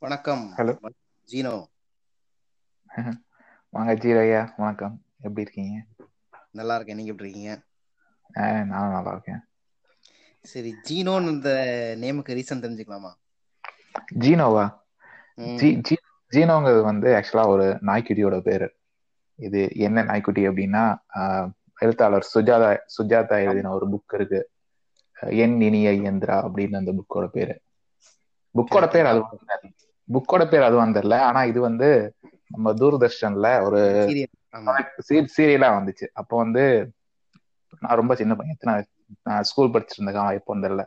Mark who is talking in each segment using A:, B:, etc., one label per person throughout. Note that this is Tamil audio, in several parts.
A: வணக்கம்.
B: ஹலோ.
A: ஜீனோ.
B: வாங்க ஜீரோ ஐயா வணக்கம். எப்படி இருக்கீங்க?
A: நல்லா இருக்கேன். நீங்க எப்படி இருக்கீங்க?
B: நானும் நல்லா இருக்கேன்.
A: சரி ஜீனோன்னு இந்த நேமுக்கு ரீசன் தெரிஞ்சுக்கலாமா?
B: ஜீனோவா? ஜீனோங்கிறது வந்து ஆக்சுவலா ஒரு நாய்க்குட்டியோட பேரு. இது என்ன நாய்க்குட்டி அப்படின்னா எழுத்தாளர் சுஜாதா சுஜாதா எழுதின ஒரு புக் இருக்கு. என் இனிய இயந்திரா அப்படின்னு அந்த புக்கோட பேரு. புக்கோட. பேர் அது புக்கோட பேர் அது வந்துடல ஆனா இது வந்து நம்ம தூர்தர்ஷன்ல ஒரு சீரியலா. வந்துச்சு. அப்போ வந்து நான் ரொம்ப சின்ன பையன். நான் ஸ்கூல் படிச்சிருந்த காலம் எப்போ தெரியல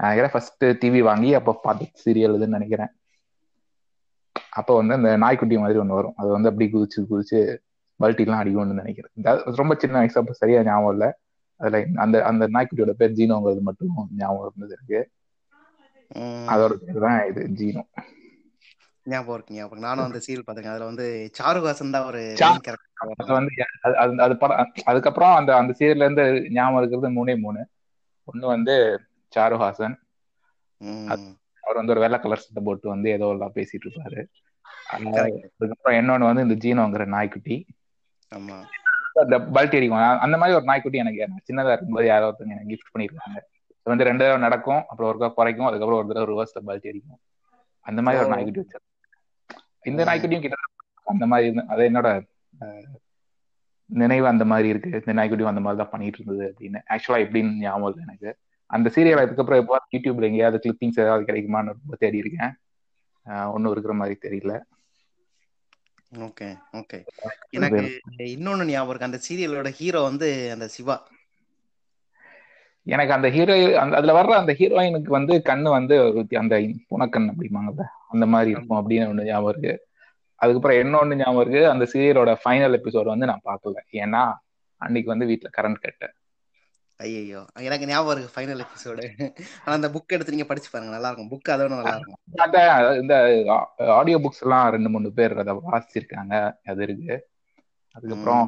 B: நான் ஃபர்ஸ்ட் டிவி வாங்கி அப்போ பார்த்து சீரியல் இதுன்னு நினைக்கிறேன். அப்போ வந்து அந்த நாய்க்குட்டி மாதிரி ஒன்று வரும். அது வந்து அப்படி குதிச்சு குதிச்சு பல்ட்டிலாம் அடிக்கும்னு நினைக்கிறேன். அது ரொம்ப சின்ன வயசு. அப்போ சரியா ஞாபகம் இல்லை. அதுல அந்த அந்த நாய்க்குட்டியோட பேர் ஜீனோங்கிறது மட்டும் ஞாபகம் இருந்தது
A: ம்,
B: அதோட பேர் தான் இது ஜீனோ.
A: ஞாபகம் இருக்கு ஞாபகம். நானும் அந்த சீரியல் பார்த்தேங்க அதுல வந்து சாருஹாசன் தான் ஒரு
B: அது படம் அதுக்கப்புறம் அந்த அந்த சீரியல்ல இருந்து ஞாபகம் இருக்கிறது மூணே மூணு. ஒண்ணு வந்து சாருஹாசன் அவர் வந்து ஒரு வெள்ளை கலர் சட்டை போட்டு வந்து ஏதோ எல்லாம் பேசிட்டு இருப்பாரு. அதுக்கப்புறம் இன்னொன்னு வந்து இந்த ஜீனோங்கிற நாய்க்குட்டி.
A: ஆமா.
B: அந்த பல்ட்டி அடிக்கும். அந்த மாதிரி ஒரு நாய்க்குட்டி எனக்கு சின்னதா இருக்கும்போது யாரோ ஒருத்தங்க எனக்கு கிஃப்ட் பண்ணிருக்காங்க. வந்து ரெண்டு தடவை நடக்கும் அப்புறம் ஒருக்கா குறைக்கும் அதுக்கப்புறம் ஒரு தடவை ரிவர்ஸ்ல பல்ட்டி அடிக்கும். அந்த மாதிரி ஒரு. நாய்க்குட்டி இந்த. நாய்க்குட்டியும் கிட்ட அந்த மாதிரி அது என்னோட நினைவு அந்த மாதிரி இருக்கு. இந்த நாய்க்குட்டியும் அந்த மாதிரி தான் பண்ணிட்டு இருந்தது அப்படின்னு. ஆக்சுவலா எப்படின்னு ஞாபகம் இல்லை எனக்கு. அந்த சீரியல் அதுக்கப்புறம் எப்போ யூடியூப்ல எங்கேயாவது கிளிப்பிங்ஸ் ஏதாவது கிடைக்குமான்னு ரொம்ப தேடி இருக்கேன். ஒண்ணும் இருக்கிற மாதிரி தெரியல.
A: Okay okay. எனக்கு இன்னொன்னு ஞாபகம் இருக்கு. அந்த சீரியலோட ஹீரோ வந்து அந்த சிவா.
B: எனக்கு அந்த ஹீரோ அந்த அதுல வர்ற அந்த ஹீரோயினுக்கு வந்து கண்ணு வந்து அந்த புனக்கண் அப்படிம்பாங்கல்ல? அந்த மாதிரி இருக்கும் அப்படின்னு ஒண்ணு ஞாபகம் இருக்கு. அதுக்கப்புறம் இன்னொன்னு ஞாபகம் இருக்கு? அந்த சீரியலோட ஃபைனல் எபிசோட் வந்து நான் பார்க்கல. ஏன்னா அன்னைக்கு வந்து வீட்ல கரண்ட் கட்டு
A: ஐயோ எனக்கு ஞாபகம் இருக்கு ஃபைனல் எபிசோடு ஆனா அந்த புக் எடுத்து நீங்க படிச்சு பாருங்க. நல்லா இருக்கும். புக் அதோட நல்லா இருக்கும்.
B: இந்த ஆடியோ புக்ஸ் எல்லாம் ரெண்டு மூணு பேர் அதை வாசிச்சிருக்காங்க. அது இருக்கு. அதுக்கப்புறம்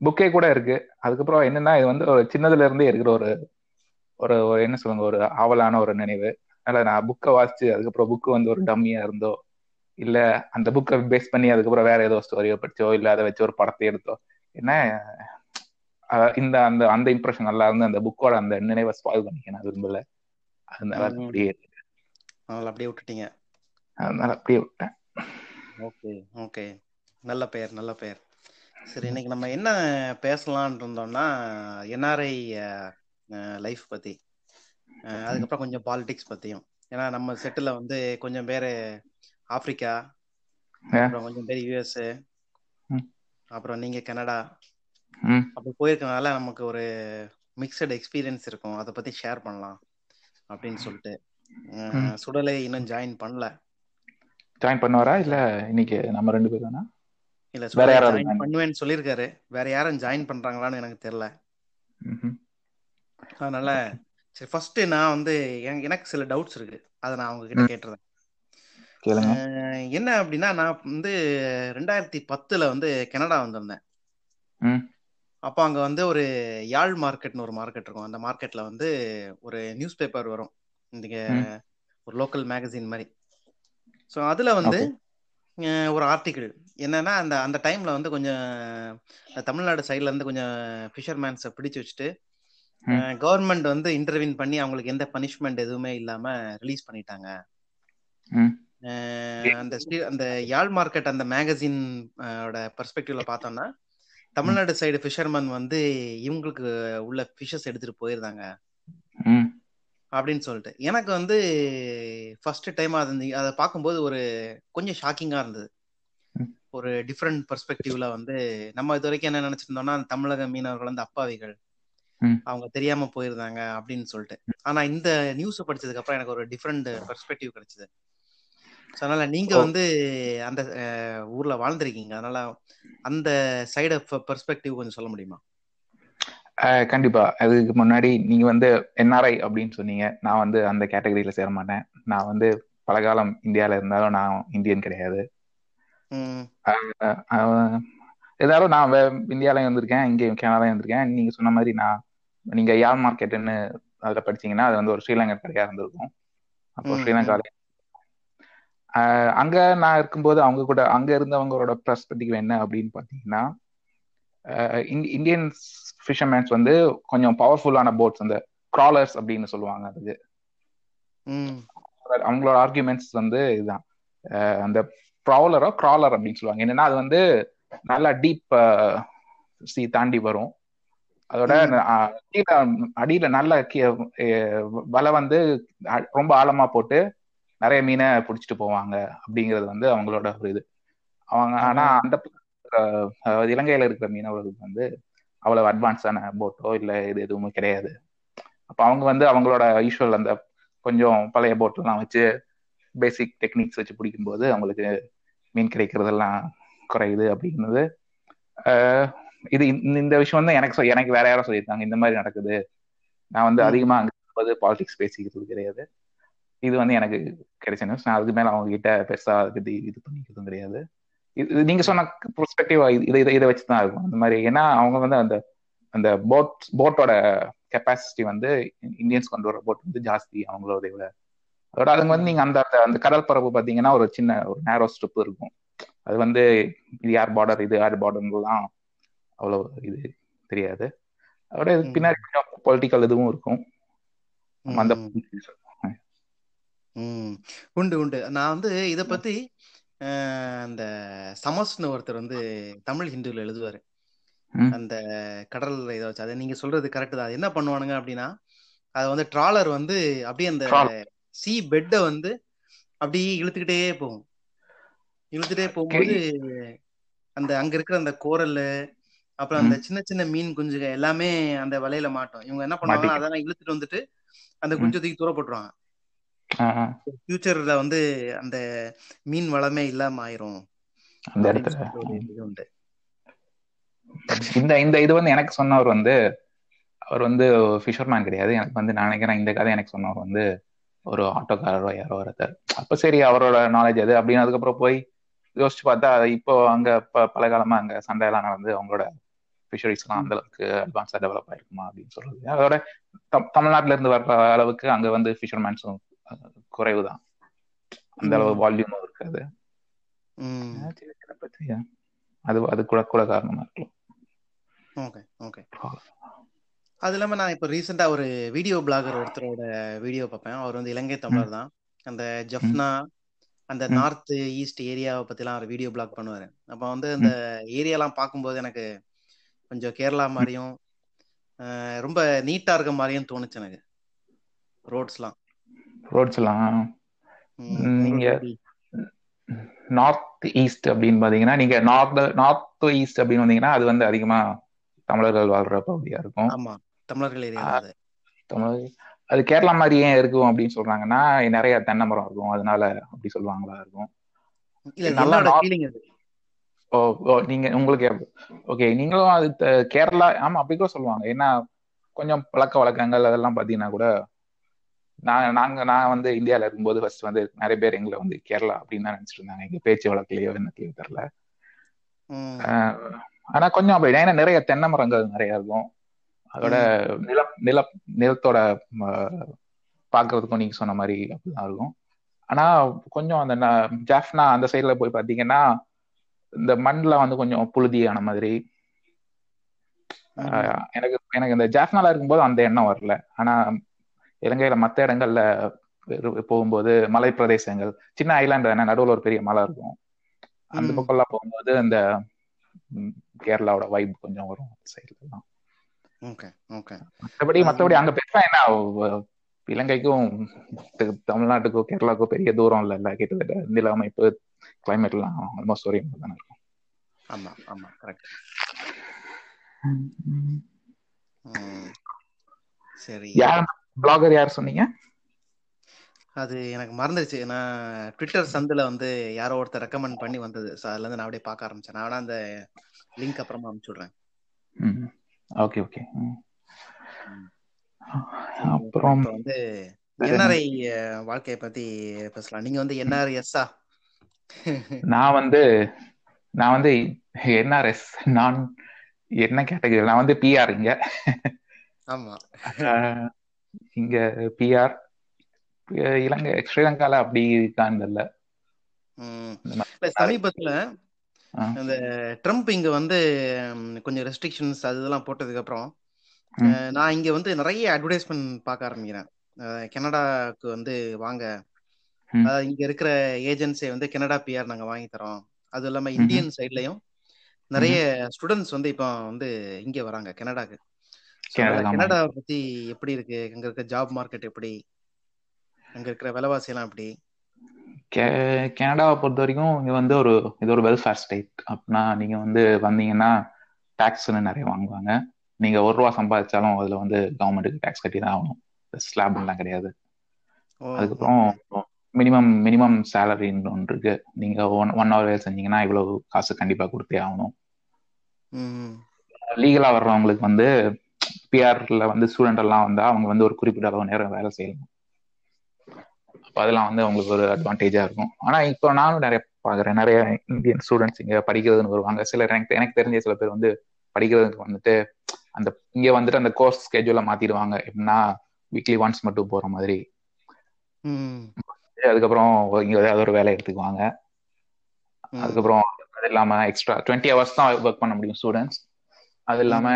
B: புக்கே கூட இருக்கு. அதுக்கப்புறம் என்னன்னா இது வந்து ஒரு சின்னதுல இருந்தே இருக்கிற ஒரு ஒரு என்ன சொல்லுங்க ஒரு ஆவலான ஒரு நினைவு. அதனால நான் புக்கை வாசிச்சு அதுக்கப்புறம் புக்கு வந்து ஒரு டம்மியா இருந்தோ இல்ல அந்த புக்கை பேஸ் பண்ணி அதுக்கப்புறம் வேற ஏதோ ஸ்டோரியோ படிச்சோ இல்ல அதை வச்சு ஒரு படத்தை எடுத்தோ என்ன இந்த அந்த அந்த இம்ப்ரெஷன் நல்லா இருந்து அந்த புக்கோட அந்த நினைவை ஸ்பாயில் பண்ணிக்க நான் விரும்பல. அதனால. அப்படியே
A: அதனால அப்படியே விட்டுட்டீங்க.
B: அதனால அப்படியே விட்டேன்.
A: Okay okay. நல்ல பெயர் நல்ல பெயர். சரி இன்னைக்கு நம்ம என்ன பேசலாம்னு இருந்தோம்னா என்ஆர்ஐ லைஃப் பத்தி. அதுக்கப்புறம் கொஞ்சம் பாலிடிக்ஸ் பத்தியும். ஏன்னா நம்ம செட்டில் வந்து கொஞ்சம் பேர் ஆப்பிரிக்கா. அப்புறம் கொஞ்சம் பேர் யூஎஸ். அப்புறம் நீங்க கனடா அப்படி போயிருக்கனால நமக்கு ஒரு மிக்சட் எக்ஸ்பீரியன்ஸ் இருக்கும். அதை பத்தி ஷேர் பண்ணலாம் அப்படின்னு சொல்லிட்டு. சுடலை இன்னும் ஜாயின் பண்ணல.
B: ஜாயின் பண்ணுவாரா? இல்ல இன்னைக்கு நம்ம ரெண்டு பேரும்
A: இல்ல
B: வேற யாராவது
A: பண்ணுவேன்னு சொல்லியிருக்காரு. வேற யாரும் ஜாயின் பண்றாங்களான்னு எனக்கு தெரியல. அதனால சரி ஃபர்ஸ்ட் நான் வந்து எனக்கு சில டவுட்ஸ் இருக்கு. அதை நான் அவங்க கிட்ட. கேட்டுறேன். என்ன அப்படின்னா நான் வந்து ரெண்டாயிரத்தி பத்துல வந்து கனடா வந்திருந்தேன். அப்போ அங்க வந்து ஒரு யாழ் மார்க்கெட்னு ஒரு மார்க்கெட் இருக்கும். அந்த மார்க்கெட்ல வந்து ஒரு நியூஸ் பேப்பர் வரும்
B: ம்.
A: ஒரு லோக்கல் மேகசின் மாதிரி. ஸோ அதுல வந்து ஒரு ஆர்டிக்கிள் என்னன்னா அந்த அந்த டைம்ல வந்து கொஞ்சம் தமிழ்நாடு சைட்ல இருந்து கொஞ்சம் ஃபிஷர்மேன்ஸை பிடிச்சு வச்சுட்டு கவர்மெண்ட் வந்து இன்டர்வின் பண்ணி அவங்களுக்கு எந்த பனிஷ்மெண்ட் எதுவுமே இல்லாம ரிலீஸ் பண்ணிட்டாங்க. அந்த அந்த யாழ் மார்க்கெட் அந்த மேகசின் ஓட பெர்ஸ்பெக்டிவ்ல பார்த்தோம்னா தமிழ்நாடு சைடு ஃபிஷர்மேன் வந்து இவங்களுக்கு உள்ள ஃபிஷஸ் எடுத்துட்டு போயிருந்தாங்க. அப்படின்னு சொல்லிட்டு. எனக்கு வந்து ஃபர்ஸ்ட் டைம் அது அதை பார்க்கும்போது ஒரு கொஞ்சம் ஷாக்கிங்கா இருந்தது. ஒரு டிஃப்ரெண்ட் பெர்ஸ்பெக்டிவ்ல வந்து நம்ம இது வரைக்கும் என்ன நினைச்சிருந்தோம்னா தமிழக மீனவர்கள் வந்து அப்பாவிகள். அவங்க தெரியாம போயிருந்தாங்க அப்படின்னு சொல்லிட்டு. ஆனா இந்த நியூஸ் படிச்சதுக்கு அப்புறம் எனக்கு ஒரு டிஃப்ரெண்ட் பெர்ஸ்பெக்டிவ் கிடைச்சது. அதனால நீங்க வந்து அந்த ஊர்ல வாழ்ந்திருக்கீங்க. அதனால அந்த சைடு பெர்ஸ்பெக்டிவ் கொஞ்சம் சொல்ல முடியுமா?
B: கண்டிப்பா. அதுக்கு முன்னாடி நீங்க வந்து என்ஆர்ஐ அப்படின்னு சொன்னீங்க. நான் வந்து அந்த கேட்டகரியில சேர மாட்டேன். நான் வந்து பல காலம் இந்தியால இருந்தாலும் நான் இந்தியன் கிடையாது.
A: ம்.
B: அஹ் அஹ் இருந்தாலும் நான் இந்தியாலயும் வந்திருக்கேன் இங்கேயும் கனடாலையும் வந்திருக்கேன் நீங்க சொன்ன மாதிரி நான் நீங்க யாழ் மார்க்கெட்டுன்னு அதுல படிச்சீங்கன்னா அது வந்து ஒரு ஸ்ரீலங்கா கடையா இருந்திருக்கும். அப்போ ஸ்ரீலங்கால அங்க நான் இருக்கும்போது அவங்க கூட அங்க இருந்தவங்களோட பெர்ஸ்பெக்டிவ் என்ன அப்படின்னு பாத்தீங்கன்னா இந்தியன் ஃபிஷர்மேன்ஸ் வந்து கொஞ்சம் பவர்ஃபுல்லான போட்ஸ் அந்த கிராலர்ஸ் அப்படின்னு சொல்லுவாங்க அதுக்கு
A: ம்.
B: அவங்களோட ஆர்குமெண்ட்ஸ் வந்து இதுதான். அந்த ப்ராவலரோ கிராலர் அப்படின்னு சொல்லுவாங்க. என்னன்னா அது வந்து நல்லா டீப் சி தாண்டி வரும். அதோட கீழே அடியில நல்ல வலை வந்து ரொம்ப ஆழமா போட்டு நிறைய மீனை பிடிச்சிட்டு போவாங்க அப்படிங்கிறது வந்து அவங்களோட ஒரு இது. அவங்க ஆனா அந்த இலங்கையில இருக்கிற மீனவர்களுக்கு வந்து அவ்வளவு அட்வான்ஸான போட்டோ இல்ல இது எதுவுமே கிடையாது. அப்ப அவங்க வந்து அவங்களோட யூஸ்வல் அந்த கொஞ்சம் பழைய போட்டெல்லாம் வச்சு பேசிக் டெக்னிக்ஸ் வச்சு பிடிக்கும்போது அவங்களுக்கு மீன் கிடைக்கிறதெல்லாம் குறையுது அப்படிங்கிறது இது இந்த விஷயம் வந்து எனக்கு எனக்கு வேற யாரும் சொல்லியிருக்காங்க இந்த மாதிரி நடக்குது. நான் வந்து. அதிகமா அங்க பாலிடிக்ஸ் பேசிக்கிறது கிடையாது. இது வந்து எனக்கு கிடைச்ச நியூஸ் நான் அதுக்கு மேல அவங்க கிட்ட பெருசா இது பண்ணிக்கிறதும் கிடையாது. இது நீங்க சொன்ன பெர்ஸ்பெக்டிவ் இதை இதை இதை வச்சு தான் இருக்கும். அந்த மாதிரி ஏன்னா அவங்க வந்து அந்த அந்த போட் போட்டோட கெப்பாசிட்டி வந்து இந்தியன்ஸ் கொண்டு வர போட் வந்து ஜாஸ்தி அவங்களோட விட அதோட அதுங்க வந்து நீங்க அந்த அந்த- கடல் பரப்பு பாத்தீங்கன்னா ஒரு சின்ன ஒரு நேரோ ஸ்ட்ரிப் இருக்கும். அது வந்து இது யார் பார்டர் இது யார் பார்டர்லாம் அவ்வளவு இது தெரியாது. அதோட இதுக்கு. பின்னாடி கொஞ்சம் பொலிட்டிக்கல் இதுவும் இருக்கும். அந்த
A: உண்டு உண்டு. நான் வந்து இத பத்தி அந்த சமஸ்னு ஒருத்தர் வந்து தமிழ் ஹிந்துல எழுதுவாரு. அந்த கடல் இதை வச்சு அதை நீங்க சொல்றது கரெக்ட் தான் அது என்ன பண்ணுவானுங்க அப்படின்னா அது வந்து ட்ராலர் வந்து அப்படியே அந்த. சி பெட்டை வந்து அப்படியே இழுத்துக்கிட்டே போகும் இழுத்துட்டே போகும்போது அந்த அங்க இருக்கிற அந்த கோரல் அப்புறம் அந்த சின்ன சின்ன மீன் குஞ்சுக எல்லாமே அந்த வலையில மாட்டோம் இவங்க என்ன பண்ணுவாங்க
B: மாட்டிக்கும்.
A: அதெல்லாம் இழுத்துட்டு வந்துட்டு அந்த. குஞ்சை தூக்கி தூர போட்டுருவாங்க. ஃபியூச்சர்ல வந்து அந்த மீன் வளமே இல்லாம ஆயிரும்.
B: அந்த இடத்துல.
A: உண்டு.
B: இந்த இந்த இது வந்து எனக்கு சொன்னவர் வந்து அவர் வந்து ஃபிஷர்மேன் கிடையாது. எனக்கு வந்து நான் நினைக்கிறேன் இந்த கதை எனக்கு சொன்னவர் வந்து ஒரு ஆட்டோக்காரரோ யாரோ ஒருத்தர். அப்ப சரி அவரோட நாலேஜ் அது அப்படின்னு அதுக்கப்புறம் போய் யோசிச்சு பார்த்தா இப்போ அங்க ப பல காலமா அங்க சண்டையெல்லாம் நடந்து அவங்களோட ஃபிஷரிஸ் எல்லாம் அந்த அளவுக்கு அட்வான்ஸா டெவலப் ஆயிருக்குமா அப்படின்னு சொல்றது. அதோட தம்- தமிழ்நாட்டுல இருந்து வர்ற அளவுக்கு அங்க வந்து ஃபிஷர்மேன்ஸும் குறைவு தான் அந்த அளவு. வால்யூமும் இருக்காது. பத்தி அது அது கூட கூட காரணமா இருக்கலாம்.
A: Okay okay. அது இல்லாம நான் இப்போ ரீசெண்டா ஒரு வீடியோ பிளாகர் ஒருத்தரோட வீடியோ பார்ப்பேன். அவர் வந்து இலங்கை தமிழர் தான். அந்த ஜஃப்னா அந்த. நார்த் ஈஸ்ட் ஏரியாவை பத்திலாம் அவர் வீடியோ பிளாக் பண்ணுவாரு. அப்ப வந்து அந்த ஏரியாலாம் பார்க்கும்போது எனக்கு கொஞ்சம் கேரளா மாதிரியும் ரொம்ப நீட்டா இருக்க மாதிரியும் தோணுச்சு எனக்கு. ரோட்ஸ்லாம்
B: ரோட்ஸ் எல்லாம் நீங்க-? நார்த் ஈஸ்ட் அப்படின்னு பாத்தீங்கன்னா நீங்க நார்த் நார்த் ஈஸ்ட் அப்படின்னு வந்தீங்கன்னா அது வந்து அதிகமா தமிழர்கள் வாழ்ற பகுதியா இருக்கும்.
A: ஆமா தமிழர்கள் ஏரியா அது
B: கேரளா மாதிரி ஏன் இருக்கும் அப்படின்னு சொல்றாங்கன்னா நிறைய தென்னை மரம் இருக்கும் அதனால அப்படி சொல்லுவாங்களா இருக்கும். ஓ நீங்க உங்களுக்கு ஓகே நீங்களும் அது கேரளா ஆமா அப்படி கூட சொல்லுவாங்க. ஏன்னா கொஞ்சம் பழக்க வழக்கங்கள் அதெல்லாம் பாத்தீங்கன்னா கூட நான் நாங்க நான் வந்து இந்தியால இருக்கும்போது ஃபர்ஸ்ட் வந்து நிறைய பேர் எங்களை வந்து கேரளா அப்படின்னு தான் நினைச்சிட்டு இருந்தாங்க. எங்க பேச்சு வழக்குலயோ என்னத்தையோ தெரியல. ஆனா கொஞ்சம் அப்படி ஏன்னா நிறைய தென்னை மரங்கள் நிறைய இருக்கும். அதோட நில நில நிலத்தோட ஆஹ், பார்க்கிறதுக்கும் நீங்க சொன்ன மாதிரி அப்படிதான் இருக்கும். ஆனா கொஞ்சம் அந்த ஜாஃப்னா அந்த சைடுல போய் பாத்தீங்கன்னா இந்த மண்ணுல வந்து கொஞ்சம் புழுதியான மாதிரி. எனக்கு எனக்கு இந்த ஜாஃப்னால இருக்கும்போது அந்த எண்ணம் வரல. ஆனா இலங்கையில மத்த இடங்கள்ல போகும்போது மலை பிரதேசங்கள் சின்ன ஐலாண்ட் தானே நடுவுல ஒரு பெரிய மலை இருக்கும். அந்த
A: ம்.
B: பக்கம்லாம் போகும்போது அந்த கேரளாவோட வைப் கொஞ்சம் வரும் சைட்ல எல்லாம்
A: ஓகே ஓகே.
B: மற்றபடி மற்றபடி அங்க பெருசா என்ன இலங்கைக்கும் தமிழ்நாட்டுக்கும் கேரளாவுக்கும் பெரிய தூரம் இல்ல கிட்டத்தட்ட நில அமைப்பு கிளைமேட் எல்லாம் ஆல்மோஸ்ட் ஒரே மாதிரி தானே இருக்கும்.
A: ஆமா ஆமா கரெக்ட் சரி.
B: யார் பிளாகர் யார் சொன்னீங்க?
A: அது எனக்கு மறந்துருச்சு. நான் ட்விட்டர் சந்தில வந்து யாரோ ஒருத்தர் ரெக்கமெண்ட் பண்ணி வந்தது. ஸோ அதுல இருந்து நான் அப்படியே பார்க்க ஆரம்பிச்சேன். நான் வேணா அந்த லிங்க் அப்புறமா அனுப்பிச்சு விடுறேன்.
B: ஓகே ஓகே அப்புறம்
A: வந்து என்ஆர்ஐ வாழ்க்கையை பத்தி பேசலாம். நீங்க வந்து என்ஆர்எஸ்ஸா
B: நான் வந்து நான் வந்து என்ஆர்எஸ் நான் என்ன கேட்டகரி நான் வந்து பிஆர் இங்க.
A: ஆமா.
B: இங்க பிஆர் இலங்கை ஸ்ரீலங்கால அப்படி இருக்கான்னு இல்ல
A: சமீபத்துல
B: ஆ.
A: இந்த ட்ரம்ப் இங்க வந்து கொஞ்சம் ரெஸ்ட்ரிக்ஷன்ஸ் அது இதெல்லாம் போட்டதுக்கு அப்புறம் நான் இங்க வந்து நிறைய அட்வர்டைஸ்மெண்ட் பார்க்க ஆரம்பிக்கிறேன். கனடாக்கு வந்து வாங்க. இங்க இருக்கிற ஏஜென்சி வந்து கனடா பிஆர் நாங்க வாங்கி தரோம். அது இல்லாம. இந்தியன் சைட்லயும் நிறைய. ஸ்டூடெண்ட்ஸ் வந்து இப்போ வந்து இங்க வராங்க கனடாக்கு. ஸோ
B: கனடா
A: அதனால
B: ஆமா
A: கனடா பத்தி எப்படி இருக்கு? அங்க இருக்க ஜாப் மார்க்கெட் எப்படி? அங்க இருக்கிற விலைவாசி எல்லாம் எப்படி
B: கனடாவை பொறுத்த வரைக்கும் இங்க வந்து ஒரு இது ஒரு வெல்ஃபேர் ஸ்டேட் அப்படின்னா நீங்க வந்து வந்தீங்கன்னா டாக்ஸ்னு நிறைய வாங்குவாங்க. நீங்க ஒரு ரூபா சம்பாதிச்சாலும் அதுல வந்து கவர்மெண்ட்டுக்கு டாக்ஸ் கட்டி தான் ஆகணும். ஸ்லாப்லாம் கிடையாது.
A: ஓ.
B: அதுக்கப்புறம் மினிமம் மினிமம் சேலரின்னு ஒன்று இருக்கு. நீங்க ஒன் ஒன் ஹவர் வேலை செஞ்சீங்கன்னா இவ்வளவு காசு கண்டிப்பா கொடுத்தே ஆகணும். லீகலா வர்றவங்களுக்கு வந்து பிஆர்ல வந்து ஸ்டூடெண்ட் எல்லாம் வந்தா அவங்க வந்து ஒரு குறிப்பிட்ட அளவு நேரம் வேலை செய்யலாம். அப்ப அதெல்லாம் வந்து அவங்களுக்கு ஒரு அட்வான்டேஜா இருக்கும். ஆனா இப்போ நானும் நிறைய பாக்குறேன். நிறைய இந்தியன் ஸ்டூடெண்ட்ஸ் இங்க படிக்கிறதுன்னு வருவாங்க. சிலர் எனக்கு எனக்கு தெரிஞ்ச சில பேர் வந்து படிக்கிறதுக்கு வந்துட்டு அந்த இங்க வந்துட்டு அந்த கோர்ஸ் ஸ்கெட்யூல மாத்திடுவாங்க. எப்படின்னா வீக்லி ஒன்ஸ் மட்டும் போற மாதிரி. அதுக்கப்புறம் இங்க ஏதாவது ஒரு வேலை எடுத்துக்குவாங்க. அதுக்கப்புறம் அது இல்லாம எக்ஸ்ட்ரா டுவெண்ட்டி ஹவர்ஸ் தான் ஒர்க் பண்ண முடியும் ஸ்டூடெண்ட்ஸ் அது இல்லாம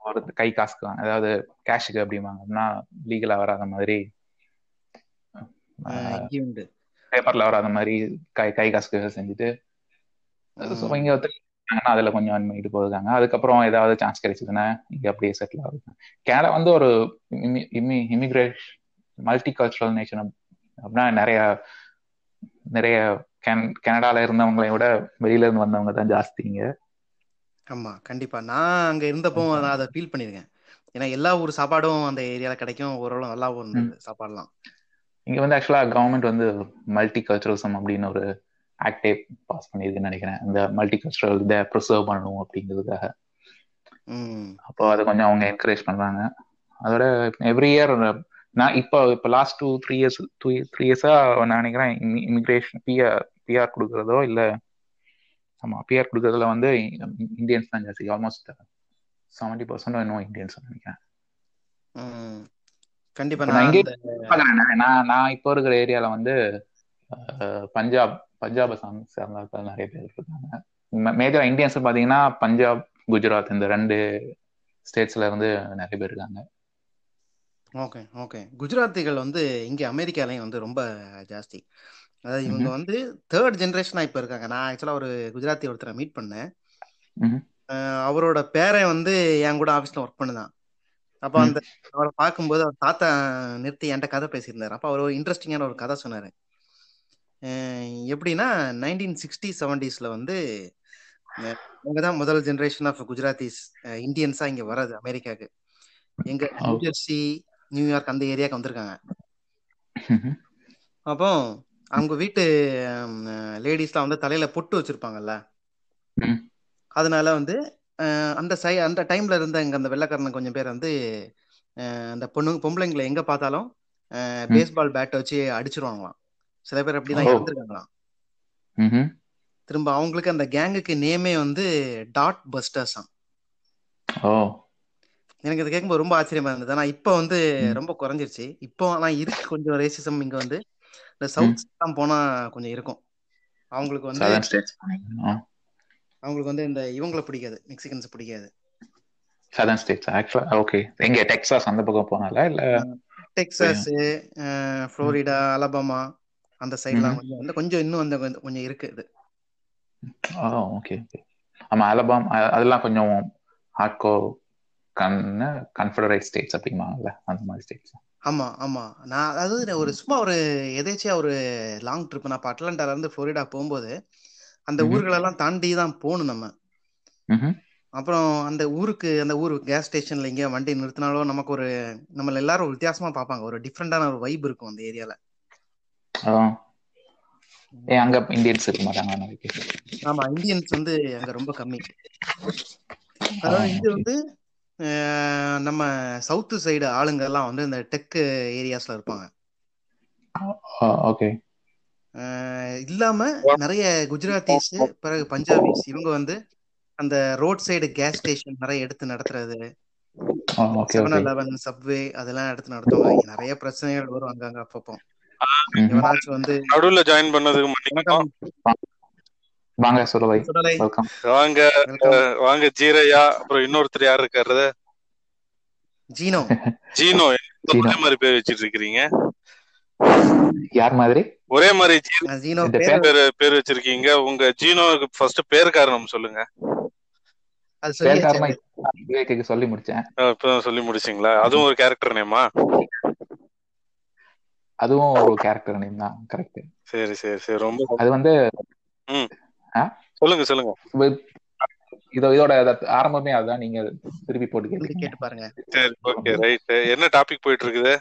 B: ஒரு கை காசுக்கு அதாவது கேஷுக்கு அப்படிம்பாங்க. அப்படின்னா லீகலா வராத மாதிரி பேப்பர்ல வராத மாதிரி கை கை காசுக்கு செஞ்சுட்டு இங்க ஒருத்தர் அதுல கொஞ்சம் போயிருக்காங்க அதுக்கப்புறம் ஏதாவது சான்ஸ் கிடைச்சதுன்னா இங்க அப்படியே செட்டில் ஆகுது கனடா வந்து ஒரு இமிகிரேஷன் மல்டி கல்ச்சுரல் நேஷன் அப்படின்னா நிறைய நிறைய கென்- கனடால இருந்தவங்களை விட வெளியில இருந்து வந்தவங்க தான் ஜாஸ்தி இங்க.
A: ஆமா கண்டிப்பா. நான் அங்க இருந்தப்போ நான் அதை ஃபீல் பண்ணிருக்கேன் ஏன்னா எல்லா ஊர் சாப்பாடும் அந்த ஏரியால கிடைக்கும். ஓரளவு நல்லாவும்
B: ம்.
A: இருந்தது சாப்பாடுலாம்
B: இங்க வந்து ஆக்சுவலா கவர்மெண்ட் வந்து மல்டி கல்ச்சுரலிசம் அப்படின்னு ஒரு ஆக்டே பாஸ் பண்ணியிருக்குன்னு நினைக்கிறேன். இந்த மல்டி கல்ச்சுரல் இதை ப்ரிசர்வ் பண்ணணும் அப்படிங்கிறதுக்காக. அப்போ அதை கொஞ்சம் அவங்க என்கரேஜ் பண்றாங்க. அதோட எவ்ரி இயர் நான் இப்போ இப்போ last two three years two three இயர்ஸா நான் நினைக்கிறேன் இமிகிரேஷன் பிஆர் பிஆர் கொடுக்கறதோ இல்ல ஆமா பிஆர் கொடுக்கறதுல வந்து இந்தியன்ஸ் தான் ஜாஸ்தி. ஆல்மோஸ்ட் செவன்டி பர்சன்ட் இன்னும் இந்தியன்ஸ் நினைக்கிறேன்.
A: கண்டிப்பா நான்
B: நான் இப்போ இருக்கிற ஏரியால வந்து பஞ்சாப் பஞ்சாபை சார்ந்த சேர்ந்த நிறைய பேர் இருக்காங்க. மேஜரா இந்தியன்ஸ் பாத்தீங்கன்னா பஞ்சாப் குஜராத் இந்த ரெண்டு ஸ்டேட்ஸ்ல இருந்து நிறைய பேர் இருக்காங்க.
A: Okay okay. குஜராத்திகள் வந்து இங்க அமெரிக்காலயும் வந்து ரொம்ப ஜாஸ்தி. அதாவது இவங்க. வந்து தேர்ட் ஜென்ரேஷனா இப்ப இருக்காங்க நான் ஆக்சுவலா ஒரு குஜராத்தி ஒருத்தரை மீட் பண்ணேன் அவரோட பேரன் வந்து என் கூட ஆபீஸ்ல ஒர்க் பண்ணுதான் அப்ப. அந்த அவரை பார்க்கும்போது அவர் தாத்தா நிறுத்தி என்கிட்ட கதை பேசியிருந்தாரு அப்ப அவர் ஒரு இன்ட்ரெஸ்டிங்கான ஒரு கதை சொன்னாரு எப்படின்னா நைன்டீன் சிக்ஸ்டி செவன்டிஸ்ல வந்து அவங்க தான் முதல் ஜென்ரேஷன் ஆஃப் குஜராத்திஸ் இந்தியன்ஸா இங்க வர்றது அமெரிக்காக்கு எங்க
B: ஓ.
A: நியூ ஜெர்சி நியூயார்க் அந்த ஏரியாக்கு வந்திருக்காங்க. அப்போ அவங்க வீட்டு லேடிஸ்லாம் வந்து தலையில பொட்டு வச்சிருப்பாங்கல்ல. அதனால வந்து அந்த சை அந்த டைம்ல இருந்த இங்க அந்த வெள்ளைக்காரன் கொஞ்சம் பேர் வந்து அந்த பொண்ணு பொம்பளைங்களை எங்க பார்த்தாலும். பேஸ்பால் பேட்டை வச்சு அடிச்சிருவாங்களாம் சில பேர் அப்படிதான்
B: ம்ஹும்.
A: திரும்ப அவங்களுக்கு அந்த கேங்குக்கு நேமே வந்து டாட் பஸ்டர்ஸாம்
B: ஓ
A: எனக்கு இது கேட்கும்போது ரொம்ப ஆச்சரியமா இருந்தது ஆனா இப்போ வந்து. ரொம்ப குறைஞ்சிருச்சு இப்போ ஆனா இருக்கு கொஞ்சம் ரேசிசம் இங்க வந்து இந்த. சவுத் எல்லாம் போனா கொஞ்சம் இருக்கும். அவங்களுக்கு வந்து அவங்களுக்கு வந்து இந்த இவங்கள பிடிக்காது மெக்சிகன்ஸ் பிடிக்காது.
B: சதர்ன் ஸ்டேட்ஸ் ஆக்சுவலா ஓகே எங்க டெக்சாஸ் அந்த பக்கம் போனால இல்ல?
A: டெக்சாஸ். ஃப்ளோரிடா அலபாமா அந்த சைட்லாம். கொஞ்சம் வந்து கொஞ்சம் இன்னும் வந்து கொஞ்சம் கொஞ்சம் இருக்கு இது.
B: ஓ ஓகே ஆமா அலபாம் அதெல்லாம் கொஞ்சம் ஹார்ட்கோ கன் கன்ஃபெடரேட் ஸ்டேட்ஸ் அப்படிம்பாங்கல்ல அந்த மாதிரி ஸ்டேட்ஸ்
A: ஆமா ஆமா. நான் அதாவது ஒரு சும்மா ஒரு எதேச்சியா ஒரு லாங் ட்ரிப் நான் அட்லாண்டால இருந்து ஃப்ளோரிடா போகும்போது அந்த. ஊர்களெல்லாம் தாண்டி தான் போகணும் நம்ம. அப்புறம் அந்த ஊருக்கு அந்த ஊர் கேஸ் ஸ்டேஷன்ல எங்கேயா வண்டி நிறுத்தினாலும் நமக்கு ஒரு நம்மள எல்லாரும் வித்தியாசமா பார்ப்பாங்க. ஒரு டிஃப்ரெண்டான ஒரு வைப் இருக்கும் அந்த ஏரியால.
B: ஏ அங்க இந்தியன்ஸ் இருக்க மாட்டாங்க
A: ஆமா இந்தியன்ஸ் வந்து அங்க ரொம்ப கம்மி. அதாவது இங்க
B: ஓகே
A: வந்து நம்ம சவுத்து சைடு ஆளுங்க எல்லாம் வந்து இந்த டெக் ஏரியாஸ்ல இருப்பாங்க.
B: ஓகே
A: இல்லாம நிறைய குஜராத்திஸ் பிறகு பஞ்சாபிஸ் இவங்க வந்து அந்த ரோட் சைடு கேஸ் ஸ்டேஷன் நிறைய எடுத்து நடத்துறது.
B: Okay
A: seven
B: okay
A: eleven subway அதெல்லாம் எடுத்து நடத்துவாங்க. நிறைய பிரச்சனைகள் வரும் அங்கங்க அப்பப்போ. வந்து
C: நடுவுல ஜாயின் பண்ணதுக்கு
B: வாங்க சுடலை.
A: சுடலை.
B: வெல்கம்
C: வாங்க வாங்க ஜீரையா அப்புறம் இன்னொருத்தர் யார் இருக்காரு
A: ஜீனோ.
C: ஜீனோ ஒரே மாதிரி பேர் வச்சிட்டு இருக்கிறீங்க
B: யார் மாதிரி?
C: ஒரே மாதிரி
A: ஜீனோ பேர்.
B: பேர்
C: வச்சிருக்கீங்க. உங்க ஜீனோவுக்கு ஃபர்ஸ்ட் பேர் காரணம் சொல்லுங்க.
B: பேர் காரணம் சொல்லி முடிச்சேன்.
C: இப்பதான் சொல்லி முடிச்சிங்களா? அதுவும் ஒரு கேரக்டர் நேமா
B: அதுவும் ஒரு கேரக்டர் நேம் தான் கரெக்ட்
C: சரி சரி சரி. ரொம்ப
B: அது வந்து?
C: சொல்லுங்க சொல்லுங்க.
B: இதோ இதோட அத- ஆரம்பமே அதுதான் நீங்க திருப்பி போட்டு
A: கேட்டு பாருங்க.
C: சரி ஓகே ரைட் என்ன டாபிக் போயிட்டு இருக்குது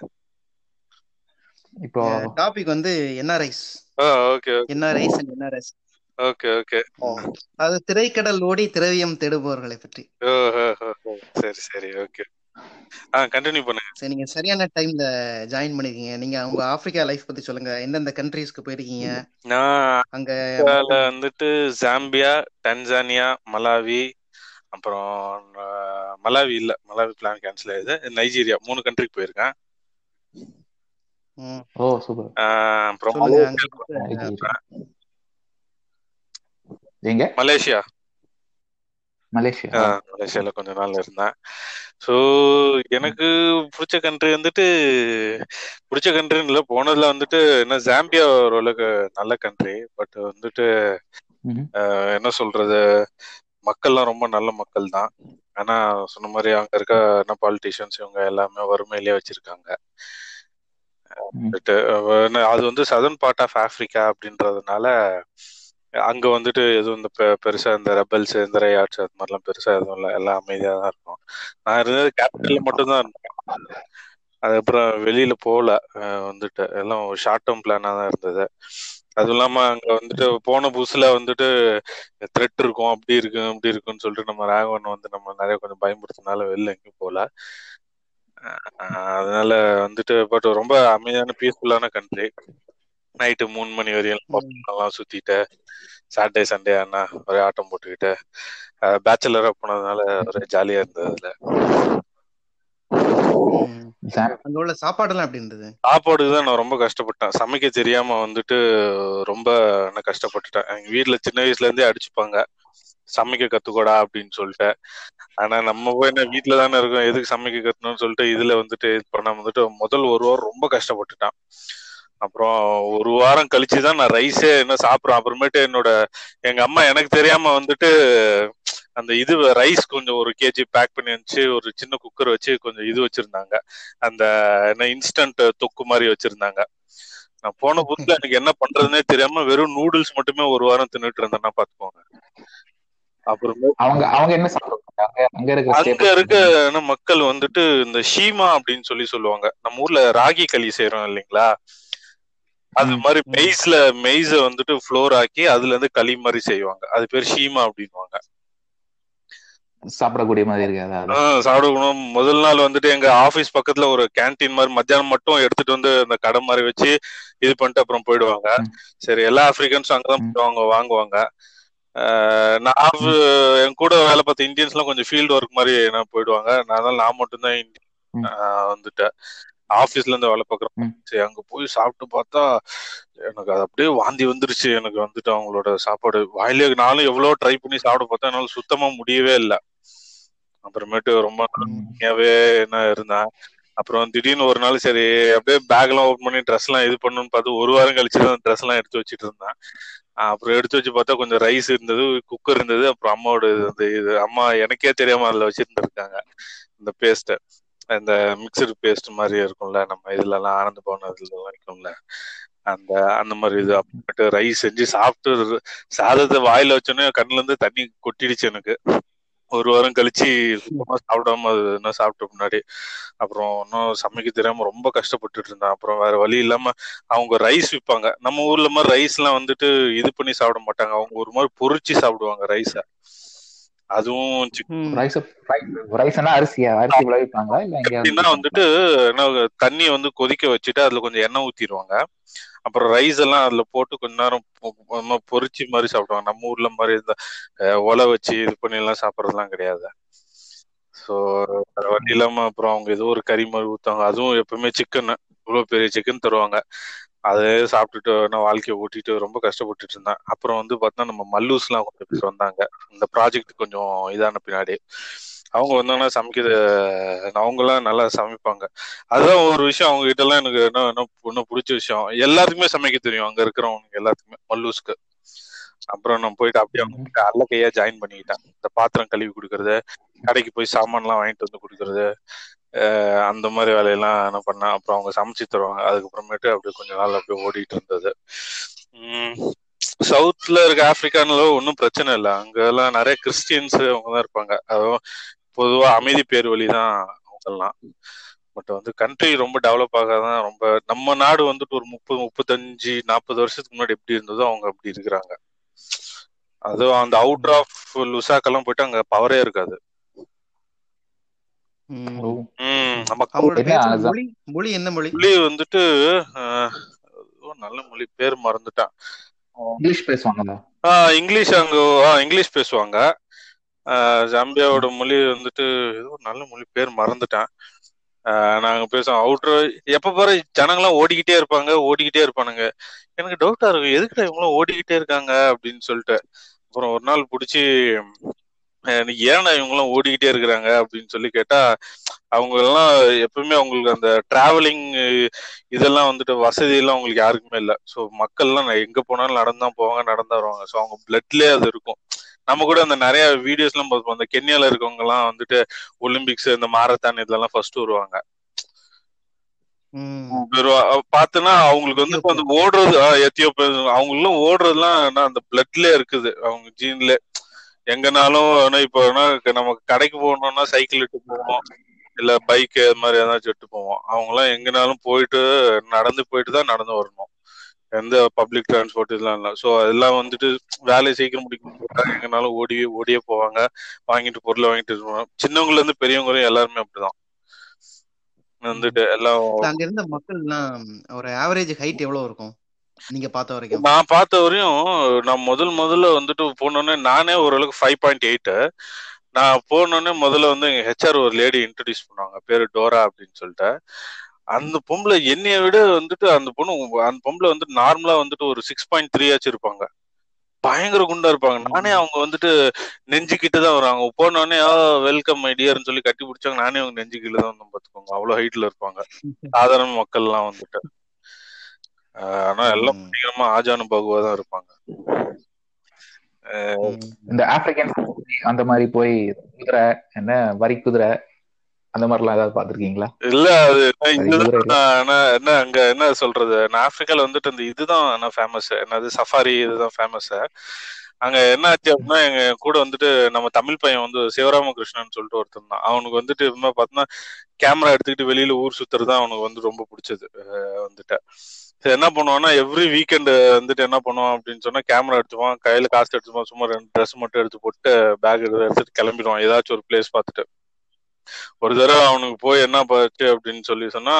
B: இப்போ
A: டாபிக் வந்து NRIs
C: okay
A: NRIs and NRS
C: okay okay.
A: அது திரைக்கடல் ஓடி திரவியம் தேடுபவர்களை பற்றி.
C: சரி சரி ஓகே. கண்டினியூ பண்ணுங்க.
A: சரி நீங்க சரியான டைம்ல ஜாயின் பண்ணிருக்கீங்க. நீங்க உங்க ஆப்பிரிக்கா லைஃப் பத்தி சொல்லுங்க. எந்தெந்த கண்ட்ரீஸ்க்கு போயிருக்கீங்க?
C: நான்
A: அங்க
C: வந்துட்டு ஜாம்பியா டன்சானியா மலாவி அப்புறம் மலாவி இல்ல. மலாவி பிளான் கேன்சல் ஆயிடுது. நைஜீரியா மூணு கண்ட்ரிக்கு போயிருக்கேன்.
B: Oh super.
C: ஆஹ், அப்புறம் மலேசியா. மலேசியா. மலேசியால கொஞ்ச நாள் இருந்தேன் ஸோ எனக்கு பிடிச்ச கண்ட்ரி வந்துட்டு பிடிச்ச கண்ட்ரின்னு இல்லை போனதுல வந்துட்டு என்ன ஜாம்பியா ஓரளவுக்கு நல்ல கண்ட்ரி பட் வந்துட்டு என்ன சொல்றது மக்கள்லாம் ரொம்ப நல்ல மக்கள் தான். ஆனா சொன்ன மாதிரி அங்க இருக்க என்ன பாலிட்டிஷியன்ஸ் இவங்க எல்லாமே வறுமையிலேயே வச்சிருக்காங்க. அது வந்து சதர்ன் பார்ட் ஆஃப் ஆப்பிரிக்கா அப்படின்றதுனால அங்க வந்துட்டு எதுவும் இந்த பெருசா இந்த ரெபல்ஸ் இந்த ரையாட்ஸ் அது மாதிரிலாம் பெருசா எதுவும் இல்லை. எல்லாம் அமைதியா தான் இருக்கும். நான் இருந்தது கேபிட்டல்ல மட்டும்தான் இருந்தேன். அதுக்கப்புறம் வெளியில போகல அஹ் வந்துட்டு. எல்லாம் ஷார்ட் டேர்ம் பிளானா தான் இருந்தது. அதுவும் இல்லாம அங்க வந்துட்டு போன புதுசுல வந்துட்டு த்ரெட் இருக்கும். அப்படி இருக்கும் அப்படி இருக்கும்னு சொல்லிட்டு நம்ம ராகவன் வந்து நம்ம நிறைய கொஞ்சம் பயமுறுத்தினால வெளில எங்கேயும் போகல அதனால வந்துட்டு பட் ரொம்ப அமைதியான பீஸ்ஃபுல்லான கண்ட்ரி நைட்டு மூணு மணி வரையும் எல்லாம் சுத்திட்டு சாட்டர்டே சண்டே ஆனா ஒரே ஆட்டம் போட்டுக்கிட்டு பேச்சுலரா போனதுனால ஒரே ஜாலியா இருந்தது அதுல.
A: அங்க உள்ள சாப்பாடெல்லாம் எப்படி இருந்தது?
C: சாப்பாடுக்கு தான் நான் ரொம்ப கஷ்டப்பட்டேன். சமைக்க தெரியாம வந்துட்டு ரொம்ப நான் கஷ்டப்பட்டுட்டேன். எங்க வீட்ல சின்ன வயசுல இருந்தே அடிச்சுப்பாங்க. சமைக்க கத்துக்கோடா அப்படின்னு சொல்லிட்டு. ஆனா நம்ம போய் என்ன வீட்டுல தானே இருக்கோம். எதுக்கு சமைக்க கத்துணும்னு சொல்லிட்டு இதுல வந்துட்டு இது பண்ண வந்துட்டு முதல் ஒரு வாரம் ரொம்ப கஷ்டப்பட்டுட்டேன். அப்புறம் ஒரு வாரம் கழிச்சு தான் நான் ரைஸே என்ன சாப்பிடுறேன். அப்புறமேட்டு என்னோட எங்க அம்மா எனக்கு தெரியாம வந்துட்டு அந்த இது ரைஸ் கொஞ்சம் ஒரு கேஜி பேக் பண்ணி வச்சு ஒரு சின்ன குக்கர் வச்சு கொஞ்சம் இது வச்சிருந்தாங்க. அந்த என்ன இன்ஸ்டன்ட் தொக்கு மாதிரி வச்சிருந்தாங்க. நான் போன புதுசுல எனக்கு என்ன பண்றதுன்னே தெரியாம வெறும் நூடுல்ஸ் மட்டுமே ஒரு வாரம் தின்னுட்டு இருந்தேன்னா பாத்துக்கோங்க அப்புறமே
B: அவங்க அவங்க என்ன அங்க
C: இருக்க மக்கள் வந்துட்டு இந்த ஷீமா அப்படின்னு சொல்லி சொல்லுவாங்க. நம்ம ஊர்ல ராகி களி செய்யறோம் இல்லைங்களா? அது. மாதிரி. மெய்ஸ்ல மெய்ஸ வந்துட்டு ஃப்ளோர் ஆக்கி அதுல இருந்து களி மாதிரி செய்வாங்க அது பேர் ஷீமா அப்படின்வாங்க
B: சாப்பிடக்கூடிய மாதிரி இருக்காது
C: சாப்பிடணும் முதல் நாள் வந்துட்டு எங்க ஆபீஸ் பக்கத்துல ஒரு கேண்டீன் மாதிரி மத்தியானம் மட்டும் எடுத்துட்டு வந்து அந்த கடை மாதிரி வச்சு இது பண்ணிட்டு அப்புறம் போயிடுவாங்க. சரி எல்லா ஆப்பிரிக்கன்ஸும் அங்கதான்
B: ம்.
C: போவாங்க வாங்குவாங்க நான் என் கூட வேலை பார்த்த இந்தியன்ஸ் எல்லாம் கொஞ்சம் ஃபீல்டு ஒர்க் மாதிரி நான் போயிடுவாங்க நான் அதனால நான் மட்டும்தான் இந்தி-
B: ம்.
C: ஆஹ் வந்துட்டேன் ஆபீஸ்ல இருந்து வேலை பார்க்குறேன்
B: ம்.
C: சரி அங்க போய் சாப்பிட்டு பார்த்தா எனக்கு அது அப்படியே வாந்தி வந்துருச்சு. எனக்கு வந்துட்டு அவங்களோட சாப்பாடு வாயிலே நானும் எவ்வளவு ட்ரை பண்ணி சாப்பிட பார்த்தா என்னால சுத்தமா முடியவே இல்லை. அப்புறமேட்டு ரொம்ப என்ன இருந்தேன். அப்புறம் திடீர்னு ஒரு நாள் சரி அப்படியே பேக் எல்லாம் ஓப்பன் பண்ணி ட்ரெஸ் எல்லாம் இது பண்ணணும்னு பார்த்து ஒரு வாரம் கழிச்சு தான் ட்ரெஸ் எல்லாம் எடுத்து வச்சுட்டு இருந்தேன். அப்புறம் எடுத்து வச்சு பார்த்தா கொஞ்சம் ரைஸ் இருந்தது குக்கர் இருந்தது அப்புறம் அம்மாவோட இது அம்மா எனக்கே தெரியாம அதுல வச்சிருந்துருக்காங்க இந்த பேஸ்ட் இந்த மிக்சடு பேஸ்ட் மாதிரி இருக்கும்ல நம்ம இதுலலாம் ஆனந்த பவன் இதுல இருக்கும்ல அந்த அந்த மாதிரி இது அப்புறமேட்டு ரைஸ் செஞ்சு சாப்பிட்டு சாதத்தை வாயில வச்சோன்னே கண்ணுல இருந்து தண்ணி கொட்டிடுச்சு எனக்கு. ஒரு வாரம் கழிச்சு சுத்தமா சாப்பிடாம அது என்ன சாப்பிட்ட முன்னாடி அப்புறம் இன்னும் சமைக்க தெரியாம ரொம்ப கஷ்டப்பட்டுட்டு இருந்தேன். அப்புறம் வேற வழி இல்லாம அவங்க ரைஸ் விற்பாங்க நம்ம ஊர்ல மாதிரி ரைஸ் எல்லாம் வந்துட்டு இது பண்ணி சாப்பிட மாட்டாங்க. அவங்க ஒரு மாதிரி பொரிச்சு சாப்பிடுவாங்க ரைஸை அதுவும்
B: அரிசியா? அரிசி விளைவிப்பாங்களா? இல்ல
C: வந்துட்டு என்ன தண்ணி வந்து கொதிக்க வச்சுட்டு அதுல கொஞ்சம் எண்ணெய் ஊத்திடுவாங்க அப்புறம் ரைஸ் எல்லாம் அதுல போட்டு கொஞ்ச நேரம் பொ- பொ- பொரிச்சு மாதிரி சாப்பிடுவாங்க. நம்ம ஊர்ல மாதிரி இந்த ஒலை வச்சு இது பண்ணி எல்லாம் சாப்பிடறதுலாம் கிடையாது. ஸோ வேற வழி இல்லாம அப்புறம் அவங்க ஏதோ ஒரு கறி மாதிரி ஊத்தாங்க அதுவும் எப்பவுமே சிக்கன் இவ்வளவு பெரிய சிக்கன் தருவாங்க. அதே சாப்பிட்டுட்டு நான் வாழ்க்கையை ஓட்டிட்டு ரொம்ப கஷ்டப்பட்டுட்டு இருந்தேன். அப்புறம் வந்து பார்த்தோன்னா நம்ம மல்லூஸ்லாம் கொஞ்சம் பேர் வந்தாங்க இந்த ப்ராஜெக்ட் கொஞ்சம் இதான பின்னாடி. அவங்க வந்தாங்கன்னா சமைக்கிறது அவங்கெல்லாம் நல்லா சமைப்பாங்க. அதுதான் ஒரு விஷயம் அவங்க கிட்ட எல்லாம் எனக்கு என்ன என்ன இன்னும் பிடிச்ச விஷயம். எல்லாத்துக்குமே சமைக்க தெரியும். அங்க இருக்கிறவங்க எல்லாத்துக்குமே மல்லூஸ்க்கு. அப்புறம் நான் போயிட்டு அப்படியே அவங்க கிட்ட அல்ல கையா ஜாயின் பண்ணிக்கிட்டேன். இந்த பாத்திரம் கழுவி கொடுக்கறது கடைக்கு போய் சாமான் எல்லாம் வாங்கிட்டு வந்து கொடுக்கறது. அந்த மாதிரி வேலையெல்லாம் என்ன பண்ணேன். அப்புறம் அவங்க சமைச்சு தருவாங்க. அதுக்கப்புறமேட்டு அப்படியே கொஞ்ச நாள் அப்படியே ஓடிட்டு இருந்தது. சவுத்ல இருக்க ஆப்பிரிக்கான்ல ஒன்றும் பிரச்சனை இல்லை. அங்கெல்லாம் நிறைய கிறிஸ்டியன்ஸ் அவங்க தான் இருப்பாங்க. அதுவும் பொதுவாக அமைதி பேர் வழி தான் அவங்கெல்லாம். பட் வந்து கண்ட்ரி ரொம்ப டெவலப் ஆகாதான் ரொம்ப நம்ம நாடு வந்துட்டு ஒரு முப்பது முப்பத்தஞ்சு நாற்பது வருஷத்துக்கு முன்னாடி எப்படி இருந்ததோ அவங்க அப்படி இருக்கிறாங்க. அதுவும் அந்த அவுட் ஆஃப் லுசாக்கெல்லாம் போயிட்டு அங்கே பவரே இருக்காது
A: ம்.
B: ஓ.
C: ம் நம்ம
A: அவங்களோட
B: என்ன
A: பேசுற
B: ஆசா?
A: மொழி மொழி என்ன மொழி?
C: மொழி வந்துட்டு நல்ல மொழி பேர் மறந்துட்டேன்.
B: இங்கிலீஷ் பேசுவாங்களா?
C: ஆஹ் இங்கிலீஷ் அங்க இங்கிலீஷ் பேசுவாங்க. ஆஹ் ஜாம்பியாவோட மொழி வந்துட்டு ஏதோ ஒரு நல்ல மொழி பேர் மறந்துட்டேன். ஆஹ் நாங்க பேசுவோம் அவுட்ரு எப்ப பாரு ஜனங்களாம் ஓடிக்கிட்டே இருப்பாங்க ஓடிக்கிட்டே இருப்பானுங்க. எனக்கு டவுட்டா இருக்கும் எதுக்குடா இவங்களும் ஓடிக்கிட்டே இருக்காங்க அப்படின்னு சொல்லிட்டு. அப்புறம் ஒரு நாள் பிடிச்சி ஏன்னா இவங்கெல்லாம் ஓடிக்கிட்டே இருக்கிறாங்க அப்படின்னு சொல்லி கேட்டா அவங்க எல்லாம் எப்பவுமே அவங்களுக்கு அந்த டிராவலிங் இதெல்லாம் வந்துட்டு வசதி எல்லாம் அவங்களுக்கு யாருக்குமே இல்லை. ஸோ மக்கள்லாம் எங்க போனாலும் நடந்தான் போவாங்க நடந்து வருவாங்க. ஸோ அவங்க பிளட்லயே அது இருக்கும். நம்ம கூட அந்த நிறைய வீடியோஸ் எல்லாம் பார்ப்போம். அந்த கென்யால இருக்கவங்க எல்லாம் வந்துட்டு ஒலிம்பிக்ஸ் இந்த மாரத்தான் இதெல்லாம் ஃபர்ஸ்ட் வருவாங்க. பார்த்தோன்னா அவங்களுக்கு வந்து இப்ப அந்த ஓடுறது எத்தியோப்பியா அவங்களும் ஓடுறதுலாம் அந்த பிளட்ல இருக்குது. அவங்க ஜீன்ல எங்கனாலும் இப்போ நமக்கு கடைக்கு போகணும்னா சைக்கிள் இட்டு போவோம். இல்ல பைக் அது மாதிரி ஏதாச்சும் எடுத்து போவோம். அவங்க எல்லாம் எங்கனாலும் போயிட்டு நடந்து போயிட்டு தான் நடந்து வரணும். எந்த பப்ளிக் டிரான்ஸ்போர்ட் இதெல்லாம் இல்லை ஸோ அதெல்லாம் வந்துட்டு வேலையை சீக்கிரம் முடிக்கணும். எங்கனாலும் ஓடி ஓடியே போவாங்க. வாங்கிட்டு பொருளை வாங்கிட்டு வருவாங்க சின்னவங்கல இருந்து பெரியவங்க வரையும் எல்லாருமே அப்படிதான். வந்துட்டு எல்லாம்
A: அங்க இருந்த மக்கள்லாம் ஒரு ஆவரேஜ் ஹைட் எவ்வளவு இருக்கும்? நீங்க பார்த்த வரைக்கும்?
C: நான் பார்த்த வரையும் நான் முதல் முதல்ல வந்துட்டு போனோடனே நானே ஓரளவுக்கு ஃபைவ் பாயிண்ட் எயிட் நான் போனோடனே முதல்ல வந்து எங்க ஹெச்ஆர் ஒரு லேடி இன்ட்ரடியூஸ் பண்ணுவாங்க. பேரு டோரா அப்படின்னு சொல்லிட்டு. அந்த பொம்பளை என்னைய விட வந்துட்டு அந்த பொண்ணு அந்த பொம்பளை வந்துட்டு நார்மலா வந்துட்டு ஒரு சிக்ஸ் பாயிண்ட் த்ரீ ஆச்சு இருப்பாங்க. பயங்கர குண்டா இருப்பாங்க. நானே அவங்க வந்துட்டு நெஞ்சு தான் வராங்க போனோடனே வெல்கம் ஐடியான்னு சொல்லி கட்டி பிடிச்சாங்க. நானே அவங்க நெஞ்சு தான் வந்து பாத்துக்கோங்க அவ்வளவு ஹைட்ல இருப்பாங்க. சாதாரண மக்கள் எல்லாம் வந்துட்டு. ஆனா எல்லாம். பயங்கரமா ஆஜானு பகுவா தான் இருப்பாங்க.
B: இந்த ஆப்பிரிக்கன் அந்த மாதிரி போய் குதிரை என்ன வரி குதிரை அந்த மாதிரிலாம் ஏதாவது பார்த்திருக்கீங்களா?
C: இல்ல அது என்ன அங்க என்ன சொல்றது? நான் ஆப்பிரிக்கால வந்துட்டு இந்த இதுதான் என்ன ஃபேமஸ் என்னது சஃபாரி இதுதான் ஃபேமஸ் அங்க என்ன ஆச்சு அப்படின்னா எங்க கூட வந்துட்டு நம்ம தமிழ் பையன் வந்து சிவராமகிருஷ்ணன் சொல்லிட்டு ஒருத்தன் தான். அவனுக்கு வந்துட்டு என்ன பார்த்தோன்னா கேமரா எடுத்துக்கிட்டு வெளியில ஊர் சுத்துறது அவனுக்கு வந்து ரொம்ப பிடிச்சது வந்துட்டு. என்ன பண்ணுவான்னா எவ்ரி வீக்கெண்ட் வந்துட்டு என்ன பண்ணுவான் அப்படின்னு சொன்னா கேமரா எடுத்துப்பான். கையில காசு எடுத்துப்பான். சும்மா ரெண்டு ட்ரெஸ் மட்டும் எடுத்து போட்டு பேக் எடுத்துட்டு கிளம்பிடுவான். ஏதாச்சும் ஒரு பிளேஸ் பார்த்துட்டு. ஒரு தடவை அவனுக்கு போய் என்ன போச்சு அப்படின்னு சொல்லி சொன்னா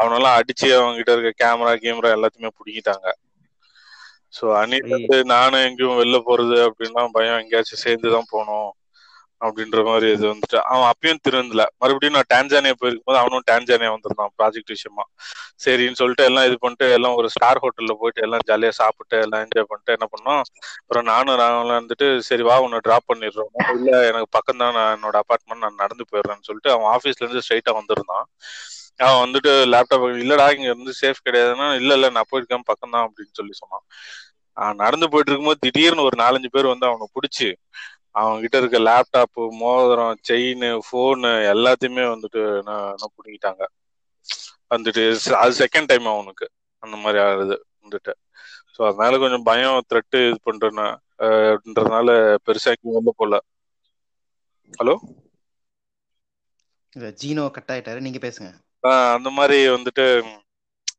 C: அவனெல்லாம் அடிச்சு அவங்க கிட்ட இருக்க கேமரா கேமரா எல்லாத்தையுமே பிடிக்கிட்டாங்க சோ அன்னைக்கு வந்து நானும் எங்கேயும் வெளில போறது அப்படின்னா பயம். எங்கேயாச்சும் சேர்ந்து தான் போகணும். அப்படின்ற மாதிரி இது வந்துட்டு அவன் அப்பயும் திருந்தல மறுபடியும் நான் டான்ஜானியா போயிருக்கும் போது அவனும் டான்ஜானியா வந்திருந்தான் ப்ராஜெக்ட் விஷயமா. சரின்னு சொல்லிட்டு எல்லாம் இது பண்ணிட்டு எல்லாம் ஒரு ஸ்டார் ஹோட்டல்ல போயிட்டு எல்லாம் ஜாலியா சாப்பிட்டு எல்லாம் என்ஜாய் பண்ணிட்டு என்ன பண்ணோம்? அப்புறம் நானும் நாங்களும் வந்துட்டு சரி வா உன்னை டிராப் பண்ணிடுறோம். இல்ல எனக்கு பக்கம் தான் நான் என்னோட அபார்ட்மெண்ட் நான் நடந்து போயிடுறேன்னு சொல்லிட்டு அவன் ஆஃபீஸ்ல இருந்து ஸ்ட்ரைட்டா வந்திருந்தான். அவன் வந்துட்டு லேப்டாப் இல்லடா இங்க இருந்து சேஃப் கிடையாதுன்னா இல்ல இல்ல நான் போயிருக்கேன் பக்கம் தான் அப்படின்னு சொல்லி சொன்னான். அவன் நடந்து போயிட்டு இருக்கும்போது திடீர்னு ஒரு நாலஞ்சு பேர் வந்து அவனை பிடிச்சி அவங்க கிட்ட இருக்க லேப்டாப் மோதிரம் செயின் போனு எல்லாத்தையுமே வந்துட்டு என்ன பிடிக்கிட்டாங்க வந்துட்டு அது செகண்ட் டைம் அவனுக்கு அந்த மாதிரி ஆகுது வந்துட்டு. ஸோ அதனால கொஞ்சம் பயம் த்ரெட்டு இது அப்படின்றதுனால பெருசா எங்கேயும் வெளில போல ஹலோ
A: ஜீனோ கட் ஆயிட்டாரு நீங்க பேசுங்க.
C: அந்த மாதிரி வந்துட்டு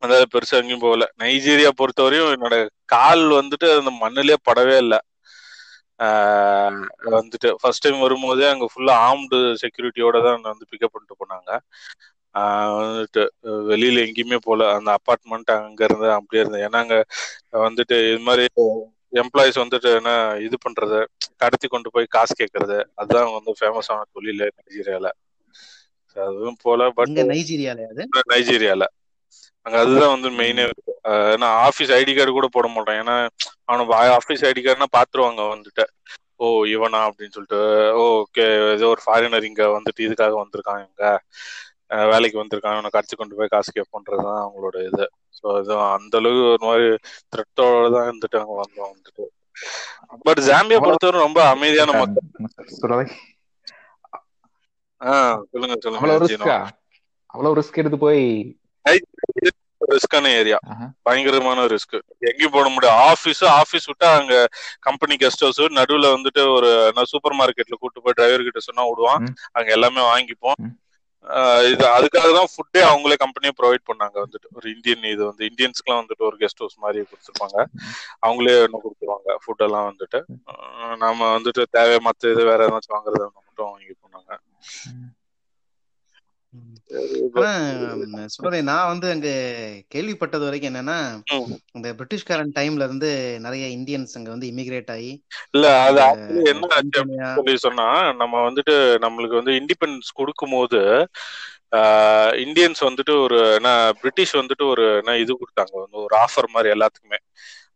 C: அதாவது பெருசா எங்கேயும் போகல. நைஜீரியா பொறுத்தவரையும் என்னோட கால் வந்துட்டு அந்த மண்ணிலே படவே இல்லை. வந்துட்டு ஃபர்ஸ்ட் டைம் வரும்போதே அங்க ஃபுல்லா ஆர்ம்டு செக்யூரிட்டியோட தான் வந்து பிக்கப் பண்ணிட்டு போனாங்க. வந்துட்டு வெளியில எங்கேயுமே போல. அந்த அப்பார்ட்மெண்ட் அங்க இருந்து அப்படியே இருந்தேன் ஏன்னா அங்க வந்துட்டு இது மாதிரி எம்ப்ளாயிஸ் வந்துட்டு என்ன இது பண்றது கடத்தி கொண்டு போய் காசு கேட்கறது அதுதான் வந்து ஃபேமஸான தொழில் நைஜீரியால. அதுவும் போல பட்
A: நைஜீரியால
C: நைஜீரியால. அங்க அதுதான் வந்து மெயினே இருக்கு. நான் ஆபீஸ் ஐடி கார்டு கூட போட மாட்டேன். ஏன்னா அவனை ஆபீஸ் ஐடி கார்டுனா பாத்துருவாங்க வந்துட்டு ஓ இவனா அப்படின்னு சொல்லிட்டு. ஓகே ஏதோ ஒரு ஃபாரினர் இங்க வந்துட்டு இதுக்காக வந்திருக்கான் இங்க வேலைக்கு வந்திருக்கான். அவனை கடிச்சு கொண்டு போய் காசு கேட்போன்றதுதான் அவங்களோட இது. ஸோ அது அந்த அளவுக்கு ஒரு மாதிரி த்ரெட்டோட தான் இருந்துட்டு அங்க வந்தோம் வந்துட்டு. பட் ஜாம்பியா பொறுத்தவரை ரொம்ப அமைதியான மக்கள். ஆஹ் சொல்லுங்க சொல்லுங்க
B: அவ்வளவு ரிஸ்க் எடுத்து போய்
C: ரிஸ்கான ஏரியா. பயங்கரமான ரிஸ்க் எங்கேயும் போட முடியாது. ஆபீஸ் ஆபீஸ் விட்டா அங்க கம்பெனி கெஸ்ட் ஹவுஸ் நடுவுல வந்துட்டு ஒரு சூப்பர் மார்க்கெட்ல கூட்டு போய் டிரைவர் கிட்ட சொன்னா விடுவான். அங்க எல்லாமே வாங்கிப்போம். இது அதுக்காக தான் ஃபுட்டே அவங்களே கம்பெனியே ப்ரொவைட் பண்ணாங்க வந்துட்டு. ஒரு இந்தியன் இது வந்து இந்தியன்ஸ்க்குலாம் வந்துட்டு ஒரு கெஸ்ட் ஹவுஸ் மாதிரி கொடுத்துருப்பாங்க. அவங்களே இன்னும் கொடுத்துருவாங்க? ஃபுட் எல்லாம் வந்துட்டு. நாம வந்துட்டு தேவை மத்த இது வேற ஏதாச்சும் வாங்குறதா மட்டும் வாங்கி போனாங்க.
A: சுடரே நான் வந்து அங்க கேள்விப்பட்டது வரைக்கும் என்னன்னா. இந்த பிரிட்டிஷ்காரன் டைம்ல இருந்து நிறைய இந்தியன்ஸ் அங்க வந்து இமிகிரேட் ஆகி
C: இல்ல அது என்ன சொல்லி சொன்னா நம்ம வந்துட்டு நம்மளுக்கு வந்து இண்டிபெண்டன்ஸ் கொடுக்கும்போது இந்தியன்ஸ் வந்துட்டு ஒரு என்ன பிரிட்டிஷ் வந்துட்டு ஒரு என்ன இது கொடுத்தாங்க. ஒரு ஆஃபர் மாதிரி எல்லாத்துக்குமே.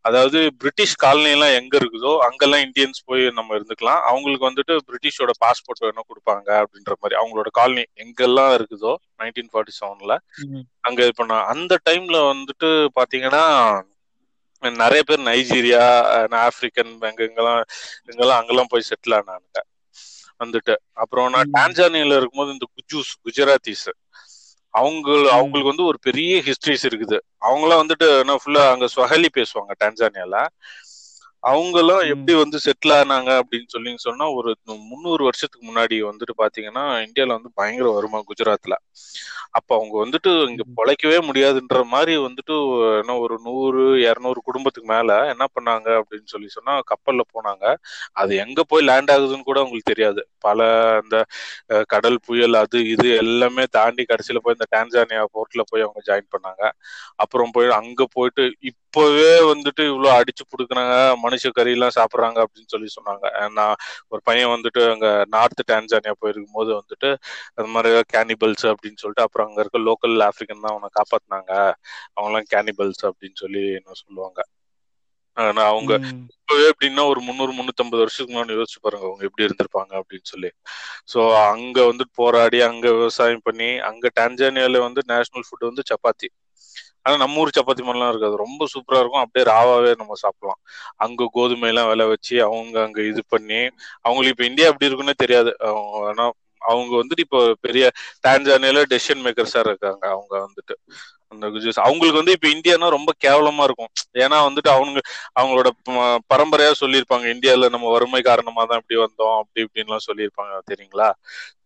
C: அதாவது பிரிட்டிஷ் காலனி எல்லாம் எங்க இருக்குதோ அங்கெல்லாம் இந்தியன்ஸ் போய் நம்ம இருந்துக்கலாம். அவங்களுக்கு வந்துட்டு பிரிட்டிஷோட பாஸ்போர்ட் வேணா கொடுப்பாங்க அப்படின்ற மாதிரி. அவங்களோட காலனி எங்கெல்லாம் இருக்குதோ நைன்டீன் ஃபார்ட்டி செவன்ல அங்க இது பண்ண அந்த டைம்ல வந்துட்டு பாத்தீங்கன்னா நிறைய பேர் நைஜீரியா ஆப்பிரிக்கன் எங்க எங்கெல்லாம் அங்கெல்லாம் போய் செட்டில் ஆனானுங்க. வந்துட்டு. அப்புறம் நான் டான்சானியால இருக்கும்போது இந்த குஜூஸ் குஜராத்திஸ். அவங்க அவங்களுக்கு வந்து ஒரு பெரிய ஹிஸ்டரிஸ் இருக்குது. அவங்களாம் வந்துட்டு என்ன ஃபுல்லா அங்க ஸ்வஹலி பேசுவாங்க டான்சானியால அவங்கெல்லாம்
A: ம்,
C: எப்படி வந்து செட்டில் ஆனாங்க அப்படின்னு சொல்லி சொன்னா ஒரு முந்நூறு வருஷத்துக்கு முன்னாடி வந்துட்டு பாத்தீங்கன்னா இந்தியால வந்து பயங்கர வருமா குஜராத்ல. அப்ப அவங்க வந்துட்டு இங்க பொழைக்கவே முடியாதுன்ற மாதிரி வந்துட்டு என்ன ஒரு நூறு இருநூறு குடும்பத்துக்கு மேல என்ன பண்ணாங்க அப்படின்னு சொல்லி சொன்னா கப்பல்ல போனாங்க. அது எங்க போய் லேண்ட் ஆகுதுன்னு கூட அவங்களுக்கு தெரியாது. பல அஹ், கடல் புயல் அது இது எல்லாமே தாண்டி கடைசியில போய் இந்த டான்சானியா போர்ட்ல போய் அவங்க ஜாயின் பண்ணாங்க. அப்புறம் போய் அங்க போயிட்டு இப்பவே வந்துட்டு இவ்வளவு அடிச்சு புடுக்குறாங்க மனுஷ கறி எல்லாம் சாப்பிடுறாங்க அப்படின்னு சொல்லி சொன்னாங்க. நான் ஒரு பையன் வந்துட்டு அங்க நார்த் டான்சானியா போயிருக்கும் போது வந்துட்டு அது மாதிரி கேனிபல்ஸ் அப்படின்னு சொல்லிட்டு அப்புறம் அங்க இருக்க லோக்கல் ஆப்பிரிக்கன் தான் அவனை காப்பாத்தினாங்க. அவங்க எல்லாம் கேனிபல்ஸ் அப்படின்னு சொல்லி என்ன சொல்லுவாங்க. ஆனா அவங்க இப்பவே எப்படின்னா ஒரு முந்நூறு முந்நூத்தம்பது வருஷத்துக்கு முன்னாடி யோசிச்சு பாருங்க அவங்க எப்படி இருந்திருப்பாங்க அப்படின்னு சொல்லி. சோ அங்க வந்து போராடி அங்க விவசாயம் பண்ணி அங்க டான்சானியால வந்து நேஷனல் ஃபுட் வந்து சப்பாத்தி. ஆனா நம்ம ஊர் சப்பாத்தி மாதிரிலாம் இருக்காது. ரொம்ப சூப்பரா இருக்கும். அப்படியே ராவாவே நம்ம சாப்பிடலாம். அங்க கோதுமை எல்லாம் விளை வச்சு அவங்க அங்க இது பண்ணி அவங்களுக்கு இப்ப இந்தியா எப்படி இருக்குன்னே தெரியாது. அவங்க ஆனா அவங்க வந்துட்டு இப்போ பெரிய டான்சானியால டெசிஷன் மேக்கர்ஸா இருக்காங்க. அவங்க வந்துட்டு அந்த குஜராத் அவங்களுக்கு வந்து இப்ப இந்தியானா ரொம்ப கேவலமா இருக்கும். ஏன்னா வந்துட்டு அவங்க அவங்களோட பரம்பரையா சொல்லியிருப்பாங்க. இந்தியால நம்ம வறுமை காரணமா தான் இப்படி வந்தோம் அப்படி இப்படின்லாம் சொல்லியிருப்பாங்க. தெரியுங்களா?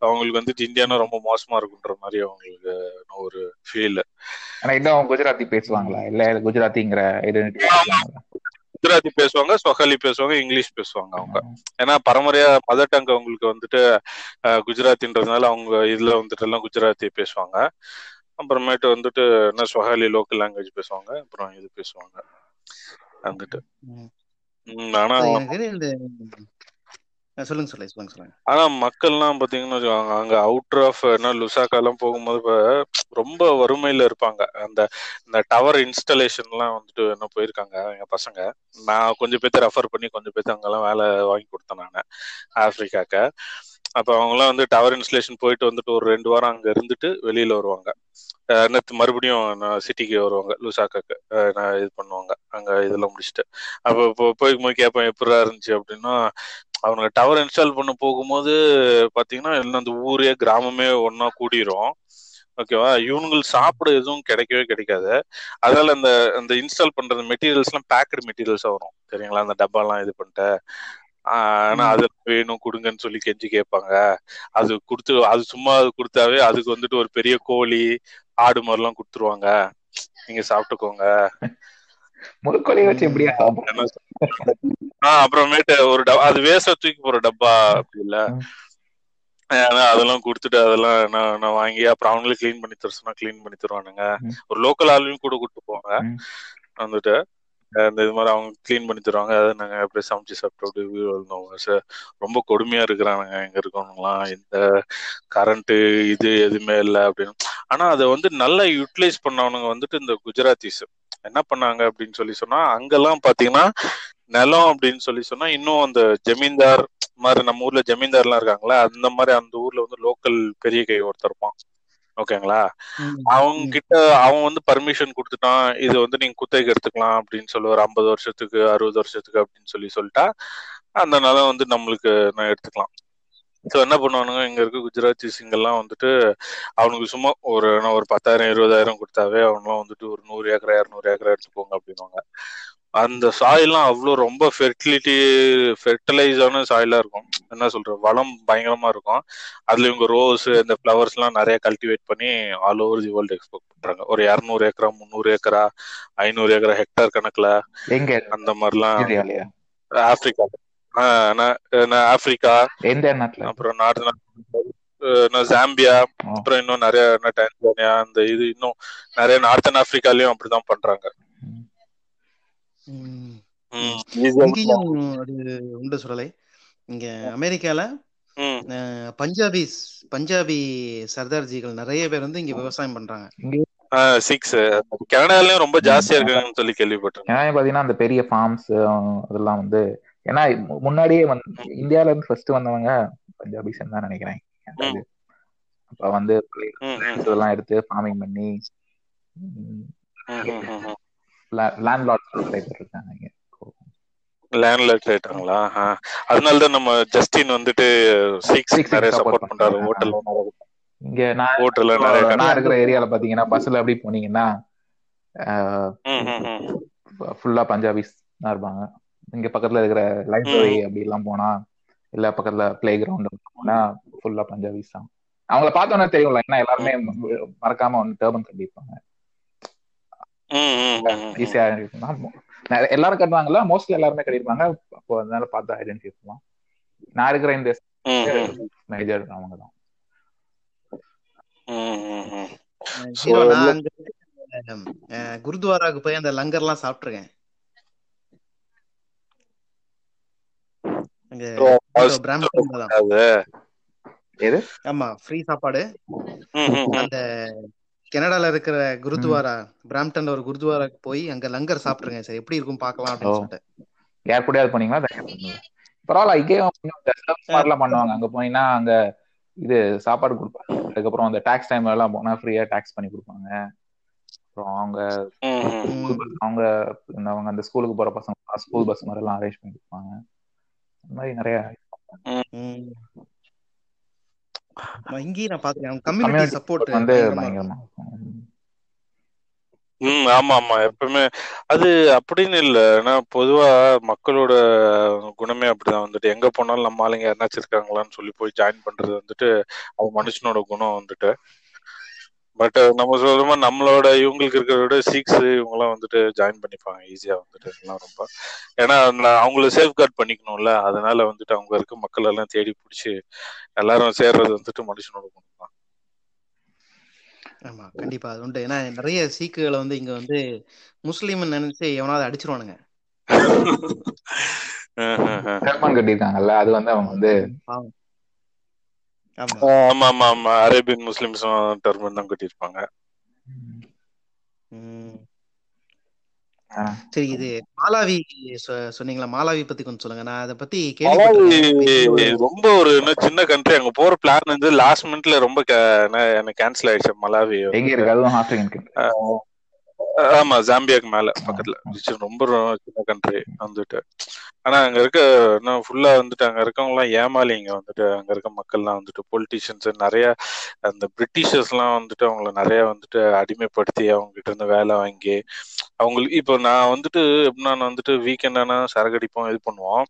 C: அவங்களுக்கு வந்துட்டு இந்தியானா ரொம்ப மோசமா இருக்குன்ற மாதிரி அவங்களுக்கு ஒரு ஃபீல்
B: ஆனா இன்னும் குஜராத்தி பேசுவாங்களா? இல்ல குஜராத்திங்கிற வச்சுக்காங்களா
C: குஜராத்தி பேசுவாங்க சொஹலி பேசுவாங்க இங்கிலீஷ் பேசுவாங்க அவங்க. ஏன்னா பரம்பரையா மதர் டங் அவங்களுக்கு வந்துட்டு குஜராத்தின்றதுனால அவங்க இதுல வந்துட்டு எல்லாம் குஜராத்தி பேசுவாங்க. அப்புறமேட்டு வந்துட்டு என்ன சொஹாலி லோக்கல் லாங்குவேஜ் பேசுவாங்க அப்புறம் இது பேசுவாங்க. வந்துட்டு ஆனா
A: சொல்லுங்க சொல்லுங்க சொல்லுங்க சொல்லுங்க.
C: ஆனா மக்கள்லாம் பாத்தீங்கன்னா வச்சுக்கோங்க, அங்க அவுட்டர் ஆஃப் என்ன லுசாக்கா எல்லாம் போகும்போது ரொம்ப வறுமையில இருப்பாங்க. அந்த இந்த டவர் இன்ஸ்டலேஷன் எல்லாம் வந்துட்டு என்ன போயிருக்காங்க எங்க பசங்க. நான் கொஞ்சம் பேர்த்த ரெஃபர் பண்ணி கொஞ்சம் பேர்த்த அங்கெல்லாம் வேலை வாங்கி கொடுத்தேன் நான் ஆப்பிரிக்காக்க. அப்ப அவங்க எல்லாம் வந்து டவர் இன்ஸ்டலேஷன் போயிட்டு வந்துட்டு ஒரு ரெண்டு வாரம் அங்க இருந்துட்டு வெளியில வருவாங்க. அஹ் மறுபடியும் சிட்டிக்கு வருவாங்க லூசாக்காக்கு. நான் இது பண்ணுவாங்க. அங்க இதெல்லாம் முடிச்சுட்டு. அப்ப இப்போ போய் போய் கேட்பேன் எப்படா இருந்துச்சு அப்படின்னா அவங்க டவர் இன்ஸ்டால் பண்ண போகும்போது பாத்தீங்கன்னா எல்லாம் அந்த ஊரே கிராமமே ஒன்னா கூடிரும். ஓகேவா இவனுங்களுக்கு சாப்பிட எதுவும் கிடைக்கவே கிடைக்காது. அதனால அந்த அந்த இன்ஸ்டால் பண்ற மெட்டீரியல்ஸ் எல்லாம் பேக்கடு மெட்டீரியல்ஸா வரும். சரிங்களா அந்த டப்பாலாம் இது பண்ணிட்டு. ஆனா. அது வேணும் கொடுங்கன்னு சொல்லி கெஞ்சி கேட்பாங்க அது கொடுத்து அது சும்மா அது கொடுத்தாவே அதுக்கு வந்துட்டு ஒரு பெரிய கோழி ஆடு மாதிரிலாம் கொடுத்துருவாங்க நீங்க சாப்பிட்டுக்கோங்க
B: முழுக்கொலையை வச்சு எப்படியா?
C: ஆஹ் அப்புறமேட்டு ஒரு டப்பா அது வேஸ்டா தூக்கி போற டப்பா அப்படி இல்ல அதெல்லாம் கொடுத்துட்டு அதெல்லாம் நான் நான் வாங்கி அப்புறம் அவங்களே க்ளீன் பண்ணி தர சொன்னா க்ளீன் பண்ணி தருவானுங்க. ஒரு லோக்கல் ஆளுமையும் கூட கூட்டு போவாங்க. வந்துட்டு அந்த இந்த இது மாதிரி அவங்க க்ளீன் பண்ணி தருவாங்க. அதை நாங்க அப்படியே சமைச்சு சாப்பிட்டு அப்படியே வீடு வந்தோம் சார் ரொம்ப கொடுமையா இருக்கிறானுங்க எங்கே இருக்கவங்கலாம். இந்த கரண்ட் இது எதுவுமே இல்லை அப்படின்னு. ஆனா அதை வந்து நல்லா யூட்டிலைஸ் பண்ணவனுங்க வந்துட்டு இந்த குஜராத்திஸ். என்ன பண்ணாங்க அப்படின்னு சொல்லி சொன்னா அங்கெல்லாம் பாத்தீங்கன்னா நிலம் அப்படின்னு சொல்லி சொன்னா இன்னும் அந்த ஜமீன்தார் மாதிரி நம்ம ஊர்ல ஜமீன்தார்லாம் இருக்காங்களா அந்த மாதிரி அந்த ஊர்ல வந்து லோக்கல் பெரிய கை ஒருத்தர் இருப்பான். ஓகேங்களா? அவங்க கிட்ட அவன் வந்து பர்மிஷன் கொடுத்துட்டான். இது வந்து நீங்க குத்தகைக்கு எடுத்துக்கலாம் அப்படின்னு சொல்லி ஒரு ஐம்பது வருஷத்துக்கு அறுபது வருஷத்துக்கு அப்படின்னு சொல்லி சொல்லிட்டா. அந்த நிலம் வந்து நம்மளுக்கு நான் எடுத்துக்கலாம். ஸோ என்ன பண்ணுவானுங்க? இங்க இருக்க குஜராத்தி சிங்கெல்லாம் வந்துட்டு அவனுக்கு சும்மா ஒரு ஒரு பத்தாயிரம் இருபதாயிரம் கொடுத்தாவே அவனுலாம் வந்துட்டு ஒரு நூறு ஏக்கரா இரநூறு ஏக்கரா எடுத்துக்கோங்க அப்படின்வாங்க அந்த சாயிலாம் அவ்வளோ ரொம்ப ஃபெர்டிலிட்டி ஃபெர்டிலைஸான சாயிலா இருக்கும். என்ன சொல்ற வளம் பயங்கரமா இருக்கும். அதுல இவங்க ரோஸ் இந்த ஃப்ளவர்ஸ் எல்லாம் நிறைய கல்டிவேட் பண்ணி all over the world export பண்றாங்க. ஒரு இரநூறு ஏக்கரா முந்நூறு ஏக்கரா ஐநூறு ஏக்கரா ஹெக்டார் கணக்குல அந்த மாதிரிலாம் ஆப்பிரிக்கா. ஆப்பிரிக்கா. அப்புறம் நார்த் ஜாம்பியா அப்புறம் இன்னும் நிறைய டான்சானியா அந்த இது இன்னும் நிறைய நார்த்தன் ஆப்பிரிக்காலயும் அப்படிதான் பண்றாங்க.
A: இங்கேயும் அது உண்டு சொல்லலை இங்க அமெரிக்கால பஞ்சாபி பஞ்சாபி சர்தார்ஜிகள் நிறைய பேர் வந்து இங்க விவசாயம் பண்றாங்க.
C: சிக்ஸ் கனடாலயும் ரொம்ப ஜாஸ்தியா இருக்காங்கன்னு சொல்லி கேள்விப்பட்டேன்
B: கனடா பாத்தீங்கன்னா அந்த பெரிய ஃபார்ம்ஸ் அதெல்லாம் வந்து ஏன்னா முன்னாடியே வந்து இந்தியால இருந்து ஃபர்ஸ்ட் வந்தவங்க பஞ்சாபிஸ் தான் நினைக்கிறேன். அப்ப வந்து இதெல்லாம் எடுத்து ஃபார்மிங் பண்ணி லேண்ட் லார்ட்ஸ் நிறைய பேர் இருக்காங்க
C: லேண்ட்லார்ட் ஆயிட்டாங்களா அதனால தான் நம்ம ஜஸ்டின் வந்துட்டு சிக்ஸ் நிறைய சப்போர்ட் பண்றாரு. ஹோட்டல்
B: இங்க நான்
C: ஹோட்டல்ல நிறைய
B: நான் இருக்கிற ஏரியால பாத்தீங்கன்னா பஸ்ல அப்படி போனீங்கன்னா ஃபுல்லா பஞ்சாபிஸ் தான் இருப்பாங்க. இங்க பக்கத்துல இருக்கிற லைப்ரரி அப்படி எல்லாம் போனா இல்ல பக்கத்துல பிளே கிரவுண்ட் போனா ஃபுல்லா பஞ்சாபிஸ் தான். அவங்கள பார்த்தோன்னே தெரியும்ல ஏன்னா எல்லாருமே மறக்காம ஒன்று டேர்பன் கட்டியிருப்பாங்க. ஈஸியா எல்லாரும் கட்டுவாங்கல்ல? மோஸ்ட்லி எல்லாருமே கட்டியிருப்பாங்க. அப்போ அதனால பார்த்து ஐடென்டிஃபை பண்ணலாம் நான் இருக்கிற இந்த மேஜர் அவங்க தான்
A: குருத்வாராக்கு போய் அந்த லங்கர் எல்லாம் சாப்பிட்டுருக்கேன் ஆமா ஃப்ரீ சாப்பாடு. அந்த கனடால இருக்கிற குருத்வாரா பிராம்டன்ல ஒரு குருத்வாராக்கு போய் அங்க லங்கர் சாப்பிட்டுருங்க சார். எப்படி இருக்கும் பாக்கலாம் அப்படின்னு சொல்லிட்டு.
B: யார் கூடயாவது போனீங்களா? பரவாயில்ல இங்கேயும் பண்ணுவாங்க. அங்க போனீங்கன்னா அங்க இது சாப்பாடு கொடுப்பாங்க. அதுக்கப்புறம் அந்த டாக்ஸ் டைம் எல்லாம் போனா ஃப்ரீயா டாக்ஸ் பண்ணி கொடுப்பாங்க. அப்புறம் அவங்க அவங்க அவங்க அந்த ஸ்கூலுக்கு போற பசங்க ஸ்கூல் பஸ் மாதிரி எல்லாம் அரேஞ்ச் பண்ணி கொடுப்பாங்க. அந்த மாதிரி நிறைய
A: இங்கேயும் நான் பாத்துருக்கேன் கம்யூனிட்டி சப்போர்ட்
B: வந்து பயங்கரமா
C: ம். ஆமா ஆமா. எப்பவுமே அது அப்படின்னு இல்ல. ஏன்னா பொதுவா மக்களோட குணமே அப்படிதான். வந்துட்டு எங்க போனாலும் நம்ம ஆளுங்க யாருனாச்சும் இருக்காங்களான்னு சொல்லி போய் ஜாயின் பண்றது வந்துட்டு அது மனுஷனோட குணம் வந்துட்டு. பட் நம்ம சொல்ற மாதிரி நம்மளோட இவங்களுக்கு இருக்கிறத விட சிக்ஸ் இவங்கெல்லாம் வந்துட்டு ஜாயின் பண்ணிப்பாங்க ஈஸியா வந்துட்டு எல்லாம் ரொம்ப. ஏன்னா அவங்கள சேஃப் கார்ட் பண்ணிக்கணும்ல. அதனால வந்துட்டு அவங்க இருக்க மக்கள் எல்லாம் தேடி பிடிச்சி எல்லாரும் சேர்றது வந்துட்டு மனுஷனோட குணம்
A: ஆமா கண்டிப்பா. அது உண்டு. ஏன்னா நிறைய சீக்குகளை வந்து இங்க வந்து முஸ்லீம் நினைச்சு எவனாவது அடிச்சிருவானுங்க.
B: கட்டிருக்காங்கல்ல அது வந்து அவங்க வந்து
C: ஆமா. ஆமா ஆமா அரேபியன் முஸ்லிம்ஸும் டர்மன் தான் கட்டியிருப்பாங்க.
A: சரி இது மாலாவி சொன்னீங்களா? மாலாவி பத்தி கொஞ்சம் சொல்லுங்க. நான் அதை பத்தி
C: ரொம்ப ஒரு சின்ன கண்ட்ரி அங்க போற பிளான் வந்து லாஸ்ட் மினிட்ல ரொம்ப எனக்கு கேன்சல் ஆயிடுச்சு மலாவி.
B: எங்க இருக்கு? அதுவும் ஆப்பிரிக்கன்
C: ஆமா ஜாம்பியாக்கு மேல பக்கத்துல. ரொம்ப சின்ன கண்ட்ரி வந்துட்டு. ஆனா அங்க இருக்க இன்னும் ஃபுல்லா வந்துட்டு அங்க இருக்கவங்க எல்லாம் ஏமாலிங்க வந்துட்டு அங்க இருக்க மக்கள்லாம் வந்துட்டு பொலிட்டீஷியன்ஸ் நிறைய அந்த பிரிட்டிஷர்ஸ் எல்லாம் வந்துட்டு அவங்கள நிறைய வந்துட்டு அடிமைப்படுத்தி அவங்க கிட்ட இருந்து வேலை வாங்கி அவங்களுக்கு இப்போ நான் வந்துட்டு எப்படின்னா வந்துட்டு வீக்கெண்ட் ஆனா சரகடிப்போம் இது பண்ணுவோம்.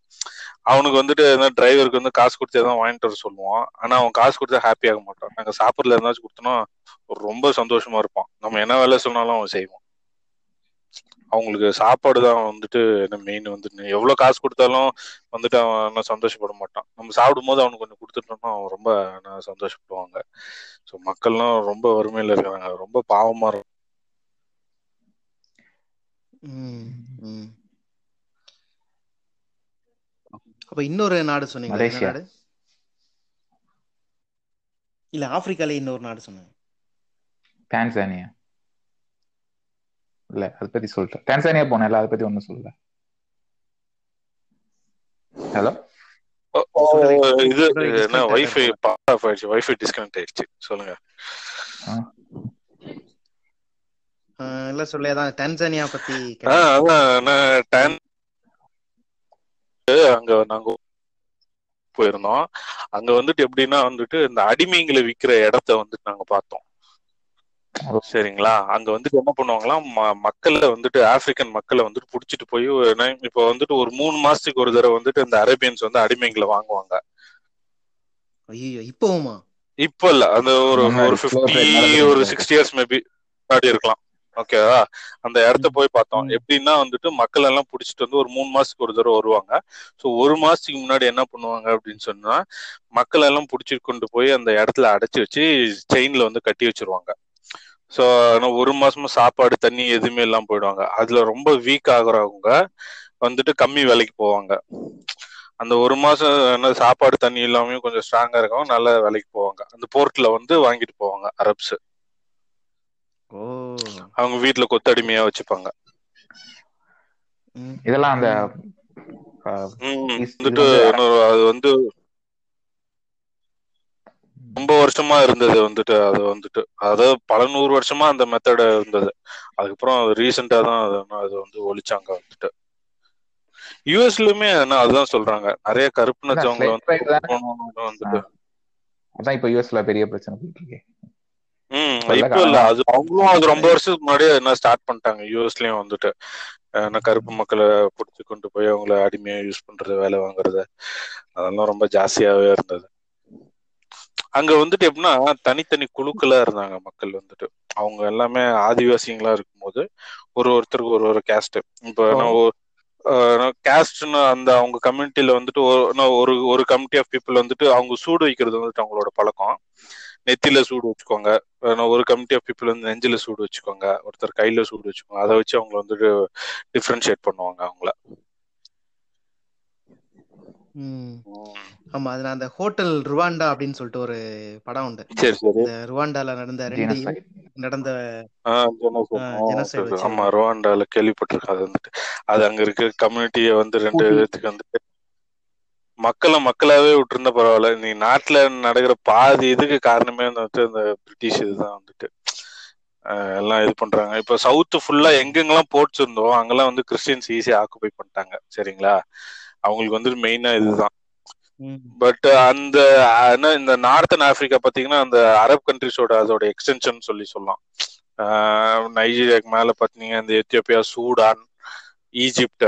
C: அவனுக்கு வந்துட்டு டிரைவருக்கு வந்து காசு கொடுத்து தான் வாங்கிட்டு வர சொல்லுவோம் ஆனா அவன் காசு கொடுத்தா ஹாப்பி ஆக மாட்டான். நாங்க சாப்பிடல இருந்தாச்சும் கொடுத்தோம்னா ரொம்ப சந்தோஷமா இருப்பான். நம்ம என்ன வேலை சொன்னாலும் அவன் செய்வோம் அவங்களுக்கு சாப்பாடு தான் வந்துட்டு என்ன மெயின் வந்துட்டு எவ்வளவு காசு கொடுத்தாலும் வந்துட்டு அவன் என்ன சந்தோஷப்பட மாட்டான். நம்ம சாப்பிடும் போது அவனுக்கு கொஞ்சம் கொடுத்துட்டோம்னா அவன் ரொம்ப சந்தோஷப்படுவாங்க. ஸோ மக்கள்லாம் ரொம்ப வறுமையில இருக்கிறாங்க ரொம்ப பாவமா இருக்கும்
A: அப்ப இன்னொரு நாடு சொன்னீங்க நாடு? இல்ல ஆப்பிரிக்கால இன்னொரு நாடு சொன்னேன்
B: டான்சானியா இல்ல அதை பத்தி சொல்லிட்டேன் டான்சானியா போனேன்ல அதை பத்தி ஒண்ணும் சொல்லல. ஹலோ.
C: இது என்ன வைஃபை. பவர் ஆஃப் ஆயிடுச்சு. வைஃபை டிஸ்கனெக்ட் ஆயிடுச்சு. சொல்லுங்க.
A: ஆஹ் இல்ல சொல்லி அதான் டான்சானியா பத்தி.
C: அதான் நான் டான் அங்க நாங்க போயிருந்தோம். அங்க வந்துட்டு எப்படின்னா வந்துட்டு இந்த அடிமைங்களை விக்கிற இடத்த வந்துட்டு நாங்க பார்த்தோம். சரிங்களா. அங்க வந்துட்டு என்ன பண்ணுவாங்களாம் ம- மக்களை வந்துட்டு ஆப்பிரிக்கன் மக்களை வந்துட்டு புடிச்சிட்டு போய் இப்போ வந்துட்டு ஒரு மூணு மாசத்துக்கு ஒரு தடவை வந்துட்டு இந்த அரேபியன்ஸ் வந்து அடிமைங்களை வாங்குவாங்க.
A: ஐயோ இப்பவுமா?
C: இப்போ இல்ல. அந்த ஒரு ஒரு பிப்டி ஒரு. சிக்ஸ்டி இயர்ஸ் மேபி முன்னாடி இருக்கலாம். ஓகேவா அந்த இடத்த போய் பார்த்தோம். எப்படின்னா வந்துட்டு மக்கள் எல்லாம் புடிச்சிட்டு வந்து ஒரு மூணு மாசத்துக்கு ஒரு தடவை வருவாங்க. சோ ஒரு மாசத்துக்கு முன்னாடி என்ன பண்ணுவாங்க அப்படின்னு சொன்னா மக்கள் எல்லாம் புடிச்சிட்டு கொண்டு போய் அந்த இடத்துல அடைச்சு வச்சு செயின்ல வந்து கட்டி வச்சிருவாங்க. சோ ஒரு மாசமா சாப்பாடு தண்ணி எதுவுமே இல்லாம போயிடுவாங்க. அதுல ரொம்ப வீக் ஆகுறவங்க வந்துட்டு கம்மி விலைக்கு போவாங்க. அந்த ஒரு மாசம் என்ன சாப்பாடு தண்ணி இல்லாம கொஞ்சம் ஸ்ட்ராங்கா இருக்கவங்க நல்ல விலைக்கு போவாங்க. அந்த போர்ட்ல வந்து வாங்கிட்டு போவாங்க அரப்ஸ் அவங்க வீட்டுல கொத்தடிமையா வச்சுப்பாங்க.
B: இதெல்லாம் அந்த
C: வந்துட்டு அது வந்து ரொம்ப வருஷமா இருந்தது வந்துட்டு அது வந்துட்டு. அதாவது பல நூறு வருஷமா அந்த மெத்தட் இருந்தது. அதுக்கப்புறம் ரீசெண்டா தான் அது அது வந்து ஒழிச்சாங்க வந்துட்டு. யூஎஸ்லயுமே அதுதான் சொல்றாங்க. நிறைய கருப்பு வந்து? கொண்டு வந்துட்டு.
B: அதான் இப்ப யூஎஸ்ல பெரிய பிரச்சனை போயிட்டு இருக்கு.
C: அது அவங்களும் அது ரொம்ப வருஷத்துக்கு முன்னாடியே என்ன ஸ்டார்ட் பண்ணிட்டாங்க. யூஎஸ்லயும் வந்துட்டு. கருப்பு மக்களை புடிச்சு கொண்டு போய் அவங்கள அடிமையா யூஸ் பண்றது வேலை வாங்குறது. அதெல்லாம் ரொம்ப ஜாஸ்தியாவே இருந்தது. அங்க வந்துட்டு எப்படின்னா தனித்தனி குழுக்களா இருந்தாங்க மக்கள் வந்துட்டு. அவங்க எல்லாமே ஆதிவாசிங்களா இருக்கும்போது ஒரு ஒருத்தருக்கு ஒரு ஒரு கேஸ்ட் இப்போ கேஸ்ட்னு அந்த அவங்க கம்யூனிட்டியில வந்துட்டு ஒரு நான் ஒரு கமிட்டி ஆஃப் பீப்புள் வந்துட்டு அவங்க சூடு வைக்கிறது வந்துட்டு அவங்களோட பழக்கம். நெத்தியில சூடு வச்சுக்கோங்க. ஒரு கமிட்டி ஆஃப் பீப்புள் வந்து நெஞ்சில சூடு வச்சுக்கோங்க. ஒருத்தர் கையில சூடு வச்சுக்கோங்க. அதை வச்சு அவங்கள வந்துட்டு டிஃப்ரென்ஷியேட் பண்ணுவாங்க அவங்கள.
A: ஆமா அது நான் அந்த ஹோட்டல் ருவாண்டா அப்படின்னு சொல்லிட்டு ஒரு படம் உண்டு.
C: சரி சரி.
A: இந்த ருவாண்டால நடந்த ரெண்டு. நடந்த.
C: ஆமா ருவாண்டால கேள்விப்பட்டிருக்கேன் அது வந்துட்டு. அது அங்க இருக்க கம்யூனிட்டியை வந்து ரெண்டு. விதத்துக்கு வந்துட்டு மக்களை மக்களாவே விட்டுருந்தா பரவாயில்ல. நீ நாட்டுல நடக்கிற பாதி இதுக்கு காரணமே வந்துட்டு இந்த பிரிட்டிஷ் இதுதான் வந்துட்டு. எல்லாம் இது பண்றாங்க. இப்ப சவுத் ஃபுல்லா எங்கெங்கெல்லாம் போர்ட்ஸ் இருந்தோ அங்கெல்லாம் வந்து கிறிஸ்டியன்ஸ் ஈஸியா ஆக்குபை பண்ணிட்டாங்க. சரிங்களா? அவங்களுக்கு வந்து மெயினா இதுதான். பட் அந்த என்ன இந்த நார்த்தன் ஆப்பிரிக்கா பாத்தீங்கன்னா அந்த அரப் கண்ட்ரிஸோட அதோட எக்ஸ்டென்ஷன் சொல்லி சொல்லலாம். நைஜீரியாக்கு மேல பாத்தீங்க இந்த எத்தியோப்பியா சூடான் ஈஜிப்ட்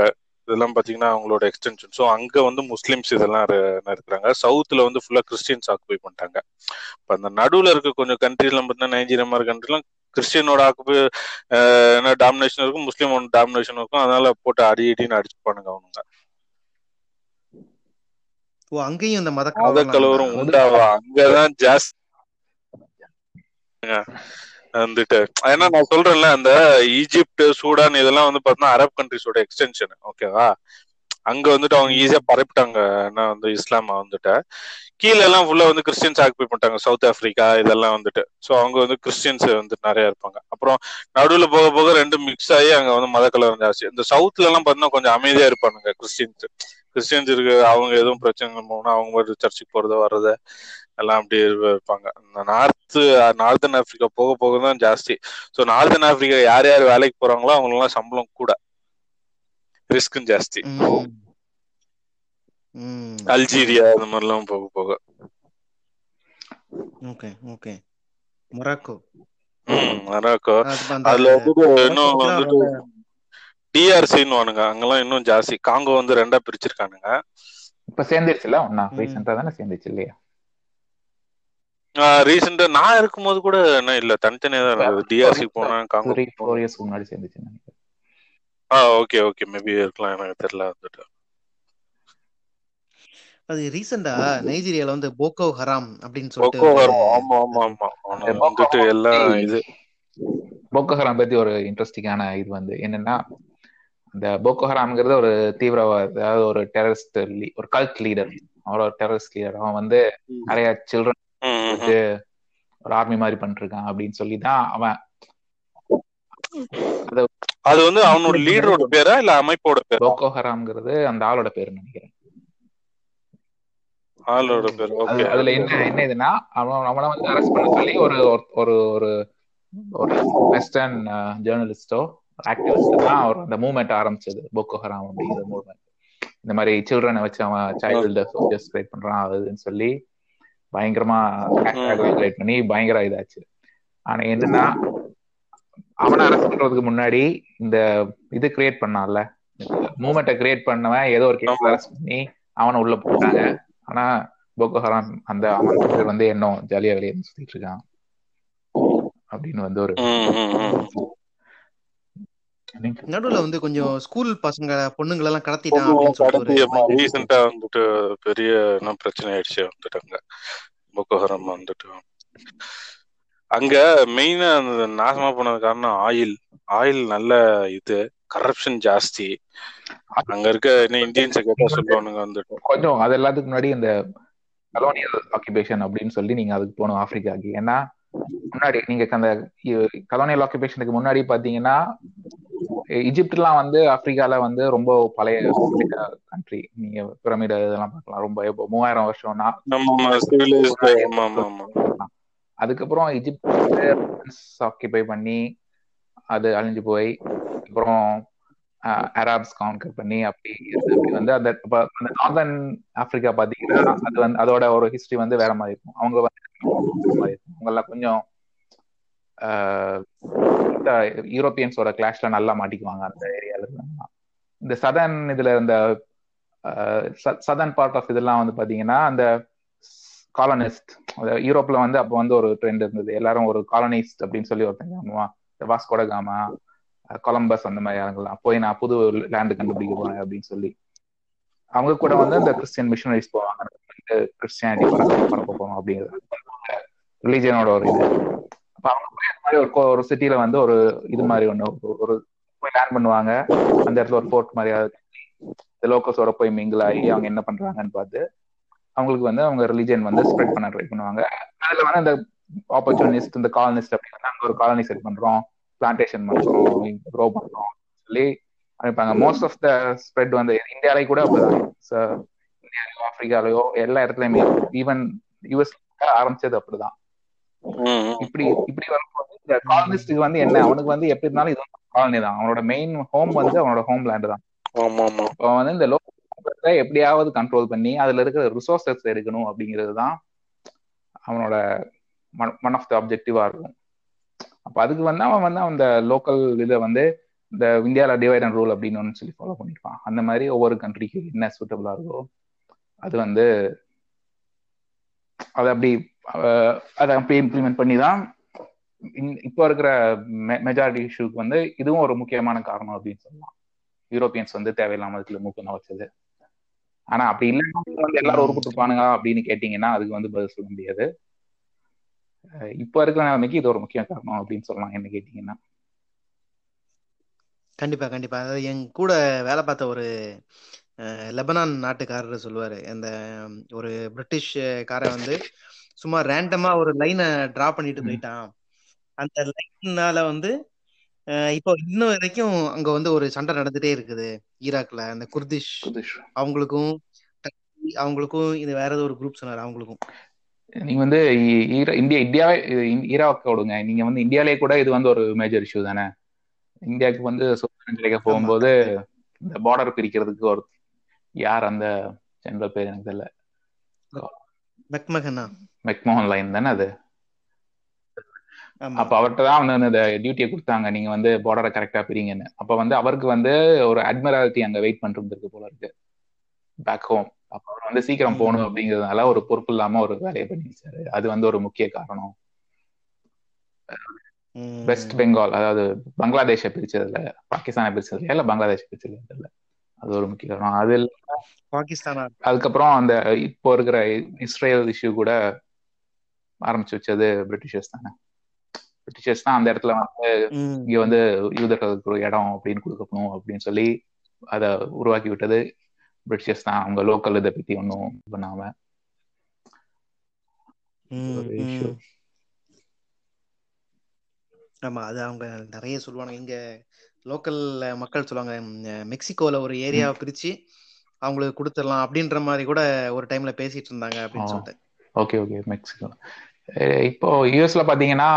C: இதெல்லாம் பாத்தீங்கன்னா அவங்களோட எக்ஸ்டென்ஷன் ஸோ அங்க வந்து முஸ்லிம்ஸ் இதெல்லாம் இரு- இருக்கிறாங்க சவுத்துல வந்து ஃபுல்லா கிறிஸ்டியன்ஸ் ஆக்குபை பண்ணிட்டாங்க. இப்ப அந்த நடுவுல இருக்க கொஞ்சம் கண்ட்ரிலாம் பார்த்தீங்கன்னா நைஜீரியா மாதிரி கண்ட்ரிலாம் கிறிஸ்டியனோட ஆக்குபை என்ன டாமினேஷன் இருக்கும் முஸ்லீமோட டாமினேஷன் இருக்கும். அதனால போட்டு அடி அடின்னு அடிச்சுப்பானுங்க அவனுங்க.
A: ஓ அங்கேயும் இந்த மத
C: மத
A: கலவரம்
C: உண்டாவா அங்கதான் ஜாஸ்தி வந்துட்டு. ஏன்னா நான் சொல்றேன்ல அந்த ஈஜிப்ட் சூடான் இதெல்லாம் வந்து பார்த்தீங்கன்னா அரப் கண்ட்ரிஸோட எக்ஸ்டென்ஷன் ஓகேவா அங்க வந்துட்டு அவங்க ஈஸியா பரப்பிட்டாங்க. என்ன வந்து இஸ்லாம வந்துட்டு. கீழே எல்லாம் ஃபுல்லா வந்து கிறிஸ்டியன்ஸ் ஆக்குபை பண்ணிட்டாங்க. சவுத் ஆப்பிரிக்கா இதெல்லாம் வந்துட்டு. ஸோ அவங்க வந்து கிறிஸ்டியன்ஸ் வந்து நிறைய இருப்பாங்க. அப்புறம் நடுவுல போக போக ரெண்டும் மிக்ஸ் ஆகி அங்க வந்து மத கலவரம் ஜாஸ்தி. இந்த சவுத்ல எல்லாம் பார்த்தீங்கன்னா கொஞ்சம் அமைதியா இருப்பானுங்க கிறிஸ்டியன்ஸ் கிறிஸ்டியன்ஸ் இருக்கு அவங்க எதுவும் பிரச்சனை போனா அவங்க ஒரு சர்ச்சுக்கு போறது வர்றது எல்லாம் அப்படி இருப்ப- இருப்பாங்க நார்த் நார்த்தன் ஆப்பிரிக்கா போக போக தான் ஜாஸ்தி. ஸோ நார்த்தன் ஆப்பிரிக்கா யார் யார் வேலைக்கு போறாங்களோ அவங்களுக்குலாம் சம்பளம் கூட ரிஸ்க்கும் ஜாஸ்தி. அல்ஜீரியா இந்த மாதிரிலாம் போக போக.
A: Okay okay. மொராக்கோ.
C: மொராக்கோ.
A: அது அந்த
C: அதுல வந்துட்டு இன்னும் வந்துட்டு டிஆர்சின்னு வானுங்க அங்கெல்லாம் இன்னும் ஜாஸ்தி. காங்கோ வந்து ரெண்டா பிரிச்சிருக்கானுங்க.
B: இப்ப சேர்ந்துருச்சுல ஒன்னா. ரீசெண்டா தானே சேர்ந்துச்சு இல்லையா?
C: ரீசெண்டா நான் இருக்கும்போது கூட என்ன இல்ல தனித்தனியா தான் இருந்தது. டிஆர்சி போனா காங்கோ
B: த்ரீ ஃபோர் இயர்ஸ் முன்னாடி சேர்ந்துச்சு நினைக்கிறேன்.
C: ஆ ஓகே ஓகே மேபி இருக்கலாம் எனக்கு தெரியல வந்துட்டு.
A: அது ரீசெண்டா நைஜீரியால வந்து போக்கோ ஹராம் அப்படின்னு சொல்லிட்டு
C: ஆமா ஆமா ஆமா வந்துட்டு எல்லாம் இது.
B: போக்கோ ஹராம் பத்தி ஒரு இன்ட்ரெஸ்டிங்கான இது வந்து என்னன்னா இந்த போக்கோ ஹராம்ங்கிறது ஒரு தீவிரவாத அதாவது ஒரு டெரரிஸ்ட் ஒரு கல்ட் லீடர் அவரோட டெரரிஸ்ட் லீடர் அவன் வந்து நிறைய சில்ட்ரன் ஒரு ஆர்மி மாதிரி பண்ணிட்டு இருக்கான் அப்படின்னு சொல்லி தான் அவன்
C: அது வந்து அவனோட லீடரோட பேரா இல்ல அமைப்போட பேரா?
B: போக்கோ ஹராம்ங்கிறது அந்த ஆளோட பேர் நினைக்கிறேன்.
C: ஆளோட பேர்
B: அதுல என்ன என்ன இதுன்னா அவன் அவனை வந்து அரெஸ்ட் பண்ண சொல்லி ஒரு ஒரு ஒரு ஒரு வெஸ்டர்ன் ஜேர்னலிஸ்டோ ஆக்டிவிஸ்ட் தான் அவர் அந்த மூவ்மெண்ட் ஆரம்பிச்சது. போக்கோ ஹராம் அப்படிங்கிற மூவ்மெண்ட் இந்த மாதிரி சில்ட்ரனை வச்சு அவன் சைல்டு சோல்ஜர்ஸ் கிரியேட் பண்றான் அது இதுன்னு சொல்லி பயங்கரமா கிரியேட் பண்ணி பயங்கர இதாச்சு. ஆனா என்னன்னா அவனை அரெஸ்ட் பண்றதுக்கு முன்னாடி இந்த இது கிரியேட் பண்ணான்ல. மூமெண்ட்டை கிரியேட் பண்ணவன் ஏதோ ஒரு கேஸ் அரெஸ்ட் பண்ணி அவனை உள்ள போட்டாங்க. ஆனா போக்கோ ஹராம் அந்த அவன் வந்து இன்னும் ஜாலியா வெளியே சுத்திட்டு இருக்கான். அப்படின்னு வந்து ஒரு
A: நடுவுல வந்து கொஞ்சம் ஸ்கூல் பசங்க பொண்ணுங்களை எல்லாம் கடத்திட்டான் அப்படின்னு
C: ரீசெண்டா வந்துட்டு பெரிய என்ன பிரச்சனை ஆயிடுச்சு வந்துட்டாங்க. பொக்கோ ஹரம் வந்துட்டு. அங்க மெயினா அந்த நாசமா போனது காரணம் ஆயில் ஆயில் நல்ல இது கரப்ஷன் ஜாஸ்தி. அங்க இருக்க என்ன இந்தியன்ஸை கேட்டா சொல்லுவானுங்க வந்துட்டு.
B: கொஞ்சம் அது எல்லாத்துக்கு முன்னாடி இந்த கலோனியல் ஆக்குபேஷன் அப்படின்னு சொல்லி நீங்க அதுக்கு போகணும் ஆப்பிரிக்காக்கு ஏன்னா முன்னாடி நீங்க அந்த கலோனியல் ஆக்குபேஷனுக்கு முன்னாடி பாத்தீங்கன்னா எஜிப்ட்லாம் வந்து ஆப்பிரிக்கால வந்து ரொம்ப பழைய கண்ட்ரி நீங்க பிரமிட் இதெல்லாம் பார்க்கலாம். ரொம்ப இப்போ மூவாயிரம் வருஷம்னா அதுக்கப்புறம் எஜிப்ட் ஆக்கிபை பண்ணி அது அழிஞ்சு போய் அப்புறம் அராப்ஸ் கான்கர் பண்ணி அப்படி வந்து அந்த அந்த நார்தர்ன் ஆப்பிரிக்கா பாத்தீங்கன்னா அது வந்து அதோட ஒரு ஹிஸ்டரி வந்து வேற மாதிரி இருக்கும். அவங்க வந்து அவங்க எல்லாம் கொஞ்சம் யூரோப்பியன்ஸோட கிளாஷ்ல நல்லா மாட்டிக்குவாங்க அந்த ஏரியால இந்த சதன் இதுல இந்த சதன் பார்ட் ஆஃப் இதெல்லாம் வந்து பாத்தீங்கன்னா அந்த காலனிஸ்ட் யூரோப்ல வந்து அப்போ வந்து ஒரு ட்ரெண்ட் இருந்தது. எல்லாரும் ஒரு காலனிஸ்ட் அப்படின்னு சொல்லி ஒருத்தங்க வாஸ்கோடகாமா கொலம்பஸ் அந்த மாதிரி ஆளுங்களாம் போய் நான் புது லேண்டு கண்டுபிடிக்க போறேன் அப்படின்னு சொல்லி. அவங்க கூட வந்து இந்த கிறிஸ்டியன் மிஷனரிஸ் போவாங்க. கிறிஸ்டியானிட்டி பரப்ப போறோம் அப்படிங்கிறது. ரிலீஜியனோட ஒரு இது. மாதிரி ஒரு ஒரு சிட்டில வந்து ஒரு இது மாதிரி ஒண்ணு ஒரு போய் லேண்ட் பண்ணுவாங்க. அந்த இடத்துல ஒரு போர்ட் மாதிரி இந்த லோக்கல்ஸோட போய் மிங்கிள் ஆகி அவங்க என்ன பண்றாங்கன்னு பார்த்து அவங்களுக்கு வந்து அவங்க ரிலீஜியன் வந்து ஸ்ப்ரெட் பண்ண ட்ரை பண்ணுவாங்க. அதுல வந்து அந்த ஆப்பர்ச்சுனிஸ்ட் இந்த காலனிஸ்ட் அப்படின்னா அங்கே ஒரு காலனி செட் பண்றோம் பிளான்டேஷன் பண்றோம் க்ரோ பண்றோம் சொல்லி அனுப்பாங்க மோஸ்ட் ஆஃப் த ஸ்ப்ரெட் வந்து இந்தியாலே கூட அப்படிதான். இந்தியாலயோ ஆப்பிரிக்காலயோ எல்லா இடத்துலயுமே ஈவன் யூஎஸ் ஆரம்பிச்சது அப்படிதான். இப்படி இப்படி வரும்போது இந்த காலனிஸ்டுக்கு வந்து என்ன? அவனுக்கு வந்து எப்படி இருந்தாலும் இது காலனி தான். அவனோட மெயின் ஹோம் வந்து அவனோட ஹோம் லேண்ட் தான் அவன் வந்து இந்த லோக்கல் எப்படியாவது கண்ட்ரோல் பண்ணி அதுல இருக்கிற ரிசோர்சஸ் எடுக்கணும் அப்படிங்கிறது தான் அவனோட ஒன் ஆஃப் த அப்ஜெக்டிவா இருக்கும். அப்ப அதுக்கு வந்து அவன் வந்து அந்த லோக்கல் இதை வந்து இந்த இந்தியாவில் டிவைட் அண்ட் ரூல் அப்படின்னு சொல்லி ஃபாலோ பண்ணிருப்பான். அந்த மாதிரி ஒவ்வொரு கண்ட்ரிக்கு என்ன சூட்டபிளா இருக்கோ அது வந்து அதை அப்படி அதை அப்படி இம்ப்ளிமெண்ட் பண்ணி தான் இப்போ இருக்கிற மெஜாரிட்டி இஷ்யூக்கு வந்து இதுவும் ஒரு முக்கியமான காரணம் அப்படின்னு சொல்லலாம். யூரோப்பியன்ஸ் வந்து தேவையில்லாம இதுல மூக்கம் வச்சது? ஆனா அப்படி இல்லைன்னா வந்து எல்லாரும் உருப்பிட்டுருப்பானுங்க அப்படின்னு கேட்டீங்கன்னா அதுக்கு வந்து பதில் சொல்ல முடியாது. இப்போ இருக்கிற நிலைமைக்கு இது ஒரு முக்கிய காரணம் அப்படின்னு சொல்லலாம் என்ன கேட்டீங்கன்னா.
A: கண்டிப்பா கண்டிப்பா. அதாவது என் கூட வேலை பார்த்த ஒரு லெபனான் நாட்டுக்காரர் சொல்லுவாரு. அந்த ஒரு பிரிட்டிஷ் காரை வந்து சும்மா ரேண்டமா ஒரு லைனை டிரா பண்ணிட்டு போயிட்டான். அந்த லைன்னால வந்து இப்போ இன்னும் வரைக்கும் அங்க வந்து ஒரு சண்டை நடந்துட்டே இருக்குது ஈராக்ல. அந்த குர்திஷ் அவங்களுக்கும் அவங்களுக்கும் இது வேற ஏதோ ஒரு குரூப் சொன்னாரு அவங்களுக்கும்.
B: நீங்க வந்து இந்தியா இந்தியாவே ஈராக்க விடுங்க. நீங்க வந்து இந்தியாலே கூட இது வந்து ஒரு மேஜர் இஷ்யூ தானே? இந்தியாவுக்கு வந்து சுதந்திரம் கிடைக்க போகும்போது இந்த பார்டர் பிரிக்கிறதுக்கு ஒரு யார் அந்த ஜெனரல் பேர் எனக்கு தெரியல.
A: மெக்மகனா?
B: மெக்மோகன் லைன் தானே அது? அப்ப அவர்கிட்ட தான் வந்து அந்த டியூட்டியை கொடுத்தாங்க. நீங்க வந்து பார்டரை கரெக்டா பிரிங்கன்னு. அப்ப வந்து அவருக்கு வந்து ஒரு அட்மிராலிட்டி அங்க வெயிட் பண்ணிட்டு போல இருக்கு. பேக் ஹோம் அப்ப அவர் வந்து சீக்கிரம் போகணும் அப்படிங்கிறதுனால ஒரு பொறுப்பு இல்லாம ஒரு வேலையை பண்ணிச்சாரு அது வந்து ஒரு முக்கிய காரணம். வெஸ்ட் பெங்கால் அதாவது பங்களாதேஷை பிரிச்சதுல பாகிஸ்தானை பிரிச்சதுல இல்ல பங்களாதேஷ் பிரிச்சதுல? அது ஒரு முக்கிய காரணம். அது
A: பாகிஸ்தான்?
B: அதுக்கப்புறம் அந்த இப்போ இருக்கிற இஸ்ரேல் இஷ்யூ கூட ஆரம்பிச்சு வச்சது பிரிட்டிஷர்ஸ் தானே. பிரிட்டிஷர்ஸ் தான் அந்த இடத்துல வந்து இங்க வந்து யூதர்களுக்கு ஒரு இடம் அப்படின்னு கொடுக்கணும் அப்படின்னு சொல்லி அதை உருவாக்கி விட்டது. பிரிட்டிஷர்ஸ் தான். அவங்க லோக்கல் இதை பத்தி ஒன்றும் பண்ணாம.
A: ஆமா அது அவங்க நிறைய சொல்லுவாங்க இங்க லோக்கல் மக்கள் சொல்லுவாங்க மெக்சிகோல ஒரு ஏரியாவை பிரிச்சு அவங்களுக்கு கொடுத்துடலாம் அப்படின்ற மாதிரி கூட ஒரு டைம்ல பேசிட்டு இருந்தாங்க அப்படின்னு சொல்லிட்டு.
B: Okay okay Mexico. இப்போ யூஎஸ்ல பாத்தீங்கன்னா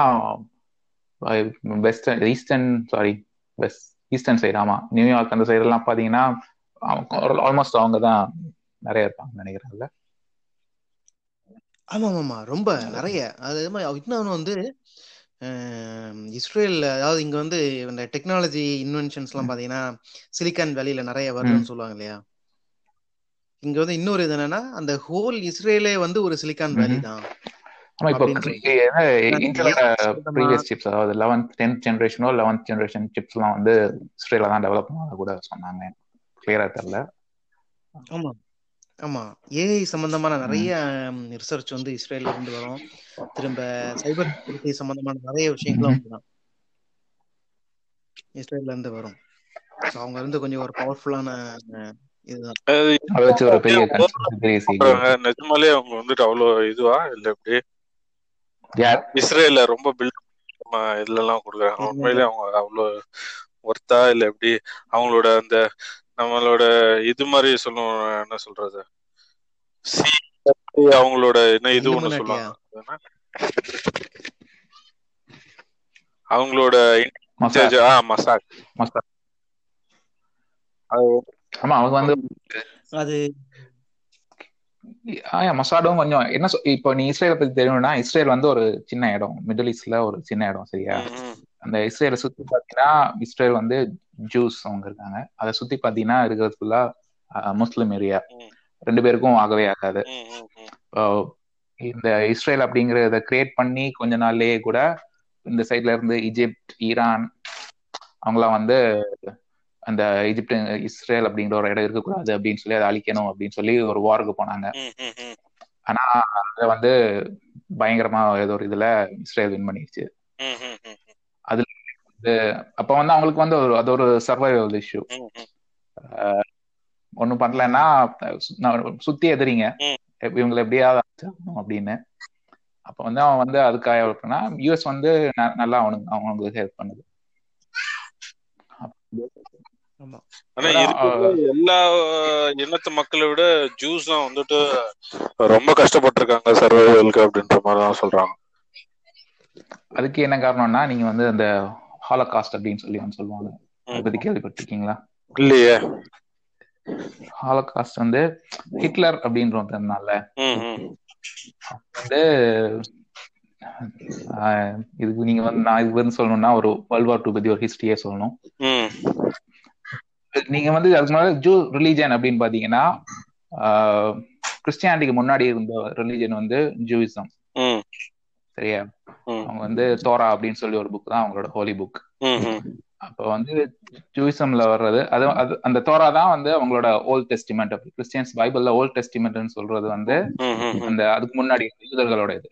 B: western eastern sorry west eastern side ஆமா நியூயார்க் அந்த சைடு எல்லாம் பாத்தீங்கன்னா ஆல்மோஸ்ட் அவங்க தான் நிறைய இருப்பாங்க நினைக்கிறேன்ல
A: ஆமா ஆமா ரொம்ப நிறைய. அது மாதிரி இன்னொன்று வந்து அஹ், இஸ்ரேல் அதாவது இங்க வந்து இந்த டெக்னாலஜி இன்வென்ஷன்ஸ் எல்லாம் பாத்தீங்கன்னா சிலிக்கான் வேலியில நிறைய வருதுன்னு சொல்லுவாங்க இல்லையா? இங்க வந்து இன்னொரு இது என்னன்னா அந்த ஹோல் இஸ்ரேலே வந்து ஒரு சிலிக்கான் வேலி. தான்.
B: இப்போ சிப்ஸ் அதாவது லெவன்த் டென்த் ஜென்ரேஷனோ லெவன்த் ஜென்ரேஷன் சிப்ஸ் எல்லாம் வந்து இஸ்ரேல தான் டெவலப் பண்ணாத கூட சொன்னாங்க. கிளியரா தெரியல.
A: ஆமா. ஆமா. ஏஐ சம்பந்தமான நிறைய ரிசர்ச் வந்து இஸ்ரேல்ல இருந்து வரும். திரும்ப சைபர் செக்யூரிட்டி சம்பந்தமான நிறைய விஷயங்களும். அப்படிதான். இஸ்ரேல்ல இருந்து வரும். அவங்க இருந்து கொஞ்சம் ஒரு பவர்ஃபுல்லான
C: நிஜமாலே அவங்க வந்துட்டு அவ்வளோ இதுவா? இல்ல எப்படி? இஸ்ரேல ரொம்ப பில்ட் இதுல எல்லாம் கொடுக்குறாங்க. உண்மையிலே அவங்க அவ்வளோ ஒர்த்தா இல்ல எப்படி? அவங்களோட அந்த நம்மளோட இது மாதிரி சொல்லுவோம் என்ன சொல்றது? சி அவங்களோட என்ன இது ஒண்ணு சொல்லுவாங்க? அவங்களோட மசாக் அது
B: ஆமா அவங்க வந்து
A: அது
B: ஆயா மொசாடும் கொஞ்சம் என்ன இப்போ நீ இஸ்ரேலை பத்தி தெரியணும்னா இஸ்ரேல் வந்து ஒரு சின்ன இடம். மிடில் ஈஸ்ட்ல ஒரு சின்ன இடம் சரியா? அந்த இஸ்ரேலை சுத்தி பாத்தீங்கன்னா இஸ்ரேல் வந்து ஜூஸ் அவங்க இருக்காங்க. அதை சுத்தி பாத்தீங்கன்னா இருக்கிறது ஃபுல்லா முஸ்லிம் ஏரியா. ரெண்டு பேருக்கும் ஆகவே ஆகாது. இந்த இஸ்ரேல் அப்படிங்கறத கிரியேட் பண்ணி கொஞ்ச நாள்லயே கூட இந்த சைட்ல இருந்து ஈஜிப்ட் ஈரான் அவங்களாம் வந்து அந்த ஈஜிப்ட் இஸ்ரேல் அப்படிங்கிற ஒரு இடம் இருக்கக்கூடாது அப்படின்னு சொல்லி அதை அழிக்கணும் அப்படின்னு சொல்லி ஒரு வாருக்கு போனாங்க. ஆனா அதை வந்து பயங்கரமா ஏதோ ஒரு இதுல இஸ்ரேல் வின் பண்ணிடுச்சு. அதுல வந்து அப்ப வந்து அவங்களுக்கு வந்து ஒரு அது ஒரு சர்வைவல் இஷ்யூ
C: ம், ம்.
B: ஒண்ணும் பண்ணலன்னா சுத்தி எதிரிங்க. இவங்களை எப்படியாவது அப்படின்னு. அப்ப வந்து அவன் வந்து அதுக்காக இருக்குன்னா யூஎஸ் வந்து ந- நல்லா அவனுக்கு அவங்களுக்கு ஹெல்ப் பண்ணுது
C: எல்லா இனத்து மக்களை விட ஜூஸ் தான் வந்துட்டு ரொம்ப கஷ்டப்பட்டிருக்காங்க சர்வைவலுக்கு அப்படின்ற மாதிரி தான் சொல்றாங்க.
B: அதுக்கு என்ன காரணம்னா நீங்க வந்து அந்த ஹாலகாஸ்ட் அப்படின்னு சொல்லி வந்து சொல்லுவாங்க. அதை பத்தி கேள்விப்பட்டிருக்கீங்களா?
C: இல்லையே.
B: ஹாலகாஸ்ட் வந்து ஹிட்லர் அப்படின்ற ஒருத்தனால. வந்து இதுக்கு நீங்க வந்து நான் இதுக்கு வந்து சொல்லணும்னா ஒரு வேர்ல்ட் வார் டூ பத்தி ஒரு ஹிஸ்டரியே சொல்லணும். நீங்க வந்து அதுக்கு முன்னாடி ஜூ ரிலீஜன் அப்படின்னு பாத்தீங்கன்னா கிறிஸ்டியானிட்டிக்கு முன்னாடி இருந்த ரிலீஜன் வந்து ஜூயிசம்
C: ம்,
B: சரியா? அவங்க வந்து தோரா அப்படின்னு சொல்லி ஒரு புக் தான் அவங்களோட ஹோலி புக். அப்போ வந்து ஜூயிசம்ல வர்றது அது அந்த தோரா தான் வந்து அவங்களோட ஓல்ட் டெஸ்டிமெண்ட் கிறிஸ்டியன்ஸ் பைபிள்ல ஓல்ட் டெஸ்டிமெண்ட்னு சொல்றது வந்து. அந்த அதுக்கு முன்னாடி யூதர்களோட இது.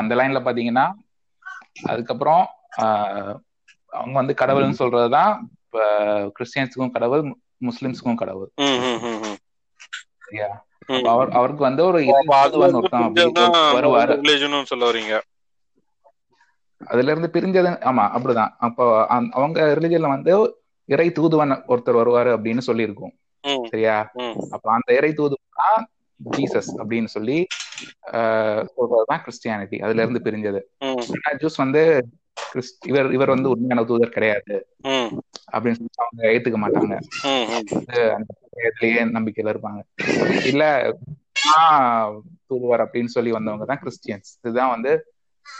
B: அந்த லைன்ல பாத்தீங்கன்னா அதுக்கப்புறம் அவங்க வந்து கடவுள்னு சொல்றதுதான் இப்ப கிறிஸ்டியன்ஸுக்கும் கடவுள் முஸ்லிம்ஸுக்கும் கடவுள். அவர் அவருக்கு வந்து ஒரு அப்படி வருவாரு. அதுல இருந்து பிரிஞ்சது ஆமா அப்படிதான். அப்போ அவங்க ரிலிஜன்ல வந்து இறை தூதுவன் ஒருத்தர் வருவாரு அப்படின்னு சொல்லியிருக்கோம். சரியா? அப்ப அந்த இறை தூதுவன் ஜீசஸ் அப்படின்னு சொல்லி சொல்றதுதான் கிறிஸ்டியானிட்டி அதுல இருந்து பிரிஞ்சது. ஜூஸ் வந்து இவர் இவர் வந்து உண்மையான தூதர் கிடையாது. அப்படின்னு சொல்லி அவங்க ஏத்துக்க மாட்டாங்க. அந்த நம்பிக்கையில இருப்பாங்க. இல்ல தூதுவர் அப்படின்னு சொல்லி வந்தவங்க தான் கிறிஸ்டியன்ஸ் இதுதான் வந்து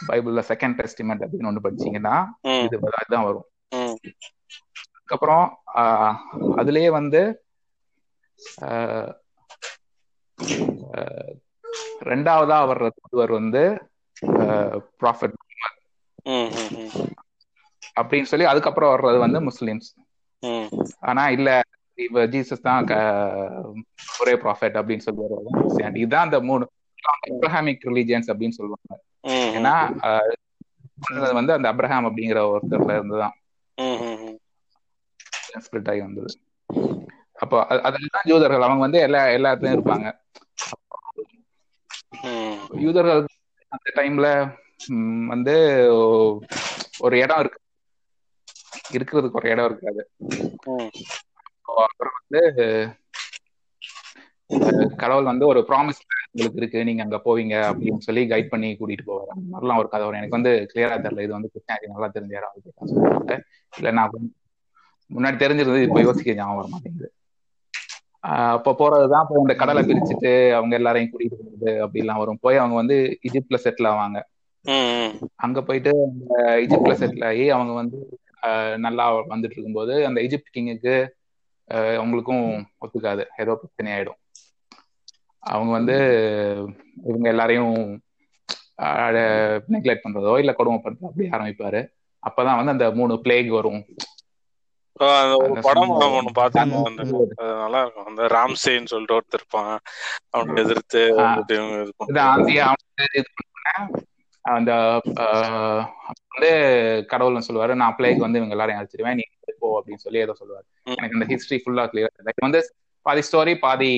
B: பைபிள்ல செகண்ட் டெஸ்டிமெண்ட் அப்படின்னு ஒண்ணு படிச்சீங்கன்னா இது இதுதான் வரும். அதுக்கப்புறம் அதுலயே வந்து ரெண்டாவதா வர்ற தூதுவர் வந்து ப்ராஃபிட். அப்படின்னு சொல்லி அதுக்கப்புறம் வர்றது வந்து முஸ்லிம்ஸ். ஆனா இல்ல இவ ஜீசஸ் தான் ஒரே ப்ராஃபெட் அப்படின்னு சொல்லி கிறிஸ்டியானிட்டி இதுதான் அந்த மூணு. அப்ரஹாமிக் ரிலீஜியன்ஸ் அப்படின்னு சொல்லுவாங்க. ஏன்னா வந்து அந்த அப்ரஹாம் அப்படிங்கிற ஒருத்தர்ல இருந்துதான். ஸ்பிளிட் ஆகி வந்தது. அப்போ அது- அதுலதான் யூதர்கள் அவங்க வந்து எல்லா எல்லாத்துலயும் இருப்பாங்க. யூதர்கள் அந்த டைம்ல வந்து ஒரு இடம் இருக்கு. இருக்கிறதுக்கு ஒரு இடம் இருக்காது. அப்புறம் வந்து கடவுள் வந்து ஒரு ப்ராமிஸ் உங்களுக்கு இருக்கு நீங்க அங்க போவீங்க அப்படின்னு சொல்லி கைட் பண்ணி கூட்டிட்டு போவாரு. அந்த மாதிரிலாம் ஒரு கதை வரும். எனக்கு வந்து கிளியரா தெரியல. இது வந்து கிருஷ்ணாஜி நல்லா தெரிஞ்ச யாராவது இல்ல நான் முன்னாடி தெரிஞ்சிருந்தது இப்ப யோசிக்க ஞாபகம் வர மாட்டேங்குது. ஆஹ் அப்ப போறதுதான் இப்போ இந்த கடலை பிரிச்சுட்டு அவங்க எல்லாரையும் கூட்டிட்டு போறது அப்படிலாம் வரும். போய் அவங்க வந்து இஜிப்ட்ல செட்டில் ஆவாங்க. அங்க போயிட்டு அந்த இஜிப்ட்ல செட்டில் ஆகி அவங்க வந்து நல்லா வந்துட்டு இருக்கும்போது அந்த இஜிப்ட் கிங்குக்கு அவங்களுக்கும் ஒத்துக்காது. ஏதோ பிரச்சனை ஆயிடும் அவங்க வந்து இவங்க எல்லாரையும் நெக்லெக்ட் பண்றதோ இல்ல கொடுமை பண்றதோ அப்படி ஆரம்பிப்பாரு. அப்பதான் வந்து அந்த மூணு பிளேக் வரும்.
C: படம் ஒண்ணு பார்த்திருந்தோம்
A: ம்,
C: அந்த
A: ம்.
C: அது நல்லா இருக்கும். அந்த ராம்சேன்னு சொல்லிட்டு ஒருத்தர் இருப்பான். அவனை எதிர்த்து
B: அந்த வந்து கடவுள்னு சொல்லுவாரு. நான் பிளேக் வந்து இவங்க எல்லாரையும் அழைச்சிருவேன். நீ போ அப்படின்னு சொல்லி ஏதோ சொல்லுவாரு. எனக்கு அந்த ஹிஸ்டரி ஃபுல்லா கிளியர் வந்து பாதி ஸ்டோரி பாதி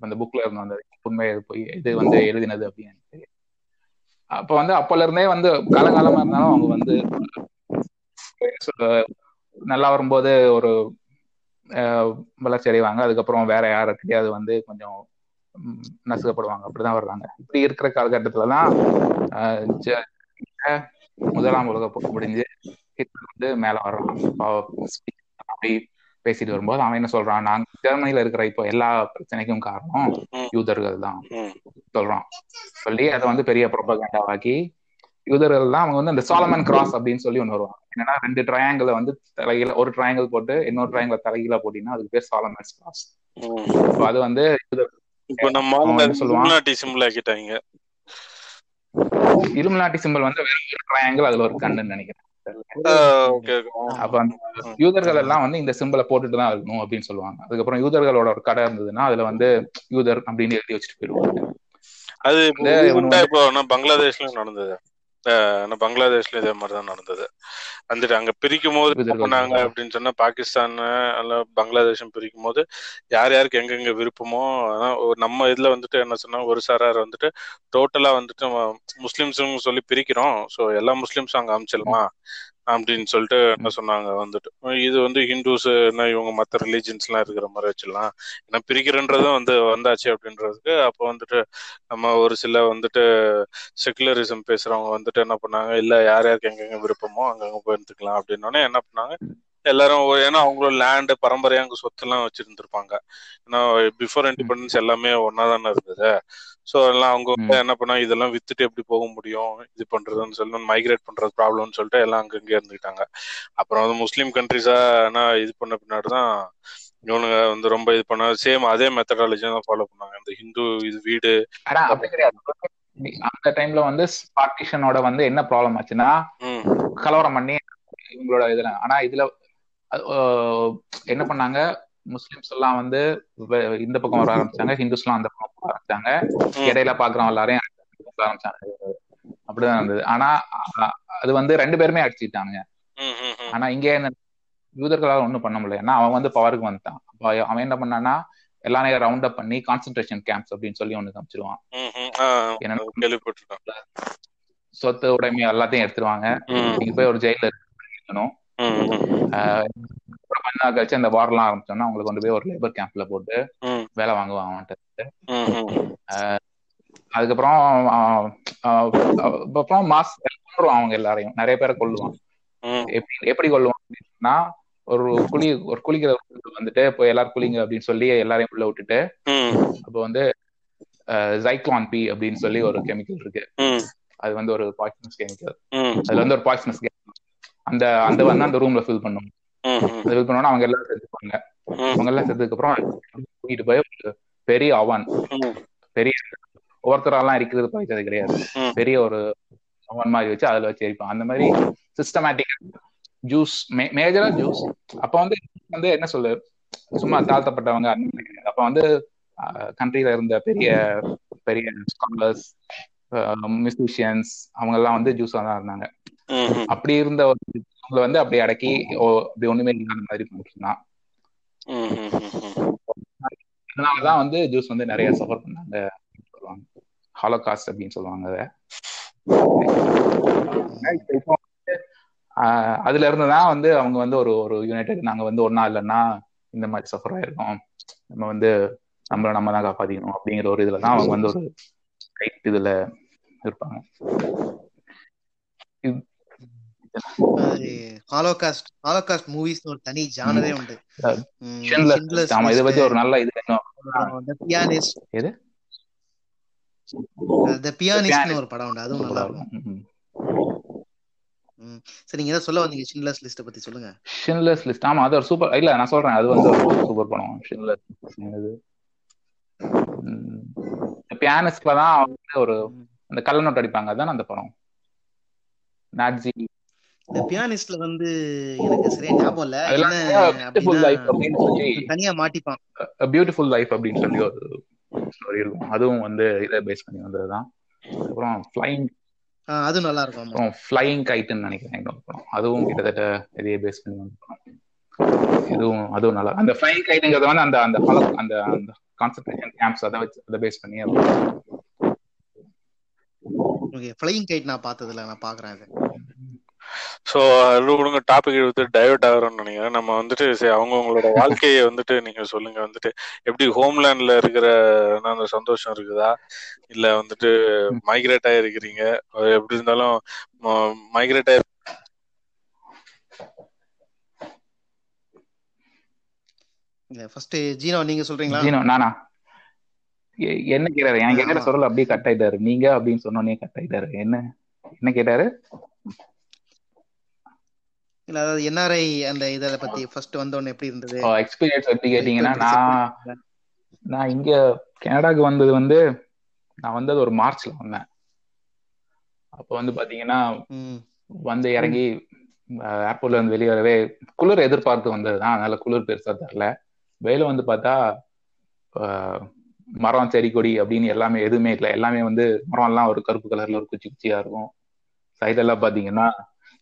B: அந்த புக்ல இருந்து வந்தது உண்மையை போய் இது வந்து எழுதினது அப்படின்னு எனக்கு தெரியும் அப்ப வந்து அப்பல இருந்தே வந்து காலகாலமா இருந்தாலும் அவங்க வந்து நல்லா வரும்போது ஒரு வளர்ச்சி அடைவாங்க. அதுக்கப்புறம் வேற யாருக்கிட்டையாவது வந்து கொஞ்சம் நசுக்கப்படுவாங்க. அப்படிதான் வர்றாங்க. இப்படி இருக்கிற காலகட்டத்துலதான் அஹ், முதலாம் உலக முடிஞ்சு வந்து மேல வர்றான் அப்படி பேசிட்டு வரும்போது அவன் என்ன சொல்றான்? நான் ஜெர்மனில இருக்கிற இப்போ எல்லா பிரச்சனைக்கும் காரணம். யூதர்கள் தான். சொல்றான். சொல்லி அதை வந்து பெரிய ப்ரொபகண்டாவாக்கி யூதர்கள் தான் அவங்க வந்து அந்த சாலமன் கிராஸ் அப்படின்னு சொல்லி ஒன்று வருவாங்க. என்னன்னா ரெண்டு ட்ரையாங்கிளை வந்து தலைகீழ ஒரு ட்ரையாங்கிள் போட்டு இன்னொரு ட்ரையாங்கிள் தலைகீழ போட்டீங்கன்னா அதுக்கு பேர் சாலமன் கிராஸ் அது வந்து?
C: இலுமினாட்டி சிம்பிள்
B: வந்து ட்ரையாங்கிள் அதுல ஒரு கண்ணுன்னு நினைக்கிறேன். அப்ப அந்த யூதர்கள் எல்லாம் வந்து இந்த சிம்பிளை போட்டுட்டு தான் இருக்கணும் அப்படின்னு சொல்லுவாங்க. அதுக்கப்புறம் யூதர்களோட ஒரு கடை இருந்ததுன்னா அதுல வந்து யூதர் அப்படின்னு எழுதி வச்சுட்டு போயிடுவாங்க.
C: அது பங்களாதேஷ்லயும் நடந்தது. அஹ் ஆனா பங்களாதேஷ்ல இதே மாதிரிதான் நடந்தது. வந்துட்டு அங்க பிரிக்கும் போது பண்ணாங்க அப்படின்னு சொன்னா பாகிஸ்தான் அல்ல பங்களாதேஷும் பிரிக்கும் போது யார் யாருக்கு எங்கெங்க விருப்பமோ நம்ம இதுல வந்துட்டு என்ன சொன்னா ஒரு சாரார் வந்துட்டு டோட்டலா வந்துட்டு நம்ம முஸ்லிம்ஸும் சொல்லி பிரிக்கிறோம். சோ எல்லா முஸ்லிம்ஸும் அங்க அமைச்சிடலாம்? அப்படின்னு சொல்லிட்டு என்ன சொன்னாங்க வந்துட்டு. இது வந்து ஹிந்துஸ் என்ன இவங்க மத்த ரிலீஜன்ஸ் எல்லாம் இருக்கிற மாதிரி வச்சிடலாம் ஏன்னா பிரிக்கிறன்றதும் வந்து வந்தாச்சு அப்படின்றதுக்கு அப்போ வந்துட்டு நம்ம ஒரு சில வந்துட்டு செகுலரிசம் பேசுறவங்க வந்துட்டு என்ன பண்ணாங்க இல்ல யார் யாருக்கு எங்கெங்க விருப்பமோ அங்கங்க போய் இருந்துக்கலாம். அப்படின்னோடனே என்ன பண்ணாங்க எல்லாரும் ஏன்னா அவங்களோட லேண்டு பரம்பரையா அங்க சொத்து எல்லாம் வச்சிருந்திருப்பாங்க. ஏன்னா பிஃபோர் இண்டிபெண்டன்ஸ் எல்லாமே ஒன்னா தானே இருந்தது. ஸோ எல்லாம் அவங்க என்ன பண்ணா இதெல்லாம் வித்துட்டு எப்படி போக முடியும்? இது பண்றதுன்னு சொல்லி மைக்ரேட் பண்றது ப்ராப்ளம்னு சொல்லிட்டு எல்லாம் அங்கங்கே இருந்துக்கிட்டாங்க அப்புறம் வந்து முஸ்லீம் கண்ட்ரிஸா இது பண்ண பின்னாடி தான் இவனுங்க வந்து ரொம்ப இது பண்ண சேம் அதே மெத்தடாலஜி தான் ஃபாலோ பண்ணாங்க. இந்த ஹிந்து இது வீடு
B: ஆனா அப்படி கிடையாது. அந்த டைம்ல வந்து பார்ட்டிஷனோட வந்து என்ன ப்ராப்ளம் ஆச்சுன்னா கலவரம் பண்ணி இவங்களோட இதுல ஆனா இதுல என்ன பண்ணாங்க முஸ்லிம்ஸ் எல்லாம் வந்து இந்த பக்கம் வர ஆரம்பிச்சாங்க ஹிந்துஸ் எல்லாம் அந்த பக்கம் வர ஆரம்பிச்சாங்க. இடையில பாக்குறவங்க எல்லாரையும் ஆரம்பிச்சாங்க. அப்படிதான் இருந்தது. ஆனா அது வந்து ரெண்டு பேருமே
C: ம்.
B: ஆனா இங்க இந்த யூதர்களால ஒண்ணும் பண்ண முடியல. ஏன்னா அவன் வந்து பவருக்கு வந்துட்டான். அப்ப அவன் என்ன பண்ணான்னா எல்லாரையும் ரவுண்ட் அப் பண்ணி கான்சென்ட்ரேஷன் கேம்ப்ஸ் அப்படின்னு சொல்லி ஒண்ணு காமிச்சிருவான். சொத்து உடைமை எல்லாத்தையும் எடுத்துருவாங்க. நீங்க போய் ஒரு ஜெயில இருக்கணும். கொஞ்ச நாள் கழிச்சு அந்த வார்லாம் ஆரம்பிச்சோம்னா அவங்களை கொண்டு போய் ஒரு லேபர் கேம்ப்ல போட்டு வேலை
C: ம்.
B: அதுக்கப்புறம் அப்புறம் மாஸ் கொள்ளுவான் அவங்க எல்லாரையும். நிறைய பேரை கொல்லுவான்.
C: ம்,
B: எப்படி எப்படி கொல்லுவான் அப்படின்னா ஒரு குழி ஒரு குளிக்கிற வந்துட்டு போய் எல்லாரும் குளிங்க அப்படின்னு சொல்லி எல்லாரையும் உள்ள விட்டுட்டு அப்போ வந்து ஜைக்ளான் பி அப்படின்னு சொல்லி ஒரு கெமிக்கல் இருக்கு. அது வந்து ஒரு பாய்சனஸ் கெமிக்கல் அதுல வந்து ஒரு பாய்சனஸ் அந்த அந்த வந்து அந்த ரூம்ல ஃபில் பண்ணும் அது ஃபில் பண்ணோன்னா அவங்க எல்லாரும் செத்துப்பாங்க. அவங்க எல்லாம் செத்ததுக்கு அப்புறம் தூக்கிட்டு போய் பெரிய அவன். பெரிய ஒவ்வொருத்தரெல்லாம் இருக்கிறது பழிச்சது கிடையாது. பெரிய ஒரு அவன் மாதிரி வச்சு அதுல வச்சு எரிப்பான். அந்த மாதிரி சிஸ்டமேட்டிக் ஜூஸ் மேஜரா ஜூஸ் அப்ப வந்து வந்து என்ன சொல்லு? சும்மா தாழ்த்தப்பட்டவங்க. அப்ப வந்து கண்ட்ரில இருந்த பெரிய பெரிய ஸ்காலர்ஸ் மியூசிஷியன்ஸ் அவங்க எல்லாம் வந்து ஜூஸா தான் இருந்தாங்க. அப்படி இருந்த ஒரு அவங்களை வந்து அப்படி அடக்கி ஓ, அப்படி ஒண்ணுமே இல்லாத மாதிரி பண்ணிட்டுருந்தான். அதனாலதான் வந்து ஜூஸ் வந்து நிறைய சஃபர் பண்ணாங்க சொல்லுவாங்க. ஹாலோகாஸ்ட் அப்படின்னு சொல்லுவாங்க அதை. அதுல இருந்து தான் வந்து அவங்க வந்து ஒரு ஒரு யுனைடெட் நாங்க வந்து ஒன்னா இல்லைன்னா இந்த மாதிரி சஃபர் ஆயிருக்கோம். நம்ம வந்து நம்மள நம்ம தான் காப்பாத்திக்கணும் அப்படிங்கிற ஒரு இதுல தான் அவங்க வந்து ஒரு இதுல இருப்பாங்க.
A: ஹாலோகாஸ்ட் ஹாலோகாஸ்ட் மூவிஸ் ஒரு தனி ஜானரே உண்டு.
B: ஆமா இதை பத்தி ஒரு நல்ல இது.
A: ஒரு படம் உண்டு. அதுவும் நல்லா இருக்கும். சரி நீங்க ஏதோ சொல்ல வந்தீங்க ஷின்லர்ஸ் லிஸ்ட பத்தி சொல்லுங்க.
B: ஷின்லர்ஸ் லிஸ்ட் ஆமா அது ஒரு சூப்பர் இல்ல நான் சொல்றேன். அது வந்து ஒரு சூப்பர் படம். ஷின்லர் இது. பியானிஸ்ட்ல தான் வந்து ஒரு அந்த கள்ள நோட் அடிப்பாங்க. அதான் அந்த படம்? நாட்ஜி
A: இந்த பியானிஸ்ட்ல வந்து எனக்கு சரியா ஞாபகம் இல்ல.
B: பியூட்டிஃபுல் லைஃப்
A: அப்படின்னா
B: சொல்லி
A: தனியா மாட்டிப்பான்.
B: பியூட்டிஃபுல் லைஃப் அப்படின்னு சொல்லி ஒரு ஸ்டோரி இருக்கும். அதுவும் வந்து இதை பேஸ் பண்ணி வந்ததுதான். அப்புறம் ஃப்ளைங்
A: அது நல்லா இருக்கும்.
B: அப்புறம் ஃப்ளையிங் கைட்டுன்னு நினைக்கிறேன் அதுவும் கிட்டத்தட்ட இதையே பேஸ் பண்ணி வந்த படம். இதுவும் அதுவும் நல்லா அந்த ஃப்ளையிங் கைட்டுங்கிறது வந்து அந்த அந்த அந்த அந்த கான்சன்ட்ரேஷன் கேம்ப்ஸ் அதை வச்சு அதை பேஸ் பண்ணி
A: ஓகே ஃப்ளையிங் கைட் நான் பார்த்தது இல்ல நான் பாக்குறேன்
C: ஸோ அது கொடுங்க டாபிக் எடுத்து டைவர்ட் ஆகிறோம்னு நினைக்கிறேன். நம்ம வந்துட்டு சரி அவங்கவுங்களோட வாழ்க்கையை வந்துட்டு நீங்க சொல்லுங்க. வந்துட்டு எப்படி ஹோம்லேண்ட்ல இருக்கிற அந்த சந்தோஷம் இருக்குதா? இல்ல வந்துட்டு மைக்ரேட் ஆயிருக்கிறீங்க. அது எப்படி இருந்தாலும் மைக்ரேட் ஆயிரு
A: இல்ல ஃபர்ஸ்ட் ஜீனோ நீங்க சொல்றீங்களா?
B: ஜீனோ நானா? என்ன கேட்டாரு? எனக்கு கேட்கிற
A: ஆமா.
B: சொல்ல அப்படியே கட் ஆயிட்டாரு. நீங்க அப்படின்னு சொன்னோடனே கட் ஆயிட்டாரு. என்ன என்ன கேட்டாரு?
A: இல்ல அதாவது என்ஆர்ஐ அந்த இத பத்தி ஃபர்ஸ்ட் வந்தோன்னு எப்படி இருந்தது?
B: எக்ஸ்பீரியன்ஸ் எப்படி கேட்டீங்கன்னா நான்? நான் இங்க கனடாக்கு வந்தது வந்து நான் வந்தது ஒரு மார்ச்ல வந்தேன். அப்போ வந்து பாத்தீங்கன்னா வந்து இறங்கி ஏர்போர்ட்ல இருந்து வெளியே வரவே குளிர் எதிர்பார்த்து வந்ததுதான். அதனால குளிர் பெருசா தரல வெயில வந்து பார்த்தா மரம் செடி கொடி அப்படின்னு எல்லாமே எதுவுமே இல்லை. எல்லாமே வந்து மரம் எல்லாம் ஒரு கருப்பு கலர்ல ஒரு குச்சி குச்சியா இருக்கும். சைடு எல்லாம் பாத்தீங்கன்னா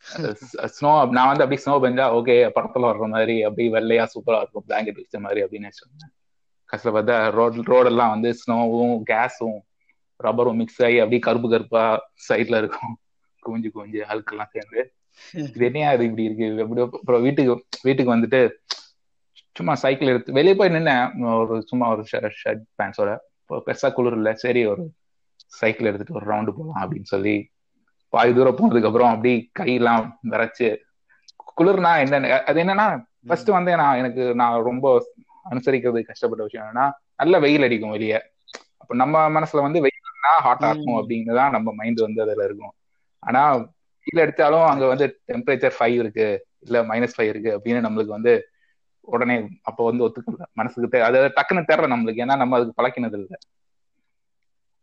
B: ஸ்னோ நான் வந்து அப்படியே ஸ்னோ பெஞ்சா ஓகே படத்துல வர்ற மாதிரி அப்படியே வெள்ளையா சூப்பரா இருக்கும் பிளாங்கெட் வச்ச மாதிரி அப்படின்னு சொன்னேன் கஷ்டம் பார்த்தா ரோட் ரோடெல்லாம் வந்து ஸ்னோவும் கேஸும் ரப்பரும் மிக்ஸ் ஆகி அப்படியே கருப்பு கருப்பா சைட்ல இருக்கும். குவிஞ்சு குவிஞ்சு அழுக்கெல்லாம் சேர்ந்து. இது என்னையா இது இப்படி இருக்கு? எப்படி அப்புறம் வீட்டுக்கு வீட்டுக்கு வந்துட்டு சும்மா சைக்கிள் எடுத்து வெளியே போய் நின்னேன். ஒரு சும்மா ஒரு ஷர்ட் பேண்ட்ஸோட பெருசா குளிர் இல்ல. சரி ஒரு சைக்கிள் எடுத்துட்டு ஒரு ரவுண்டு போகலாம் அப்படின்னு சொல்லி பாதி தூரம் போனதுக்கு அப்புறம் அப்படி கையெல்லாம் விரைச்சு குளிர்னா என்ன அது என்னன்னா ஃபர்ஸ்ட் வந்து நான் எனக்கு நான் ரொம்ப அனுசரிக்கிறது கஷ்டப்பட்ட விஷயம் என்னன்னா நல்ல வெயில் அடிக்கும் வெளியே. அப்ப நம்ம மனசுல வந்து வெயில்னா ஹாட்டா இருக்கும்
A: ம்.
B: அப்படின்னு தான் நம்ம மைண்ட் வந்து அதுல இருக்கும். ஆனா வெயில் அடிச்சாலும் அங்க வந்து டெம்பரேச்சர் ஃபைவ் இருக்கு இல்ல மைனஸ் ஃபைவ் இருக்கு அப்படின்னு நம்மளுக்கு வந்து உடனே அப்ப வந்து ஒத்துக்கல. மனசுக்கு அது டக்குன்னு தெரியல நம்மளுக்கு. ஏன்னா நம்ம அதுக்கு பழக்கினது இல்லை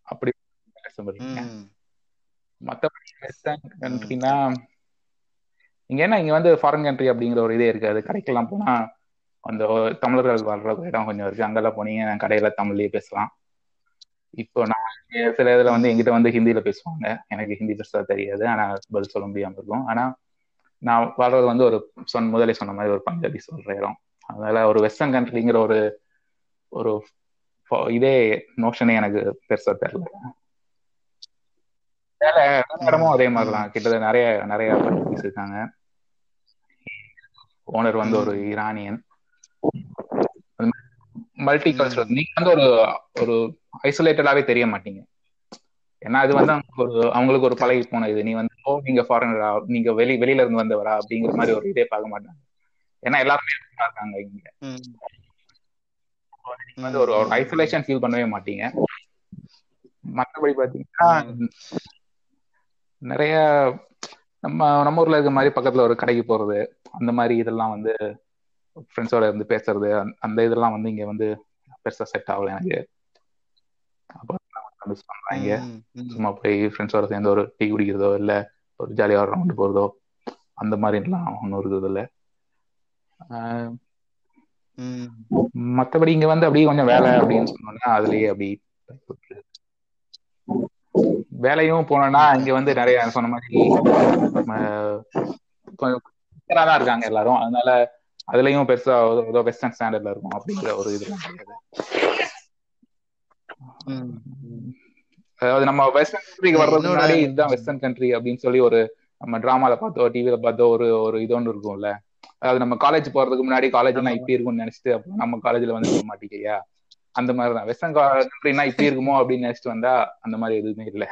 B: அப்படி கஷ்டப்படுறீங்க
A: ம்
B: மத்தபடி வெஸ்டர்ன் கண்ட்ரினா இங்க என்ன இங்க வந்து ஃபாரின் கண்ட்ரி அப்படிங்கிற ஒரு இதே இருக்கு. அது கடைக்கெல்லாம் போனா அந்த தமிழர்கள் வர்ற இடம் கொஞ்சம் இருக்கு. அங்கெல்லாம் போனீங்க கடையில தமிழ்லயே பேசலாம். இப்போ நான் சில இதுல வந்து என்கிட்ட வந்து ஹிந்தியில பேசுவாங்க. எனக்கு ஹிந்தி பெருசா தெரியாது. ஆனா பதில் சொல்ல முடியாம இருக்கும். ஆனா நான் வர்றது வந்து ஒரு சொன்ன முதலே சொன்ன மாதிரி ஒரு பஞ்சாபி சொல்ற இடம். அதனால ஒரு வெஸ்டர்ன் கண்ட்ரிங்கிற ஒரு ஒரு இதே நோஷனே எனக்கு பெருசா தெரியல. இடமும் அதே மாதிரிதான். கிட்டத்தட்ட நிறைய நிறைய பஞ்சாபிஸ் இருக்காங்க. ஓனர் வந்து ஒரு ஈரானியன் மல்டி கல்ச்சரல் நீங்க வந்து ஒரு ஒரு ஐசோலேட்டடாவே தெரிய மாட்டீங்க. ஏன்னா அது வந்து அவங்களுக்கு ஒரு அவங்களுக்கு ஒரு பழகி போன இது. நீ வந்து ஓ நீங்க ஃபாரினரா நீங்க வெளி வெளியில இருந்து வந்தவரா? அப்படிங்கிற மாதிரி ஒரு இதே பார்க்க மாட்டாங்க. ஏன்னா எல்லாருமே இருக்காங்க இங்க. வந்து ஒரு ஐசோலேஷன் ஃபீல் பண்ணவே மாட்டீங்க. மற்றபடி பாத்தீங்கன்னா நிறைய நம்ம நம்ம ஊர்ல இருக்க மாதிரி பக்கத்துல ஒரு கடைக்கு போறது அந்த மாதிரி இதெல்லாம் வந்து ஃப்ரெண்ட்ஸோட இருந்து பேசுறது அந்த- இதெல்லாம் வந்து இங்க வந்து பெருசா செட் ஆகல எனக்கு அப்போ மிஸ் பண்றாங்க. சும்மா போய் ஃப்ரெண்ட்ஸோட சேர்ந்து ஒரு டீ குடிக்கிறதோ இல்ல ஒரு ஜாலியா ஒரு ரவுண்டு போறதோ அந்த மாதிரிலாம் ஒன்றும் இருக்குது இல்ல. மத்தபடி இங்க வந்து அப்படியே கொஞ்சம் வேலை அப்படின்னு சொன்னோம்னா அதுலயே அப்படி வேலையும் போனோம்னா இங்க வந்து நிறைய சொன்ன மாதிரி தான் இருக்காங்க எல்லாரும் அதனால அதுலயும் பெருசா ஏதோ வெஸ்டர்ன் ஸ்டாண்டர்ட்ல இருக்கும் அப்படிங்கிற ஒரு கிடையாது
A: ம்.
B: அதாவது நம்ம வெஸ்டர்ன் கண்ட்ரிக்கு வர்றதுக்கு முன்னாடி இதுதான் வெஸ்டர்ன் கண்ட்ரி அப்படின்னு சொல்லி ஒரு நம்ம டிராமால பார்த்தோ டிவில பார்த்தோ ஒரு ஒரு இது ஒன்று இருக்கும்ல அதாவது நம்ம காலேஜ் போறதுக்கு முன்னாடி காலேஜ்னா
A: ஆமா.
B: இப்படி இருக்கும்னு நினைச்சிட்டு நம்ம காலேஜ்ல வந்து சொல்ல மாட்டேங்கிறியா அந்த மாதிரிதான். வெஸ்டர்ன் கண்ட்ரினா இப்படி இருக்குமோ அப்படின்னு நினைச்சிட்டு வந்தா அந்த மாதிரி எதுவுமே இல்ல.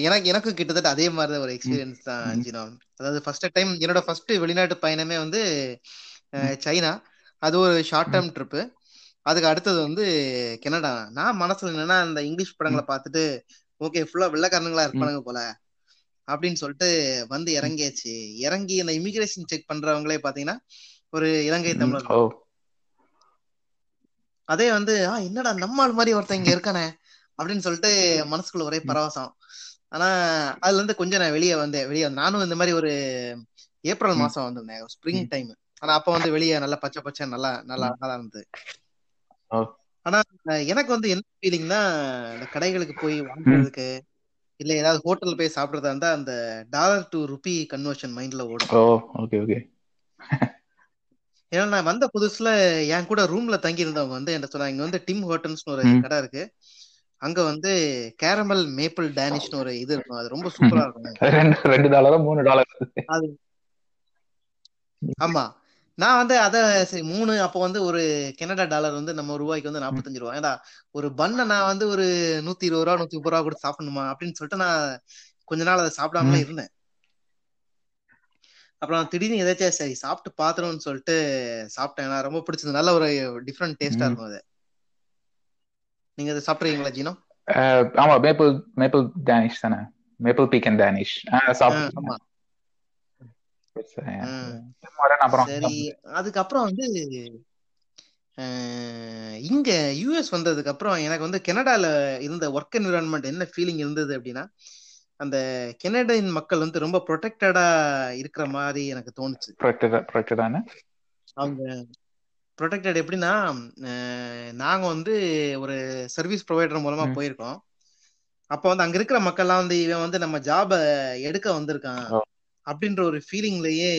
A: எனக்கு எனக்கும் கிட்டத்தட்ட அதே மாதிரி ஒரு எக்ஸ்பீரியன்ஸ் தான்
B: ம்.
A: ஜினோ. அதாவது ஃபர்ஸ்ட் டைம் என்னோட ஃபர்ஸ்ட் வெளிநாட்டு பயணமே வந்து சைனா. அது ஒரு ஷார்ட் டேர்ம் ட்ரிப்பு அதுக்கு அடுத்தது வந்து கனடா. நான் மனசுல என்னன்னா அந்த இங்கிலீஷ் படங்களை பார்த்துட்டு ஓகே ஃபுல்லா வெள்ளைக்காரனுங்களா இருப்பானுங்க போல அப்படின்னு சொல்லிட்டு வந்து இறங்கியாச்சு. இறங்கி அந்த இமிகிரேஷன் செக் பண்றவங்களே பாத்தீங்கன்னா ஒரு இலங்கை தமிழர் அதே வந்து ஆ என்னடா நம்ம ஆள் மாதிரி ஒருத்தன் இங்க இருக்கானே? அப்படின்னு சொல்லிட்டு மனசுக்குள்ள ஒரே பரவசம். ஆனா அதுல இருந்து கொஞ்சம் நான் வெளியே வந்தேன். வெளியே நானும் இந்த மாதிரி ஒரு ஏப்ரல். மாசம் வந்திருந்தேன். ஸ்ப்ரிங் டைம் ஆனா அப்ப வந்து வெளியே நல்லா பச்சை பச்சை நல்லா நல்லா அழகா இருந்தது. ஆனா எனக்கு வந்து என்ன ஃபீலிங்னா இந்த கடைகளுக்கு போய் வாங்குறதுக்கு இல்ல ஏதாவது ஹோட்டல்ல போய் சாப்பிடுறதா இருந்தா அந்த டாலர் டு ருபி கன்வர்ஷன் மைண்ட்ல ஓடும்.
B: ஓ ஓகே ஓகே
A: ஏன்னா நான் வந்த புதுசுல என் கூட ரூம்ல தங்கி இருந்தவங்க வந்து என்ன சொன்னாங்க இங்க வந்து டிம் ஹோட்டல்ஸ்னு ஒரு. கடை இருக்கு. அங்க வந்து கேரமல் மேப்பிள் டேனிஷ்னு ஒரு இது இருக்கும். அது ரொம்ப சூப்பரா இருக்கும்.
B: ரெண்டு டாலரோ மூணு டாலர்
A: அது ஆமா. நான் வந்து அத மூணு அப்போ வந்து ஒரு கனடா டாலர் வந்து நம்ம ரூபாய்க்கு வந்து நாற்பத்தஞ்சு ரூபா. ஏடா ஒரு பண்ணை நான் வந்து ஒரு நூத்தி இருபது ரூபா நூத்தி முப்பது ரூபா கொடுத்து சாப்பிடணுமா அப்படின்னு சொல்லிட்டு நான் கொஞ்ச நாள் அதை சாப்பிடாமலே இருந்தேன். அப்புறம் திடீர்னு எதாச்சும் சரி சாப்பிட்டு பாத்துருவோம்னு சொல்லிட்டு சாப்பிட்டேன். நான் ரொம்ப பிடிச்சது. நல்ல ஒரு டிஃப்ரெண்ட் டேஸ்டா. இருக்கும் அது. நீங்க அதை சாப்பிடுறீங்களா ஜீனோ?
B: ஆமா மேப்பிள் மேப்பிள் டேனிஷ் தானே. மேப்பிள் பீக்கன் டேனிஷ் சாப்பிட்டு
A: சரி அதுக்கப்புறம் வந்து இங்க யூஎஸ் வந்ததுக்கு அப்புறம் எனக்கு வந்து கனடால இருந்த ஒர்க் என்விரான்மெண்ட் என்ன ஃபீலிங் இருந்தது அப்படின்னா அந்த கெனடியன் மக்கள் வந்து ரொம்ப ப்ரொடெக்டடா இருக்கிற மாதிரி எனக்கு தோணுச்சு. அவங்க ப்ரொடெக்டட் எப்படின்னா நாங்க வந்து ஒரு சர்வீஸ் ப்ரொவைடர் மூலமா. போயிருக்கோம். அப்போ வந்து அங்க இருக்கிற மக்கள்லாம் வந்து இவன் வந்து நம்ம ஜாப எடுக்க வந்திருக்கான். அப்படின்ற ஒரு ஃபீலிங்லயே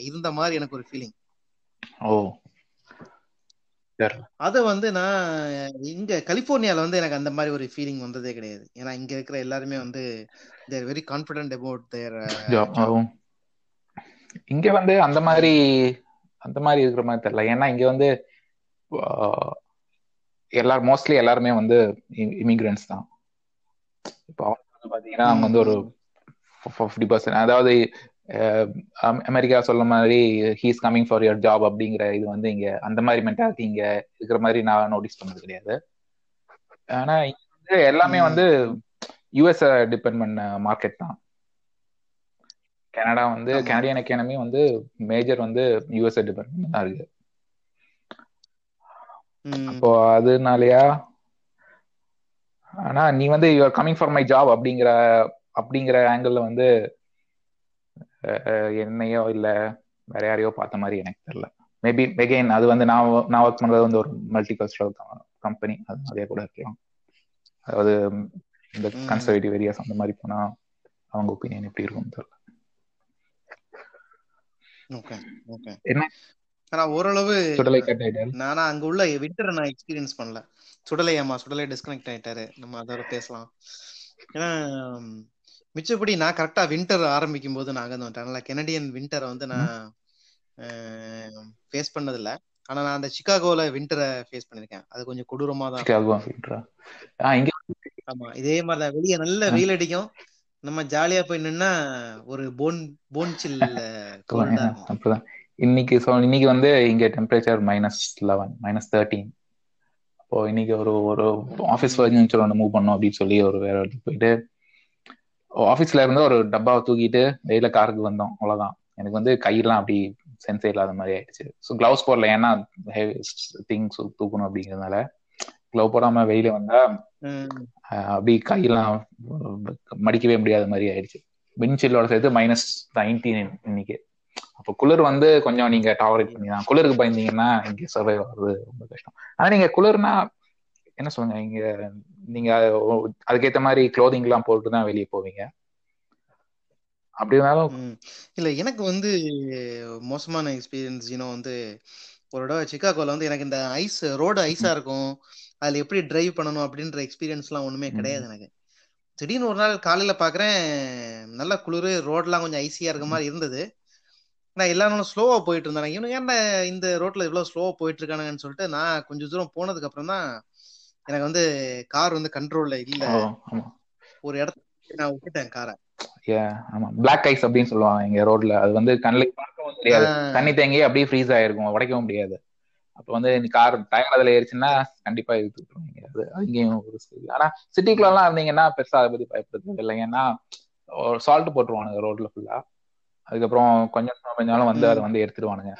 A: இருந்த மாதிரி எனக்கு ஒரு ஃபீலிங்
B: ஓ.
A: அத வந்து நான் இங்க கலிபோர்னியால வந்து எனக்கு அந்த மாதிரி ஒரு ஃபீலிங் வந்ததே கிடையாது. ஏன்னா இங்க இருக்கிற எல்லாருமே வந்து their very confident about their
B: ஆகும் இங்க வந்து அந்த மாதிரி அந்த மாதிரி இருக்கிற மாதிரி தெரியல. ஏன்னா இங்க வந்து எல்லாரும் மோஸ்ட்லி எல்லாருமே வந்து இமிகிரன்ஸ் தான். இப்போ அவங்க பாத்தீங்கன்னா அவங்க வந்து ஒரு ஃபிஃப்டி பர்சன்ட் அதாவது அமெரிக்கா சொல்ல மாதிரி he's coming for your job அப்படிங்கிற இது வந்து இங்க அந்த மாதிரி மென்டாலிட்டி இங்க இருக்கிற மாதிரி நான் நோட்டீஸ் பண்ணது கிடையாது ஆனா இங்க வந்து எல்லாமே. வந்து யூஎஸ் டிபெண்ட் பண்ண மார்க்கெட் தான் கனடா வந்து. கனடியன் எக்கானமி வந்து மேஜர் வந்து யூஎஸ் டிபெண்ட் தான் இருக்கு. அப்போ அதனாலயா ஆனா நீ வந்து you're coming for my job அப்படிங்கிற அப்படிங்கிற ஆங்கிள் வந்து என்னையோ இல்ல வேற யாரையோ பார்த்த மாதிரி எனக்கு தெரியல. மேபி again அது வந்து நான் நான் ஒர்க் பண்றது வந்து ஒரு மல்டி கல்ச்சரல் கம்பெனி அது அதே கூட இருக்கலாம். அதாவது இந்த. கன்சர்வேட்டிவ் ஏரியாஸ் அந்த மாதிரி போனா அவங்க ஒப்பீனியன் எப்படி இருக்கும் தெரியல.
A: ஓகே ஓகே
B: என்ன?
A: ஆனா ஓரளவு
B: சுடலை
A: நானா அங்க உள்ள விண்டரை நான் எக்ஸ்பீரியன்ஸ் பண்ணல. சுடலை ஆமா சுடலை டிஸ்கனெக்ட் ஆயிட்டாரு. நம்ம அதோட பேசலாம். ஏன்னா மிச்சப்படி நான் கரெக்டா வின்டர் ஆரம்பிக்கும் போது நான் அங்க வந்துட்டேன். அதனால கெனடியன் வின்டரை வந்து நான் ஃபேஸ் பண்ணது இல்ல ஆனா நான் அந்த சிகாகோல வின்டரை ஃபேஸ் பண்ணிருக்கேன் அது கொஞ்சம் கொடூரமா தான்.
B: சிகாகோ இங்க
A: ஆமா இதே மாதிரிதான் வெளிய நல்ல வெயில் அடிக்கும். நம்ம ஜாலியா போய் நின்னா ஒரு போன் போன் சில் கோல்டா இருக்கும்.
B: அப்படிதான். இன்னைக்கு இன்னைக்கு வந்து இங்க temperature minus eleven minus thirteen அப்போ இன்னைக்கு ஒரு ஒரு ஆஃபீஸ் ஒன்று மூவ் பண்ணோம் அப்படின்னு சொல்லி ஒரு வேற இடத்துக்கு போயிட்டு ஆஃபீஸ்ல இருந்து ஒரு டப்பாவை தூக்கிட்டு வெயில காருக்கு வந்தோம். அவ்வளவுதான். எனக்கு வந்து கையெல்லாம் அப்படி சென்சே இல்லாத மாதிரி ஆயிடுச்சு. ஸோ கிளவுஸ் போடல. ஏன்னா திங்ஸ் தூக்கணும் அப்படிங்கிறதுனால. க்ளவ் போடாம வெயில வந்தா அப்படி கையெல்லாம் மடிக்கவே முடியாத மாதிரி ஆயிடுச்சு. விண்சில்லோட சேர்த்து மைனஸ் நைன்டீன் இன்னைக்கு. அப்போ குளிர் வந்து கொஞ்சம் நீங்க டாலரேட் பண்ணி தான் குளிருக்கு பயந்தீங்கன்னா இங்க சர்வை ஆகுறது ரொம்ப கஷ்டம். ஆனா நீங்க குளிர்னா என்ன சொல்லுங்க இங்க நீங்க அதுக்கேத்த மாதிரி க்ளோதிங் எல்லாம் போட்டு தான் வெளியே போவீங்க. அப்படி இருந்தாலும்
A: ம். இல்ல எனக்கு வந்து மோசமான எக்ஸ்பீரியன்ஸ் இன்னும் வந்து ஒரு தடவை சிக்காகோல வந்து எனக்கு இந்த ஐஸ் ரோடு ஐஸா இருக்கும். அதுல எப்படி டிரைவ் பண்ணணும் அப்படின்ற எக்ஸ்பீரியன்ஸ் எல்லாம் ஒண்ணுமே. கிடையாது எனக்கு. திடீர்னு ஒரு நாள் காலையில பாக்குறேன் நல்ல குளிர் ரோட்லாம் கொஞ்சம் ஐசியா இருக்க மாதிரி இருந்தது. நான் எல்லாரும் ஸ்லோவா போயிட்டு இருந்தாங்க இவனுங்க என்ன இந்த ரோட்ல இவ்வளவு ஸ்லோவா போயிட்டு இருக்கானுங்கன்னு சொல்லிட்டு நான் கொஞ்சம் தூரம் போனதுக்கு அப்புறம் தான் எனக்கு வந்து கார் வந்து கண்ட்ரோல்ல இல்ல. ஒரு இடத்துல நான் விட்டுட்டேன் காரை
B: ஆமா. பிளாக் ஐஸ் அப்படின்னு சொல்லுவாங்க இங்க ரோட்ல அது வந்து கண்ணுக்கு பார்க்கவும் தெரியாது. தண்ணி தேங்கி அப்படியே ஃப்ரீஸ் ஆயிருக்கும். உடைக்கவும் முடியாது. அப்ப வந்து நீ கார் டயர் அதுல ஏறிச்சுன்னா கண்டிப்பா இது விட்டுருவீங்க அது அங்கேயும் ஒரு. ஆனா சிட்டிக்குள்ள எல்லாம் இருந்தீங்கன்னா பெருசா அதை பத்தி பயப்படுறது இல்லை. ஏன்னா சால்ட் போட்டுருவானுங்க ரோட்ல ஃபுல்லா அதுக்கப்புறம் கொஞ்சம் கொஞ்சம் வந்து அதை வந்து எடுத்துருவானுங்க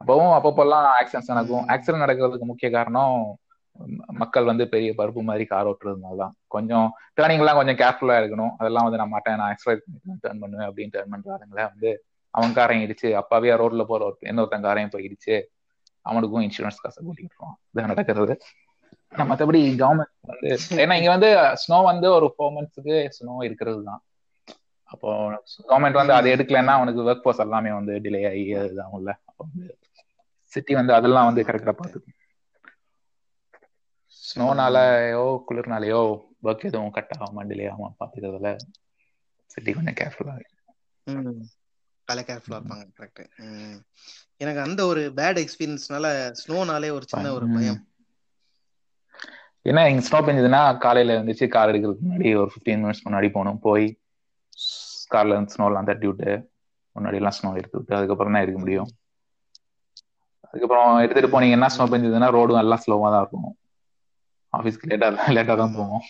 B: அப்பவும் அப்பப்பெல்லாம் ஆக்சிடென்ட்ஸ் நடக்கும். ஆக்சிடென்ட் நடக்கிறதுக்கு முக்கிய காரணம் மக்கள் வந்து பெரிய பருப்பு மாதிரி கார் ஓட்டுறதுனால தான் கொஞ்சம் டேர்னிங் எல்லாம் கொஞ்சம் கேர்ஃபுல்லா இருக்கணும். அதெல்லாம் வந்து நான் மாட்டேன். நான் எக்ஸ்ட்ரா டேர்ன் பண்ணுவேன் அப்படின்னு டேர்ன் பண்றாருங்களே வந்து அவன் காரையும் இடிச்சு அப்பாவே ரோட்ல போற ஒரு இன்னொருத்தன் காரையும் போய் இடிச்சு அவனுக்கும் இன்சூரன்ஸ் காசை கூட்டிட்டுருவான் இதான் நடக்கிறது. மற்றபடி மத்தபடி கவர்மெண்ட் வந்து ஏன்னா இங்க வந்து ஸ்னோ வந்து ஒரு ஃபோர் மந்த்ஸுக்கு ஸ்னோ இருக்கிறது தான் அப்போ கவர்மெண்ட் வந்து அதை எடுக்கலைன்னா அவனுக்கு ஒர்க் ஃபோர்ஸ் எல்லாமே வந்து டிலே ஆகி இதாகும்ல அப்போ வந்து சிட்டி வந்து அதெல்லாம் வந்து கரெக்டா பார்த்துக்கும். ஸ்னோனாலயோ குளிர்னாலயோ ஒர்க் எதுவும் கட் ஆகாம டிலே ஆகாம பாத்துக்கிறதுல சிட்டி கொஞ்சம் கேர்ஃபுல்லா
A: பல கேர்ஃபுல்லா இருப்பாங்க கரெக்ட் எனக்கு அந்த ஒரு பேட் எக்ஸ்பீரியன்ஸ்னால ஸ்னோனாலே ஒரு சின்ன ஒரு பயம்.
B: ஏன்னா இங்க ஸ்னோ பெஞ்சதுன்னா காலையில இருந்துச்சு கார் எடுக்கிறதுக்கு முன்னாடி ஒரு ஃபிஃப்டீன் மினிட்ஸ் முன்னாடி போகணும். போய் கார்ல இருந்து ஸ்னோ எல்லாம் தட்டி விட்டு முன்னாடி எல்லாம் ஸ்னோ எடுத்து விட்டு அதுக்கப்புறம் தான் எடுக்க முடியும். அதுக்கப்புறம் எடுத்துட்டு போனீங்கன்னா ஸ்னோ பெஞ்சதுன்னா ரோடும் எல்லாம் ஸ்லோவா தான் இருக்கும். ஆஃபீஸ்க்கு லேட்டா லேட்டா தான் போவோம்.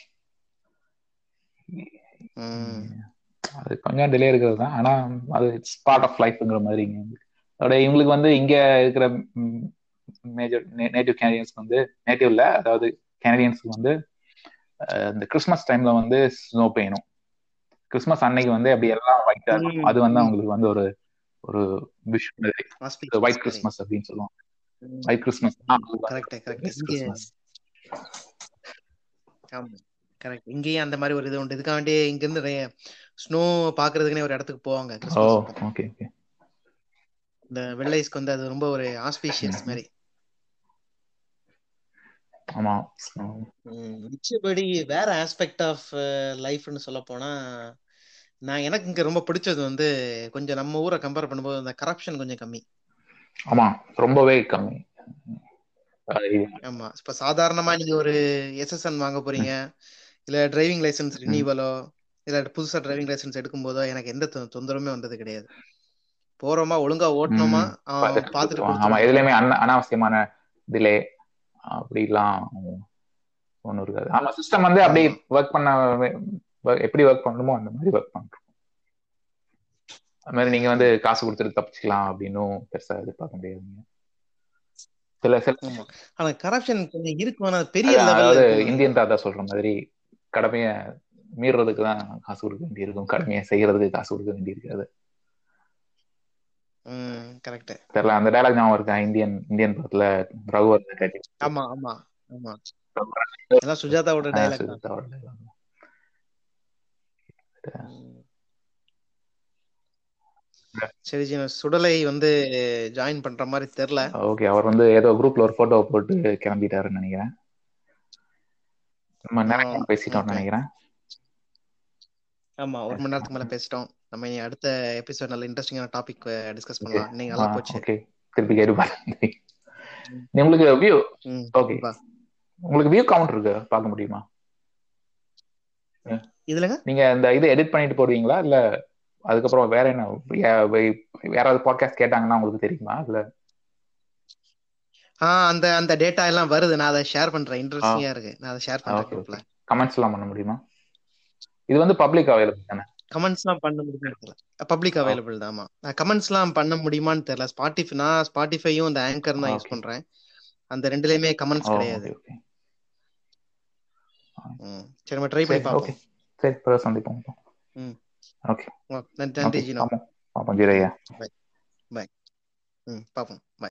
B: அது கொஞ்சம் டிலே இருக்கிறது தான். ஆனா அது பார்ட் ஆஃப் லைஃப்ங்கிற மாதிரி. அதோட இவங்களுக்கு வந்து இங்க இருக்கிற மேஜர் நேட்டிவ் கேனடியன்ஸ்க்கு வந்து நேட்டிவ்ல அதாவது கேனடியன்ஸ்க்கு வந்து இந்த கிறிஸ்மஸ் டைம்ல வந்து ஸ்னோ பெய்யணும். கிறிஸ்மஸ் அன்னைக்கு வந்து அப்படி எல்லாம் ஒயிட்டா இருக்கும். அது வந்து அவங்களுக்கு வந்து ஒரு ஒரு விஷ் ஒயிட். கிறிஸ்மஸ் அப்படின்னு சொல்லுவாங்க. ஒயிட் கிறிஸ்மஸ்
A: கரெக்ட் கரெக்ட் இங்க
B: கிறிஸ்மஸ்
A: ஆமா கரெக்ட் இங்கேயும் அந்த மாதிரி ஒரு இது உண்டு. இதுக்காக வேண்டியே இங்க இருந்து நிறைய ஸ்னோ பாக்குறதுக்குனே ஒரு இடத்துக்கு போவாங்க இந்த வெள்ளைஸ்க்கு வந்து அது ரொம்ப ஒரு ஆஸ்பீஷியஸ் மாதிரி.
B: ஆமா.
A: மிச்சபடி வேற ஆஸ்பெக்ட் ஆஃப் லைஃப்னு சொல்ல போனா நான் எனக்கு இங்க ரொம்ப பிடிச்சது வந்து கொஞ்சம் நம்ம ஊரை கம்பேர் பண்ணும்போது அந்த கரப்ஷன் கொஞ்சம் கம்மி.
B: ஆமா ரொம்பவே கம்மி.
A: ஆமா. இப்ப சாதாரணமா நீங்க ஒரு எஸ்எஸ்என் வாங்க போறீங்க இல்ல டிரைவிங் லைசென்ஸ் ரினிவலோ இல்ல புதுசா டிரைவிங் லைசென்ஸ் எடுக்கும் போதோ எனக்கு எந்த தொந்தரவுமே வந்தது கிடையாது. போறோமா ஒழுங்கா ஓட்டணுமா?
B: கொடுத்துருவாங்க. ஆமா எதுலயுமே அன அனாவசியமான டிலே அப்படிலாம் ஒண்ணும் இருக்காது. ஆமா சிஸ்டம் வந்து அப்படி ஒர்க் பண்ண எப்படி ஒர்க் பண்ணணுமோ அந்த மாதிரி ஒர்க் பண்றோம் அது மாதிரி நீங்க வந்து காசு கொடுத்துட்டு தப்பிச்சுக்கலாம் அப்படின்னும் பெருசா எதிர்பார்க்க முடியாதுங்க. சில சில
A: ஆனா கரப்ஷன் கொஞ்சம் இருக்கும். பெரிய
B: அதாவது இந்தியன் தாத்தா சொல்ற மாதிரி கடமையை மீறுறதுக்கு தான் காசு கொடுக்க வேண்டியிருக்கும். கடமையை செய்யறதுக்கு காசு கொடுக்க வேண்டியிருக்காது.
A: கரெக்ட்
B: தெரியல அந்த டைலாக் ஞாபகம் இருக்கா? இந்தியன் இந்தியன் படத்துல ரகுவர் கட்டி
A: ஆமா ஆமா ஆமா. சுஜாதாவோட தான்.
B: சுஜாதாவோட dialogue.
A: சரி சுடலை வந்து ஜாயின் பண்ற மாதிரி தெரியல
B: ஓகே அவர் வந்து ஏதோ குரூப்ல ஒரு போட்டோ போட்டு கிளம்பிட்டாருன்னு நினைக்கிறேன். நம்ம நிறைய
A: okay.
B: நினைக்கிறேன்.
A: ஆமா ஒரு மணி நேரத்துக்கு மேல பேசிட்டோம். நம்ம இனி அடுத்த எபிசோட் நல்ல இன்ட்ரெஸ்டிங்கான டாபிக் டிஸ்கஸ் பண்ணலாம். இன்னைக்கு நல்லா போச்சு.
B: ஓகே. திருப்பி கேட்டு பாருங்க. உங்களுக்கு வியூ ஓகே. உங்களுக்கு வியூ கவுண்ட் இருக்கு? பார்க்க முடியுமா?
A: இதுலங்க?
B: நீங்க இந்த இது எடிட் பண்ணிட்டு போடுவீங்களா? இல்ல அதுக்கப்புறம் வேற என்ன? யாராவது பாட்காஸ்ட் கேட்டாங்கன்னா உங்களுக்கு தெரியுமா?
A: ஆ அந்த அந்த டேட்டா எல்லாம் வருது. நான் அதை ஷேர் பண்றேன். இன்ட்ரெஸ்டிங்கா இருக்கு. நான் அதை ஷேர் பண்றேன்
B: கமெண்ட்ஸ் எல்லாம் பண்ண முடியுமா? இது வந்து பப்ளிக் அவைலபிள் தானே?
A: கமெண்ட்ஸ் எல்லாம் பண்ண தெரியல. பப்ளிக் அவைலபிள் தான் ஆமா. கமெண்ட்ஸ் எல்லாம் பண்ண முடியுமான்னு தெரியல. ஸ்பாட்டிஃபை நான் ஸ்பாட்டிஃபையும் இந்த ஆங்கர் தான் யூஸ் பண்றேன். அந்த ரெண்டுலயுமே கமெண்ட்ஸ்
B: ஓ
A: கிடையாது. சரி நம்ம ட்ரை பண்ணி பார்ப்போம்.
B: சரி சந்திப்போம்.
A: ம்.
B: ஓகே
A: ஓ, நன்றி நன்றி
B: ஓகே
A: ஜீனோ
B: பார்ப்போம் பார்ப்போம் ஜீரையா
A: பை பை ம் பார்ப்போம் பை